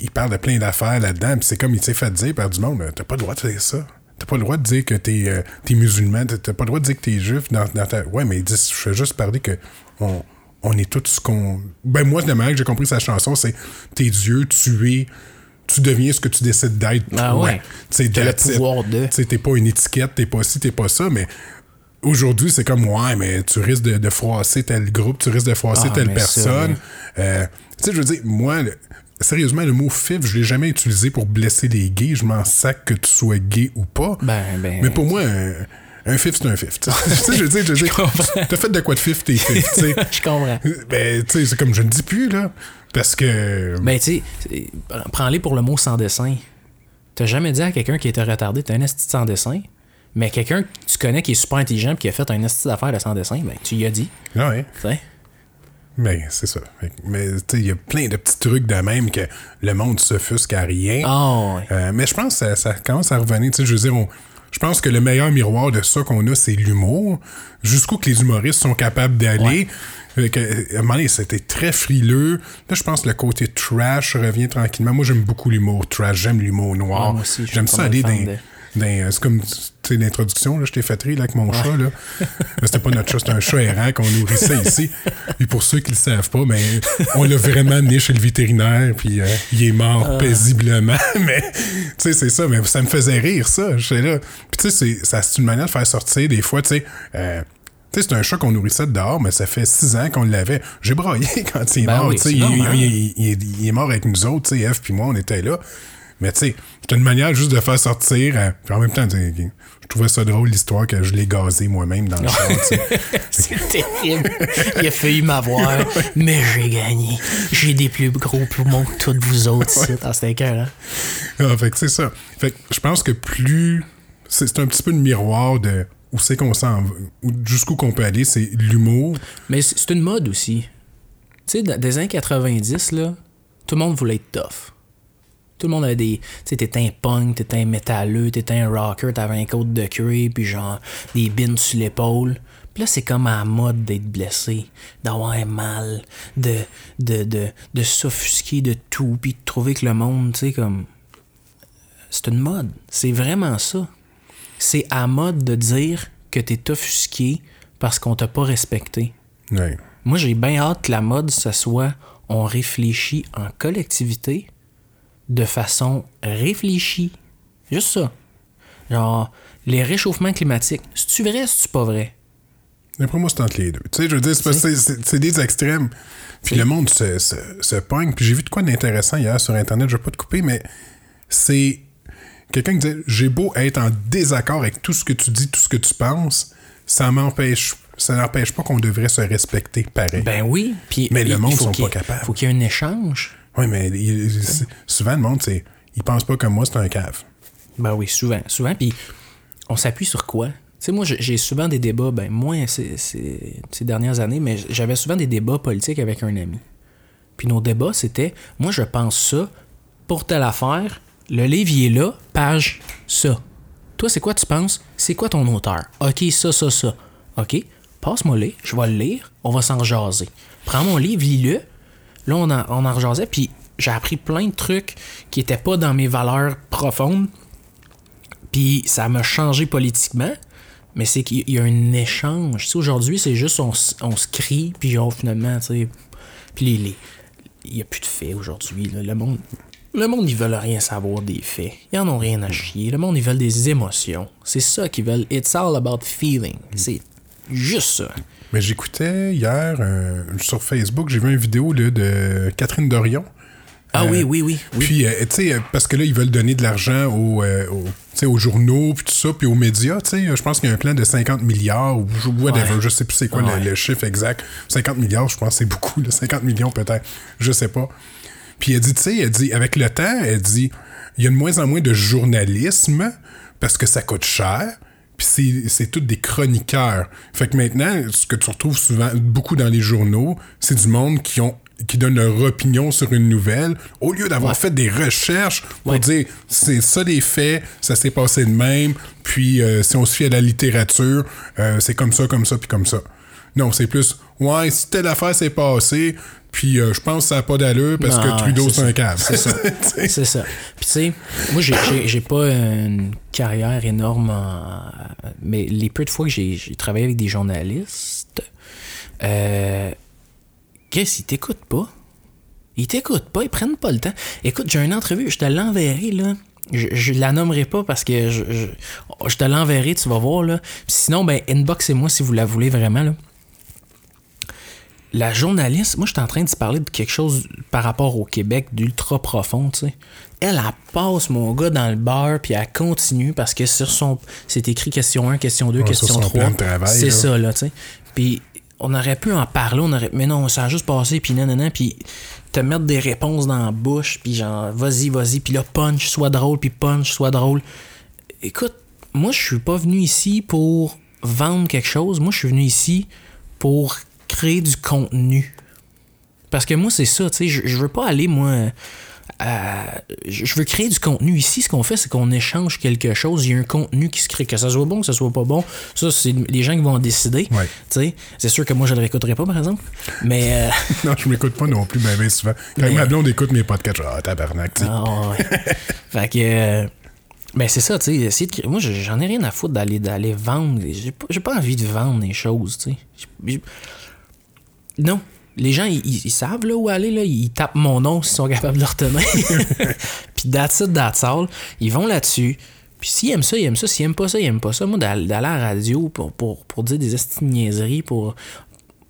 A: il, parle de plein d'affaires là-dedans, puis c'est comme il s'est fait dire par du monde, t'as pas le droit de faire ça. T'as pas le droit de dire que t'es euh, t'es musulman, t'as pas le droit de dire que t'es juif dans, dans ta... Ouais, mais il dit, je fais juste parler que on, on est tous ce qu'on... Ben moi, de manière que j'ai compris sa chanson, c'est t'es Dieu, tu es... Tu deviens ce que tu décides d'être.
B: Ah ouais.
A: Tu
B: le pouvoir de.
A: Tu t'es pas une étiquette, t'es pas ci, t'es pas ça, mais aujourd'hui, c'est comme, ouais, mais tu risques de, de froisser tel groupe, tu risques de froisser
B: Ah,
A: telle personne. Euh, tu sais, je veux dire, moi, le- sérieusement, le mot fif, je l'ai jamais utilisé pour blesser les gays. Je m'en sac que tu sois gay ou pas.
B: Ben, ben.
A: mais pour moi, un, un fif, c'est un fif. Tu sais, (laughs) je veux dire, je veux dire, t'as fait de quoi de fif, t'es fif, tu sais. (laughs)
B: je comprends.
A: Ben, tu sais, c'est comme je ne dis plus, là. Parce que.
B: Ben, tu sais, prends-les pour le mot sans dessin. T'as jamais dit à quelqu'un qui était retardé, t'as un esti de sans dessin, mais quelqu'un que tu connais qui est super intelligent et qui a fait un esti d'affaires de sans dessin, ben, tu y as dit.
A: Ah ouais.
B: tu sais?
A: Mais c'est ça. Mais tu sais, il y a plein de petits trucs de même que le monde s'offusque à rien.
B: Ah, ouais.
A: Euh, mais je pense que ça, ça commence à revenir. Tu sais, je veux dire, on- je pense que le meilleur miroir de ça qu'on a, c'est l'humour. Jusqu'où que les humoristes sont capables d'aller. À un moment donné, c'était très frileux. Là, je pense que le côté trash revient tranquillement. Moi, j'aime beaucoup l'humour trash. J'aime l'humour noir.
B: Ouais, moi aussi, je suis
A: J'aime ça aller dans,
B: de-
A: c'est comme l'introduction, je t'ai fait rire là, avec mon chat. Là. (laughs) C'était pas notre chat, c'était un chat errant qu'on nourrissait ici. Puis pour ceux qui le savent pas, mais on l'a vraiment amené chez le vétérinaire, puis euh, il est mort
B: Ah.
A: paisiblement. (laughs) mais tu sais, c'est ça, mais ça me faisait rire, ça. J'étais là. Puis tu sais, c'est- ça, c'est une manière de faire sortir des fois, tu sais. euh, tu sais, c'est un chat qu'on nourrissait dehors, mais ça fait six ans qu'on l'avait. J'ai braillé (laughs) quand il est
B: Ben
A: mort.
B: oui,
A: il,
B: normal.
A: il- il- il est, mort avec nous autres, tu sais, Eve puis moi, on était là. Mais tu sais, c'était une manière juste de faire sortir. euh, puis en même temps, je trouvais ça drôle l'histoire que je l'ai gazé moi-même dans le (laughs) sais.
B: C'est terrible. Il a failli m'avoir, (laughs) mais j'ai gagné. J'ai des plus gros poumons que toutes vous autres ici. C'était cœur, hein?
A: Ah, fait que c'est ça. Fait que je pense que plus. C'est un petit peu le miroir de c'est qu'on s'en jusqu'où qu'on peut aller, c'est l'humour.
B: Mais c'est une mode aussi. Tu sais, dans- des années 90, là, tout le monde voulait être tough. Tout le monde avait des. Tu sais, t'étais un punk, t'étais un métalleux, t'étais un rocker, t'avais un côte de cuir, puis genre des bines sur l'épaule. Puis là, c'est comme à la mode d'être blessé, d'avoir mal, de, de, de, de s'offusquer de tout, puis de trouver que le monde, tu sais, comme. C'est une mode. C'est vraiment ça. C'est à mode de dire que t'es offusqué parce qu'on t'a pas respecté.
A: Ouais.
B: Moi, j'ai bien hâte que la mode, ce soit on réfléchit en collectivité de façon réfléchie. Juste ça. Genre, les réchauffements climatiques, c'est-tu vrai, c'est-tu pas vrai?
A: D'après moi, c'est entre les deux. Tu sais, je veux dire, c'est des extrêmes. Puis le monde se, se, se pogne. Puis j'ai vu de quoi d'intéressant hier sur Internet, je vais pas te couper, mais c'est quelqu'un qui disait J'ai beau être en désaccord avec tout ce que tu dis, tout ce que tu penses, ça m'empêche. Ça n'empêche pas qu'on devrait se respecter pareil.
B: Ben oui. Puis,
A: Mais le monde sont pas capables.
B: faut qu'il y ait un échange.
A: oui, mais il- souvent, le monde, c'est. Il pense pas comme moi, c'est un cave.
B: Ben oui, souvent. Souvent, puis on s'appuie sur quoi? Tu sais, moi, j'ai j'ai souvent des débats, ben moins ces, ces- ces dernières années, mais j'avais souvent des débats politiques avec un ami. Puis nos débats, c'était, moi, je pense ça, pour telle affaire, le livre, est là, page ça. Toi, c'est quoi tu penses? C'est quoi ton auteur? OK, ça, ça, ça. OK, passe-moi le, je vais le lire, on va s'en jaser. Prends mon livre, lis-le. Là, on en, on en rejasait, puis j'ai appris plein de trucs qui étaient pas dans mes valeurs profondes. Puis ça m'a changé politiquement, mais c'est qu'il y a un échange. Aujourd'hui, c'est juste on, on se crie, puis finalement, tu sais. Puis les, il n'y a plus de faits aujourd'hui. Le monde, le monde, ils veulent rien savoir des faits. Ils en ont rien à chier. Le monde, ils veulent des émotions. C'est ça qu'ils veulent. It's all about feeling. C'est juste ça.
A: Mais j'écoutais hier euh, sur Facebook, j'ai vu une vidéo là, de Catherine Dorion.
B: Ah
A: Euh,
B: oui, oui, oui. oui.
A: Puis, euh, tu sais, euh, parce que là, ils veulent donner de l'argent aux, euh, aux, journaux, puis tout ça, puis aux médias, tu sais. Je pense qu'il y a un plan de 50 milliards, ou whatever,
B: Ouais.
A: je sais plus c'est quoi le- chiffre exact. 50 milliards, je pense que c'est beaucoup, là, 50 millions peut-être, je sais pas. Puis elle dit, tu sais, elle dit, avec le temps, elle dit, il y a de moins en moins de journalisme, parce que ça coûte cher, puis c'est- c'est tous des chroniqueurs. Fait que maintenant, ce que tu retrouves souvent, beaucoup dans les journaux, c'est du monde qui ont qui donnent leur opinion sur une nouvelle, au lieu d'avoir fait des recherches pour
B: Ouais.
A: dire c'est ça des faits, ça s'est passé de même, puis euh, si on se fie à la littérature, euh, c'est comme ça, comme ça, puis comme ça. Non, c'est plus ouais, si telle affaire s'est passée, puis euh, je pense que ça n'a pas d'allure parce
B: Non,
A: que Trudeau
B: c'est
A: un cave.
B: C'est ça. (laughs) C'est ça. Puis tu sais, moi j'ai- pas une carrière énorme en... Mais les peu de fois que j'ai travaillé avec des journalistes, euh, qu'est-ce qu'ils t'écoutent pas? Ils t'écoutent pas, ils prennent pas le temps. Écoute, j'ai une entrevue, je te l'enverrai là. Je, je la nommerai pas parce que je, je, je te l'enverrai, tu vas voir. Là. Sinon, ben, inboxez-moi si vous la voulez vraiment. Là. La journaliste, moi, je suis en train de parler de quelque chose par rapport au Québec d'ultra profond, tu sais. Elle, elle passe, mon gars, dans le bar, puis elle continue parce que sur son. C'est écrit question 1, question 2,
A: Ouais,
B: question
A: sur son
B: 3.
A: plan de travail,
B: C'est ça, là, tu sais. Puis on aurait pu en parler, on aurait. Mais non, ça a juste passé, puis nanana, puis te mettre des réponses dans la bouche, puis genre, vas-y, vas-y, puis là, punch, soit drôle, puis punch, soit drôle. Écoute, moi, je suis pas venu ici pour vendre quelque chose. Moi, je suis venu ici pour créer du contenu. Parce que moi, c'est ça, tu sais, je, je veux pas aller, moi. je veux créer du contenu. Ici, ce qu'on fait, c'est qu'on échange quelque chose. Il y a un contenu qui se crée. Que ça soit bon, que ça soit pas bon, ça, c'est les gens qui vont en décider.
A: Ouais.
B: C'est sûr que moi, je le réécouterai pas, par exemple. Mais. euh, (laughs)
A: Non, je m'écoute pas non plus, mais bien souvent. Quand
B: Mais-
A: ma blonde écoute mes podcasts, ah, tabarnak, tu sais.
B: Ah ouais. (laughs) fait que. euh, ben c'est ça, tu sais. de Moi, j'en ai rien à foutre d'aller d'aller vendre. J'ai pas, pas envie de vendre les choses, tu sais. Non. Les gens, ils, ils- ils savent là, où aller, là. Ils tapent mon nom s'ils sont capables de le retenir. (laughs) Puis that's it, that's all. Ils vont là-dessus. Puis s'ils aiment ça, ils aiment ça. S'ils aiment pas ça, ils aiment pas ça. Moi, d'aller à la radio pour, pour, pour dire des niaiseries pour,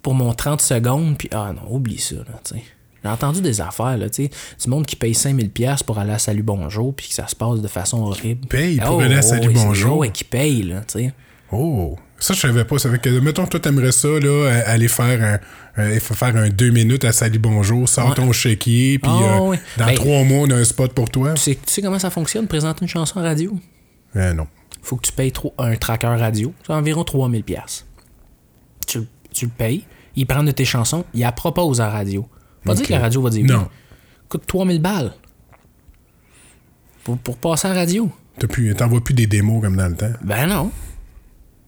B: pour mon 30 secondes, puis ah non, oublie ça, là, tu sais. J'ai entendu des affaires, là, tu sais, du monde qui paye 5000$ piastres pour aller à Salut Bonjour, puis que ça se passe de façon horrible.
A: Paye pour aller à Salut
B: oui, c'est-
A: Bonjour?
B: Ouais, qui paye, là, tu sais.
A: Oh, ça, je savais pas. Ça fait que, mettons, toi, t'aimerais ça, là, aller faire un, un- il faut faire un deux minutes à Salut Bonjour, sors
B: Ouais.
A: ton chéquier, puis
B: Ah,
A: euh, dans
B: Ben-
A: trois mois, on a un spot pour toi.
B: Tu sais, tu sais comment ça fonctionne, présenter une chanson à radio?
A: Euh, non.
B: faut que tu payes trop- un tracker radio. C'est environ 3000$. piastres. Tu, tu le payes, ils prennent de tes chansons, ils la proposent à la radio. Pas dire
A: Ok.
B: que la radio va dire oui.
A: Non.
B: Coûte 3000 balles. Pour, pour passer à la radio.
A: T'envoies plus des démos comme dans le temps.
B: Ben non.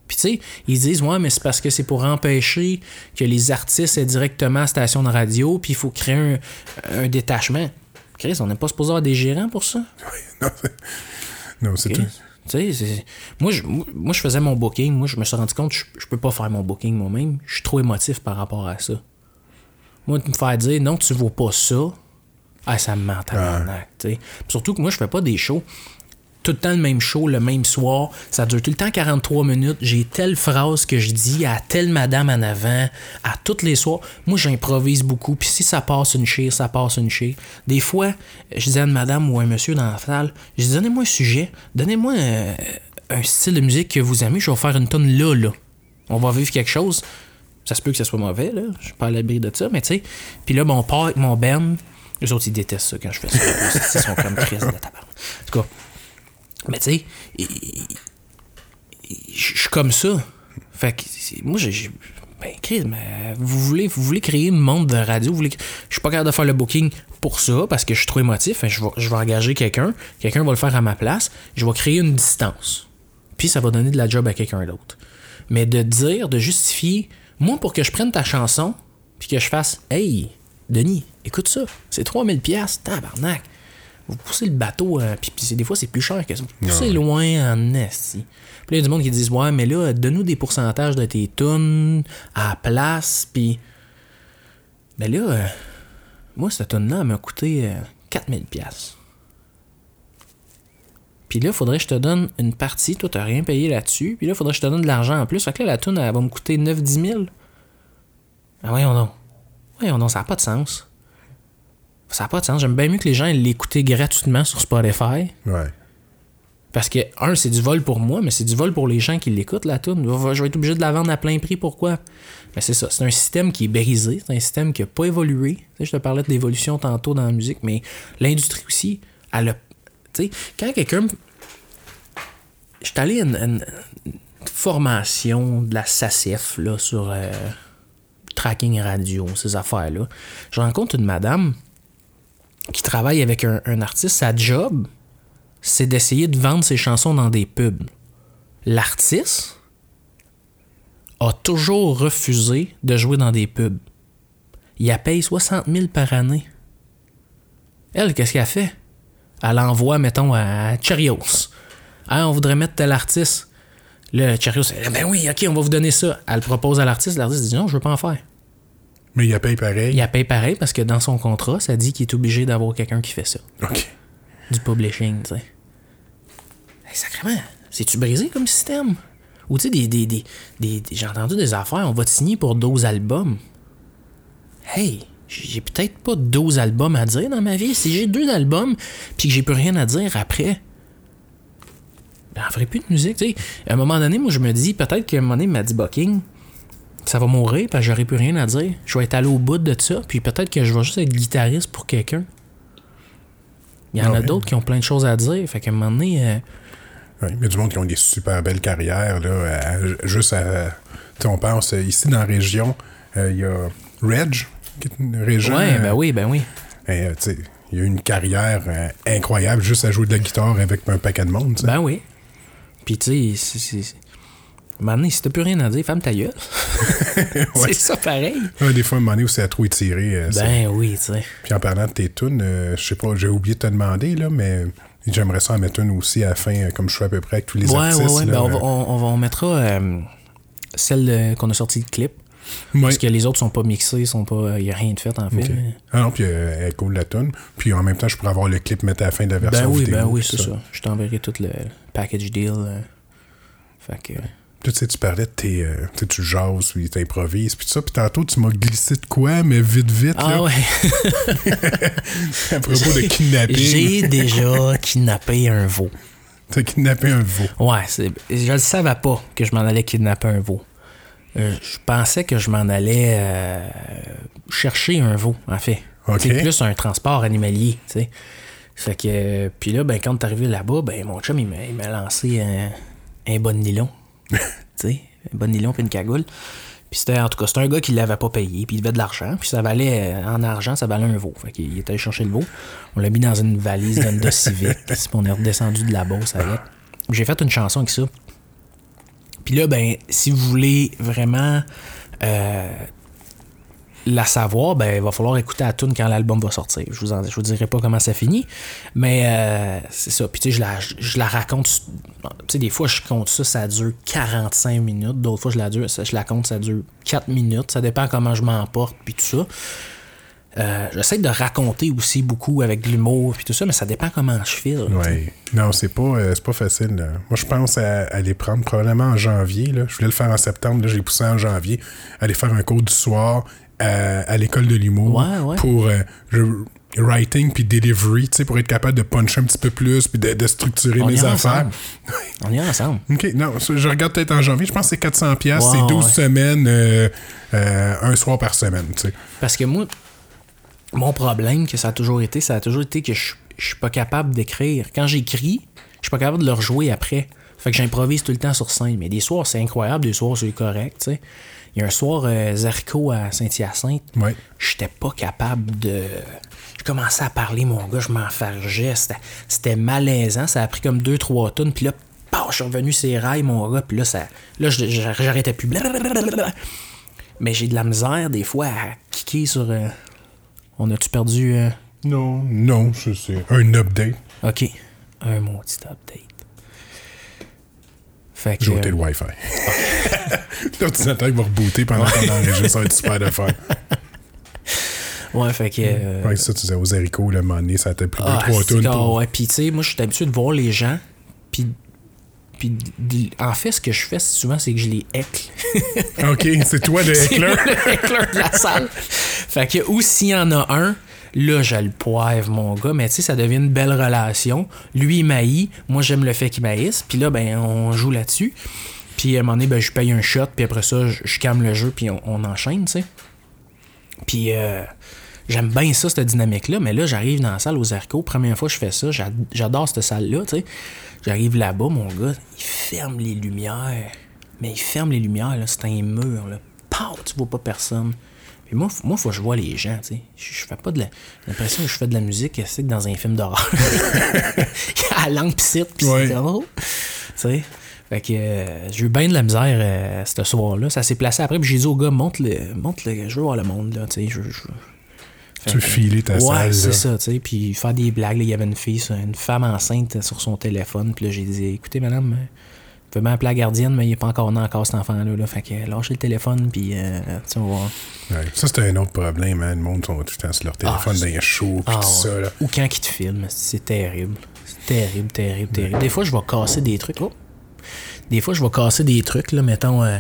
B: Puis tu sais, ils disent ouais, mais c'est parce que c'est pour empêcher que les artistes aient directement à station de radio, puis il faut créer un, un détachement. Chris, on n'est pas supposé avoir des gérants pour ça? (laughs)
A: non, c'est- non, c'est tout.
B: Moi je, moi, je faisais mon booking. Moi, je me suis rendu compte que je, je peux pas faire mon booking moi-même. Je suis trop émotif par rapport à ça. Moi, de me faire dire non, tu vaux pas ça, ah, ça me ment sais. Puis Surtout que moi, je fais pas des shows. Tout le temps le même show, le même soir. Ça dure tout le temps 43 minutes. J'ai telle phrase que je dis à telle madame en avant, à tous les soirs. Moi, j'improvise beaucoup. Puis si ça passe une chire, ça passe une chire. Des fois, je dis à une madame ou à un monsieur dans la salle, je dis donnez-moi un sujet, donnez-moi euh, un style de musique que vous aimez, je vais faire une tonne là, là. On va vivre quelque chose. Ça se peut que ça soit mauvais, là. Je suis pas à l'abri de ça, mais tu sais. Puis là, mon père avec mon Ben, eux autres, ils détestent ça quand je fais ça. Ils sont comme Chris de tabac. En tout cas. Mais tu sais, je suis comme ça. Fait que moi, j'ai. Ben, Chris, mais vous voulez, vous voulez créer une monde de radio, vous voulez. Je suis pas capable de faire le booking pour ça parce que je suis trop émotif. Je vais, je vais engager quelqu'un, quelqu'un va le faire à ma place, je vais créer une distance. Puis ça va donner de la job à quelqu'un d'autre. Mais de dire, de justifier, moi, pour que je prenne ta chanson, puis que je fasse, hey, Denis, écoute ça, c'est 3000 pièces, tabarnak. Vous poussez le bateau, euh, puis, des fois c'est plus cher que ça. Vous poussez
A: Ouais.
B: loin en esti. Puis là, il y a du monde qui disent, ouais, mais là, donne-nous des pourcentages de tes tunes à la place, puis. Ben là, euh, moi, cette tune-là, elle m'a coûté euh, 4000 pièces. Puis là, faudrait que je te donne une partie. Toi, t'as rien payé là-dessus. Puis là, faudrait que je te donne de l'argent en plus. Fait que là, la tune, elle va me coûter 9-10 000. Ah, voyons donc. Voyons donc, ça n'a pas de sens. Ça n'a pas de sens. J'aime bien mieux que les gens l'écoutent gratuitement sur Spotify.
A: Ouais.
B: Parce que, un, c'est du vol pour moi, mais c'est du vol pour les gens qui l'écoutent, la tune. Je vais être obligé de la vendre à plein prix. Pourquoi? Mais c'est ça. C'est un système qui est brisé. C'est un système qui n'a pas évolué. Tu sais, je te parlais d'évolution tantôt dans la musique, mais l'industrie aussi, elle a. Tu sais, quand quelqu'un. Je suis allé à une formation de la SACEF, là, sur euh, tracking radio, ces affaires-là. Je rencontre une madame qui travaille avec un, artiste. Sa job, c'est d'essayer de vendre ses chansons dans des pubs. L'artiste a toujours refusé de jouer dans des pubs. Il a payé 60 000 par année. Elle, qu'est-ce qu'elle fait? Elle envoie, mettons, à Cheerios. Ah, on voudrait mettre tel artiste. Là, Cheerios, ben oui, ok, on va vous donner ça. Elle propose à l'artiste, l'artiste dit non, je veux pas en faire.
A: Mais il a payé pareil.
B: Il a payé pareil parce que dans son contrat, ça dit qu'il est obligé d'avoir quelqu'un qui fait ça.
A: OK.
B: Du publishing, tu sais. Hey, sacrément, c'est-tu brisé comme système? Ou tu sais, des, des, des, des- j'ai entendu des affaires, on va te signer pour 12 albums. Hey, j'ai peut-être pas 12 albums à dire dans ma vie. Si j'ai deux albums, puis que j'ai plus rien à dire après, ben, on ferait plus de musique, tu sais. À un moment donné, moi, je me dis, peut-être qu'à un moment donné, il m'a dit Bucking, ça va mourir, parce que j'aurai plus rien à dire. Je vais être allé au bout de ça, puis peut-être que je vais juste être guitariste pour quelqu'un. Il y en
A: Ah
B: a d'autres qui ont plein de choses à dire, fait qu'à un moment donné, euh,
A: Ouais, il y a du monde qui ont des super belles carrières, là, à- juste à. tu sais, on pense, euh, ici dans la région, euh, il y a Reg, qui est une région.
B: ouais, ben oui, ben oui.
A: euh, tu sais, il y a une carrière euh, incroyable juste à jouer de la guitare avec un paquet de monde.
B: Ben oui. Puis tu sais, donné, si t'as plus rien à dire, ferme ta gueule. (laughs) (laughs) C'est ça pareil.
A: Ouais, des fois, un moment donné où c'est à trop étiré. euh,
B: Ben oui, tu sais.
A: Puis en parlant de tes tunes, euh, je sais pas, j'ai oublié de te demander, là, mais j'aimerais ça en mettre une aussi à la fin, euh, comme je fais à peu près avec tous les
B: Ouais,
A: artistes.
B: ouais, ouais.
A: là,
B: Ben on, va, on, on va- on mettra celle qu'on a sortie le clip.
A: ouais.
B: Parce que les autres sont pas mixés, sont pas. Il n'y a rien de fait en fait.
A: Ah non, puis euh, elle est cool la tune. Puis en même temps, je pourrais avoir le clip mettre à la fin de la version
B: Ben oui,
A: vidéo.
B: ben oui, c'est ça. Je t'enverrai tout le package deal. euh. Fait que.
A: Tu sais, tu parlais de tes. euh, tu sais, tu jases, puis tu improvises, puis tout ça. Puis tantôt, tu m'as glissé de quoi, mais vite, vite,
B: Ah
A: là,
B: ouais. (laughs)
A: à propos de kidnapping.
B: J'ai déjà kidnappé un veau.
A: T'as kidnappé un veau.
B: Ouais, je le savais pas que je m'en allais kidnapper un veau. Euh, je pensais que je m'en allais euh, chercher un veau, en fait.
A: Ok.
B: C'est plus un transport animalier, tu sais. Fait que, puis là, ben, quand t'es arrivé là-bas, ben, mon chum, il m'a il m'a lancé un, un bon nylon. (laughs) tu sais, un puis une cagoule. Puis c'était, en tout cas, c'était un gars qui l'avait pas payé, puis il devait de l'argent, puis ça valait, euh, en argent, ça valait un veau. Fait qu'il était allé chercher le veau. On l'a mis dans une valise d'Honda Civic, (laughs) puis on est redescendu de la Beauce avec. J'ai fait une chanson avec ça. Puis là, ben, si vous voulez vraiment euh, la savoir, ben, il va falloir écouter la tune quand l'album va sortir. Je vous, en- je vous dirai pas comment ça finit, mais euh, c'est ça. Puis tu sais, je la, je, je la raconte. Tu sais, des fois, je compte ça, ça dure 45 minutes. D'autres fois, je la, dure, ça- je la compte, ça dure 4 minutes. Ça dépend comment je m'emporte, puis tout ça. Euh, J'essaie de raconter aussi beaucoup avec de l'humour, puis tout ça, mais ça dépend comment je file.
A: Ouais. Non, c'est pas, euh, c'est pas facile. là. Moi, je pense à, à les prendre probablement en janvier. Là. Je voulais le faire en septembre. Là, j'ai poussé en janvier. Aller faire un cours du soir à, à l'école de l'humour
B: Ouais, ouais.
A: pour euh, le writing puis delivery, tu sais, pour être capable de puncher un petit peu plus puis de, de structurer
B: On
A: mes affaires. (laughs)
B: On y est ensemble.
A: OK, non, je regarde peut-être en janvier. Je pense que c'est 400 pièces,
B: Ouais,
A: c'est 12
B: ouais.
A: semaines, euh, euh, un soir par semaine, tu sais.
B: Parce que moi, mon problème, que ça a toujours été, ça a toujours été que je, je suis pas capable d'écrire. Quand j'écris, je suis pas capable de le rejouer après. Fait que j'improvise tout le temps sur scène. Mais des soirs, c'est incroyable, des soirs, c'est correct, tu sais. Il y a un soir, euh, Zarco à Saint-Hyacinthe,
A: Ouais.
B: j'étais pas capable de. Je commençais à parler, mon gars, je m'enfargeais. C'était- C'était malaisant. Ça a pris comme deux, trois tonnes. Puis là, paf, je suis revenu ces rails, mon gars. Puis là, ça, là j'arrêtais plus. Blablabla. Mais j'ai de la misère, des fois, à kicker sur. euh, On a-tu perdu. euh,
A: Non, non, c'est un update.
B: Ok. Un maudit update.
A: J'ai ôté
B: euh,
A: le Wi-Fi. (laughs) L'ordinateur va rebooter pendant qu'on enregistre, ça va être super de faire. (laughs)
B: ouais, fait que. euh,
A: Ouais, ça, tu disais aux haricots, le moment donné, ça t'a pris deux,
B: Ah,
A: trois
B: c'est
A: tonnes pour...
B: ouais, puis tu sais, moi, je suis habitué de voir les gens, puis. Puis, en fait, ce que je fais souvent, c'est que je les heckle.
A: OK, c'est toi le (laughs) heckler?
B: le heckler de la salle. fait que, ou s'il y en a un, là, je le poivre, mon gars, mais tu sais, ça devient une belle relation. Lui, il m'haït, moi, j'aime le fait qu'il m'haïsse, puis là, ben, on joue là-dessus. Puis à un moment donné, ben, je paye un shot, puis après ça, je, calme le jeu, puis on, enchaîne, tu sais. Puis euh, j'aime bien ça, cette dynamique-là, mais là, j'arrive dans la salle aux Arcos, première fois que je fais ça, j'a- j'adore cette salle-là, tu sais. J'arrive là-bas, mon gars, il ferme les lumières. Mais il ferme les lumières, là, c'est un mur, là. Pow, tu vois pas personne. Puis moi, moi, faut que je vois les gens, tu sais. Je, je fais pas de la. J'ai l'impression que je fais de la musique, c'est que dans un film d'horreur. (laughs) à la langue pis pis
A: Ouais.
B: Tu sais. Fait que euh, j'ai eu bien de la misère euh, ce soir-là. Ça s'est placé après, puis j'ai dit au gars, monte le, monte le. Je veux voir le monde, là, tu sais. Je, je- Fait
A: Tu filer ta
B: ouais,
A: salle,
B: c'est ça, tu sais. Puis faire des blagues, il y avait une fille, une femme enceinte sur son téléphone. Puis là, j'ai dit, écoutez, madame, vous pouvez m'appeler la gardienne, mais il n'est pas encore né encore cet enfant-là. Là. Fait que euh, lâchez le téléphone, puis euh, tu sais, on va voir.
A: Ouais, Ça, c'était un autre problème, hein. Le monde sont tout le temps sur leur téléphone
B: Ah,
A: dans les shows pis
B: Ah,
A: tout ça, là.
B: Ou quand ils te filment, c'est terrible. C'est terrible, terrible, terrible. Des fois, je vais casser des trucs. Oh. Des fois, je vais casser des trucs, là, mettons, euh,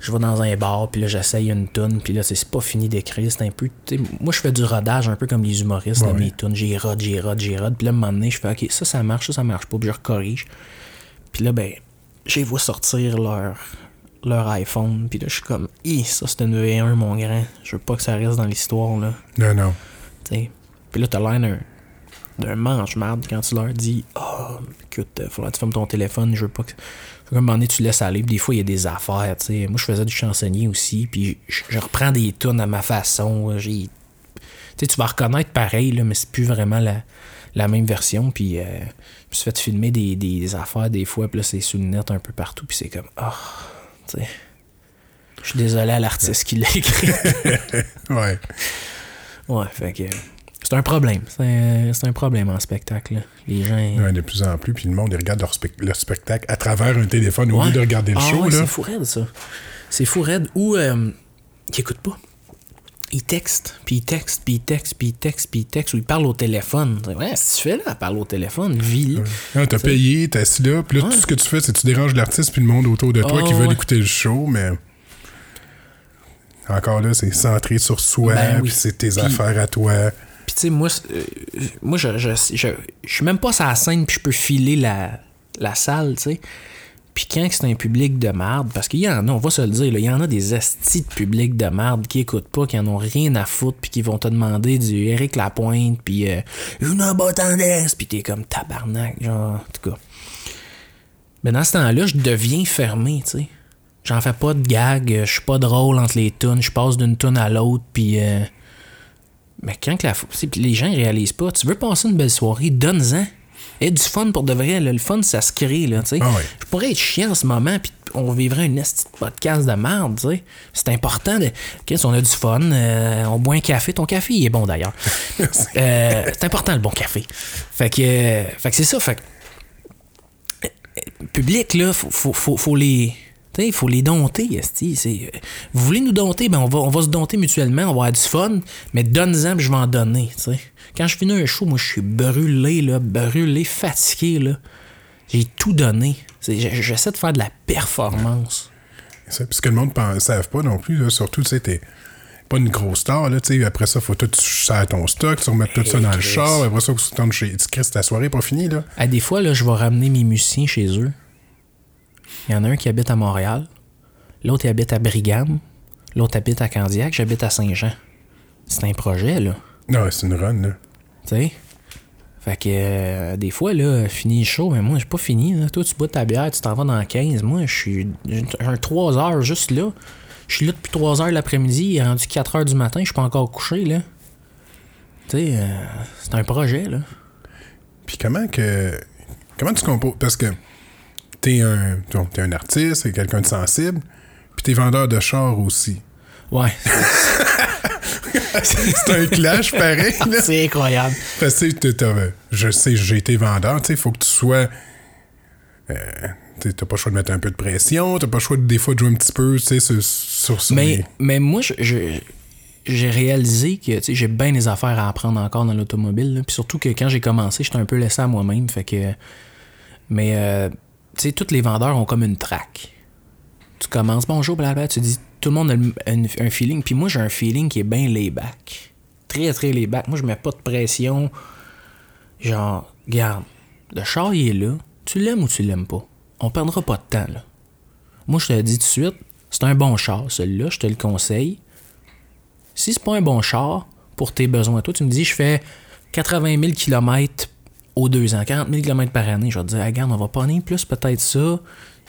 B: je vais dans un bar, puis là, j'essaye une toune, puis là, c'est c'est pas fini d'écrire, c'est un peu... Moi, je fais du rodage, un peu comme les humoristes, dans mes tunes. J'y rode, j'y rode, j'y rode, puis là, à un moment donné, je fais, OK, ça, ça marche, ça, ça marche pas, puis je recorrige. Puis là, ben, j'ai vu sortir leur, leur iPhone, puis là, je suis comme, Hi, ça, c'est une V1, mon grand. Je veux pas que ça reste dans l'histoire, là.
A: Non, non.
B: tu sais. Puis là, t'as l'air d'un, d'un mange-marde quand tu leur dis Ah, écoute, euh, faudra que tu fermes ton téléphone, je veux pas que. Qu'à un moment donné, tu laisses aller. Des fois, il y a des affaires, tu sais. Moi, je faisais du chansonnier aussi, puis je, je reprends des tunes à ma façon. euh, J'ai. Tu sais, tu vas reconnaître pareil, là, mais c'est plus vraiment la, la même version. Puis euh, je me suis fait filmer des, des affaires des fois, puis là, c'est sous le net un peu partout, puis c'est comme Ah, tu sais. Je suis désolé à l'artiste qui l'a écrit. (laughs)
A: Ouais.
B: Ouais, fait que. C'est un problème. C'est un, problème en spectacle. là. Les gens.
A: Ouais, de plus en plus, puis le monde, ils regardent leur, spec- leur spectacle à travers un téléphone au
B: Ouais.
A: lieu de regarder le
B: Ah
A: show,
B: ouais. C'est fou raide, ça. C'est fou raide. Ou. Euh, qui pas. Il texte, puis il texte, puis il texte, puis il texte, puis il texte, ou il parle au téléphone. Ouais, si tu fais là, parle au téléphone, vis
A: Ah, t'as payé, t'es assis là, puis là,
B: Ouais.
A: tout ce que tu fais, c'est que tu déranges l'artiste puis le monde autour de toi
B: Ah,
A: qui veulent
B: ouais.
A: écouter le show, mais. Encore là, c'est centré sur soi,
B: Ben oui.
A: puis c'est tes affaires à toi.
B: Puis tu sais, moi, euh, moi je, je, je, je suis même pas sur la scène, puis je peux filer la, la salle, tu sais. Puis quand c'est un public de marde, parce qu'il y en a, on va se le dire, il y en a des astis de public de marde qui écoutent pas, qui en ont rien à foutre, puis qui vont te demander du Eric Lapointe, puis euh, une bâtonnaise, puis t'es comme tabarnak, genre, en tout cas. Mais dans ce temps-là, je deviens fermé, tu sais. J'en fais pas de gag, je suis pas drôle entre les tunes, je passe d'une tune à l'autre, puis... euh, mais quand que la, puis les gens réalisent pas, tu veux passer une belle soirée, donne-en. Et du fun pour de vrai, là. le fun ça se crée, là, tu sais.
A: Ah.
B: Je pourrais être chiant en ce moment, puis on vivrait une esti de podcast de merde, tu sais. C'est important de. Ok, si on a du fun, euh, on boit un café. Ton café, il est bon d'ailleurs. (laughs) Euh, c'est important le bon café. Fait que, euh, fait que c'est ça, fait que. Public, là, faut, faut, faut, faut les. Il faut les dompter, esti. C'est, euh, Vous voulez nous dompter, ben on va, on va se dompter mutuellement, on va avoir du fun, mais donne-en, je vais en donner. Quand je finis un show, moi, je suis brûlé, là, brûlé, fatigué. Là. J'ai tout donné. C'est- J'essaie de faire de la performance.
A: Ça, Puis ce que le monde ne savent pas non plus, là, surtout, tu sais, pas une grosse star, là, tu sais, après ça, faut tout sers ton stock, tu remets tout ça dans le char, après ça, tu tournes chez... Tu Chris, ta soirée pas finie, là.
B: À des fois, là, je vais ramener mes musiciens chez eux. Il y en a un qui habite à Montréal, l'autre il habite à Brigame, l'autre habite à Candiac, j'habite à Saint-Jean. C'est un projet, là.
A: Non, c'est une run, là.
B: Tu sais? Fait que euh, des fois, là, fini show, mais moi, j'ai pas fini. Là. Toi, tu bois ta bière, tu t'en vas dans 15. Moi, je suis. J'ai un 3 heures juste là. Je suis là depuis 3 heures l'après-midi. Il est rendu 4 heures du matin. Je suis pas encore couché, là. Tu sais, euh, c'est un projet, là.
A: Puis comment que. Comment tu composes? Parce que t'es un. T'es un artiste, t'es quelqu'un de sensible, puis t'es vendeur de chars aussi.
B: Ouais. (laughs)
A: C'est un clash pareil, (laughs)
B: c'est incroyable.
A: Parce que je sais, j'ai été vendeur, tu sais, il faut que tu sois. euh, t'as pas le choix de mettre un peu de pression, t'as pas le choix de, des fois de jouer un petit peu, tu sais, sur, sur, sur
B: Mais,
A: les-
B: mais moi, je- j'ai réalisé que j'ai bien des affaires à apprendre encore dans l'automobile. Puis surtout que quand j'ai commencé, j'étais un peu laissé à moi-même. Fait que. Mais, euh, tu sais, tous les vendeurs ont comme une traque. Tu commences, bonjour, blablabla, tu dis, tout le monde a un, feeling. Puis moi, j'ai un feeling qui est bien lay-back. Très, très lay-back. Moi, je mets pas de pression. Genre, regarde, le char, il est là. Tu l'aimes ou tu l'aimes pas? On perdra pas de temps, là. Moi, je te le dis tout de suite, c'est un bon char, celui-là, je te le conseille. Si c'est pas un bon char pour tes besoins, toi, tu me dis, je fais 80 000 km aux deux ans, 40 000 km par année. Je vais te dire, Ah, regarde, on va pas aller plus, peut-être ça.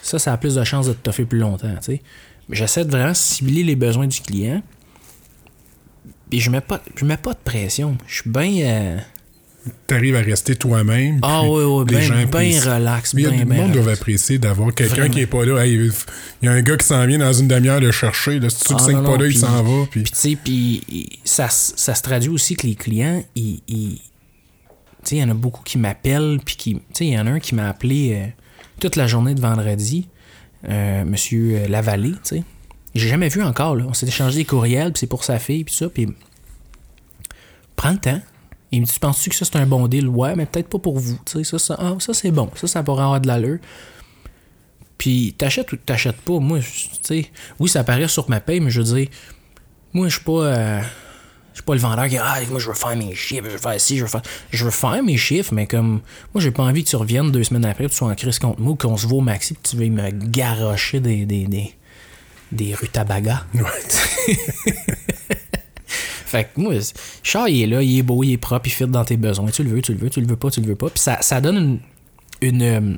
B: Ça, ça a plus de chances de te toffer plus longtemps, tu sais. Mais j'essaie de vraiment cibler les besoins du client. Et je mets pas, je mets pas de pression. Je suis bien. euh,
A: t'arrives à rester toi-même.
B: Ah
A: puis
B: oui, oui, bien ben
A: apprécient.
B: relax, bien,
A: du
B: bien
A: monde doit apprécier d'avoir quelqu'un qui est pas là. Hey, Il y a un gars qui s'en vient dans une demi-heure le chercher. Là. Si tu ne
B: Ah,
A: pas là, il
B: puis-
A: s'en va. Puis...
B: Puis, tu sais, puis ça, ça se traduit aussi que les clients, ils. Il y en a beaucoup qui m'appellent, puis qui. Il y en a un qui m'a appelé euh, toute la journée de vendredi, euh, Monsieur euh, Lavallée, tu. J'ai jamais vu encore, là. On s'est échangé des courriels, c'est pour sa fille, puis ça, puis. Prends le temps. Il me dit Tu penses-tu que ça c'est un bon deal? Ouais, mais peut-être pas pour vous. Ça, ça, ah, ça c'est bon. Ça, ça pourrait avoir de l'allure. Puis t'achètes ou t'achètes pas? Moi, tu sais, oui, ça apparaît sur ma paye, mais je veux dire, moi, je suis pas. Je suis pas le vendeur qui ah moi je veux faire mes chiffres, je veux faire ci, je veux faire. Je veux faire mes chiffres, mais comme moi j'ai pas envie que tu reviennes deux semaines après, que tu sois en crise contre moi, qu'on se voit au maxi, puis tu veuilles me garrocher des, des, des, des rutabagas.
A: Ouais. (laughs)
B: Fait que moi, le char, il est là, il est beau, il est propre, il fit dans tes besoins. Tu le veux, tu le veux, tu le veux pas, tu le veux pas. Puis ça, ça donne une. une, euh,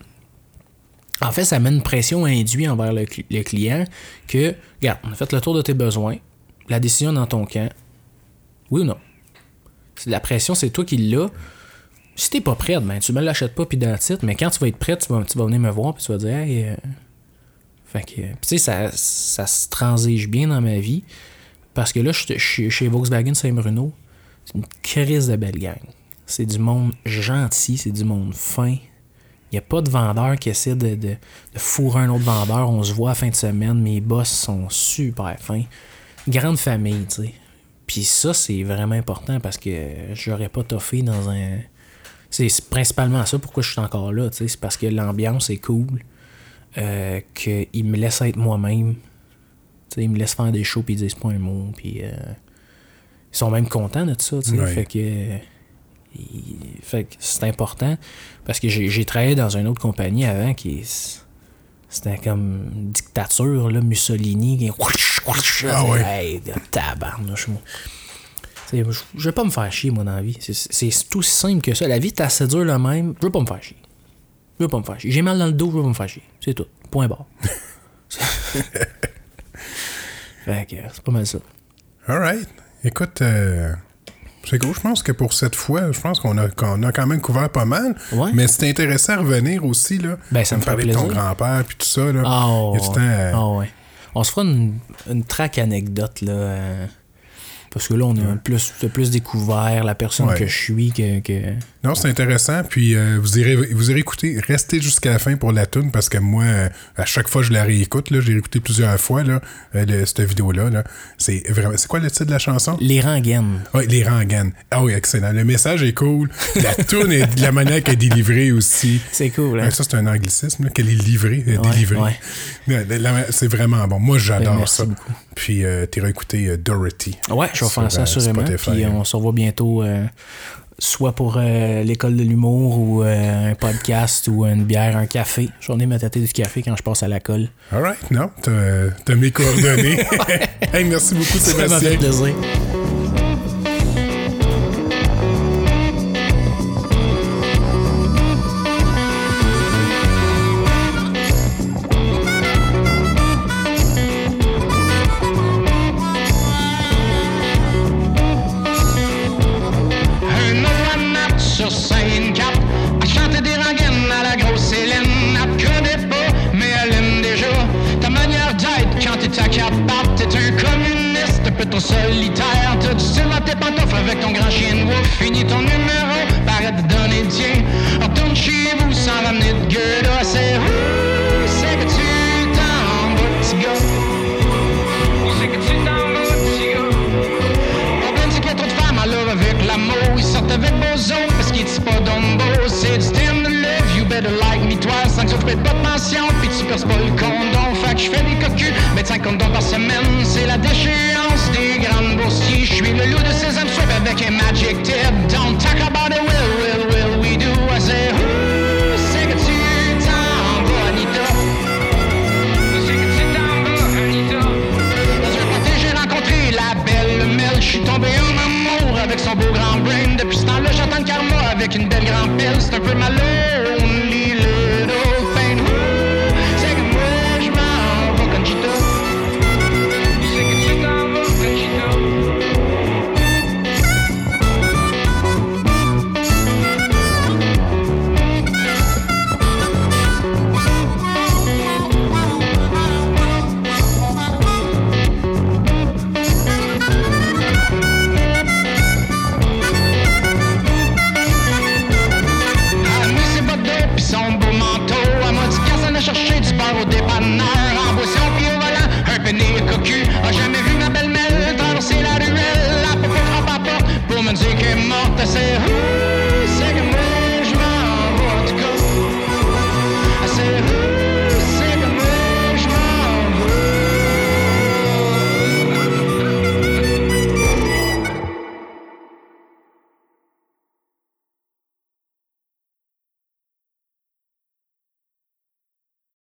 B: en fait, ça met une pression induite envers le, le client que, regarde, on a fait le tour de tes besoins, la décision est dans ton camp. Oui ou non? La pression, c'est toi qui l'as. Si t'es pas prête, ben, tu me l'achètes pas, puis titre, mais quand tu vas être prêt, tu vas, tu vas venir me voir, puis tu vas dire, hey, euh, Fait que, puis tu sais, ça, ça se transige bien dans ma vie. Parce que là, je suis chez Volkswagen Saint-Bruno. C'est une crise de belle gang. C'est du monde gentil, c'est du monde fin. Il n'y a pas de vendeur qui essaie de, de, de fourrer un autre vendeur. On se voit à la fin de semaine. Mes boss sont super fins. Grande famille, tu sais. Puis ça, c'est vraiment important parce que j'aurais pas toffé dans un. C'est principalement ça pourquoi je suis encore là, tu sais. C'est parce que l'ambiance est cool. Euh, qu'ils me laissent être moi-même. Tu sais, ils me laissent faire des shows puis ils disent pas un mot. Puis euh, ils sont même contents de ça, tu sais.
A: Ouais.
B: Fait que. fait que c'est important parce que j'ai travaillé dans une autre compagnie avant qui c'était comme une dictature là Mussolini qui
A: Ah ouais.
B: hey, tabarnouche moi. Je vais pas me faire chier moi dans la vie c'est tout simple que ça la vie est assez dure là même je veux pas me faire chier je veux pas me faire chier j'ai mal dans le dos je veux pas me faire chier c'est tout point barre (laughs) fait que c'est pas mal ça
A: Alright. Écoute, euh, c'est cool. Je pense que pour cette fois, je pense qu'on a, a quand même couvert pas mal.
B: Ouais.
A: Mais c'est intéressant à revenir aussi, là.
B: Ben, ça me fait
A: parler de ton grand-père puis tout ça, là.
B: Ah,
A: Y a du temps à-
B: ah ouais. On se fera une, une track anecdote, là. euh, parce que là, on a un plus, plus découvert la personne
A: Ouais.
B: que je suis que. que-
A: Non, c'est intéressant. Puis euh, vous irez vous irez écouter, restez jusqu'à la fin pour la tune parce que moi, euh, à chaque fois je la réécoute, là, j'ai réécouté plusieurs fois là, euh, le- cette vidéo-là. Là. C'est vraiment. C'est quoi le titre de la chanson?
B: Les rengaines.
A: Oui, les rengaines. Ah oui, excellent. Le message est cool. La (laughs) tune est de la manière qu'elle est délivrée aussi.
B: C'est cool, hein?
A: Ouais, ça, c'est un anglicisme, qu'elle est livrée,
B: Ouais,
A: délivrée.
B: ouais.
A: Ouais, C'est vraiment bon. Moi, j'adore
B: Ben, merci
A: ça.
B: beaucoup.
A: Puis, tu écouté euh, Dorothy.
B: Ouais, je vais faire ça
A: Sur. Spotify,
B: Puis on se revoit bientôt, soit pour euh, l'école de l'humour ou euh, un podcast ou une bière, un café. J'en ai ma tête du café quand je passe à la colle.
A: All right, non, t'as mes coordonnées. (laughs) hey, merci beaucoup,
B: Ça m'a fait
A: Sébastien.
B: plaisir.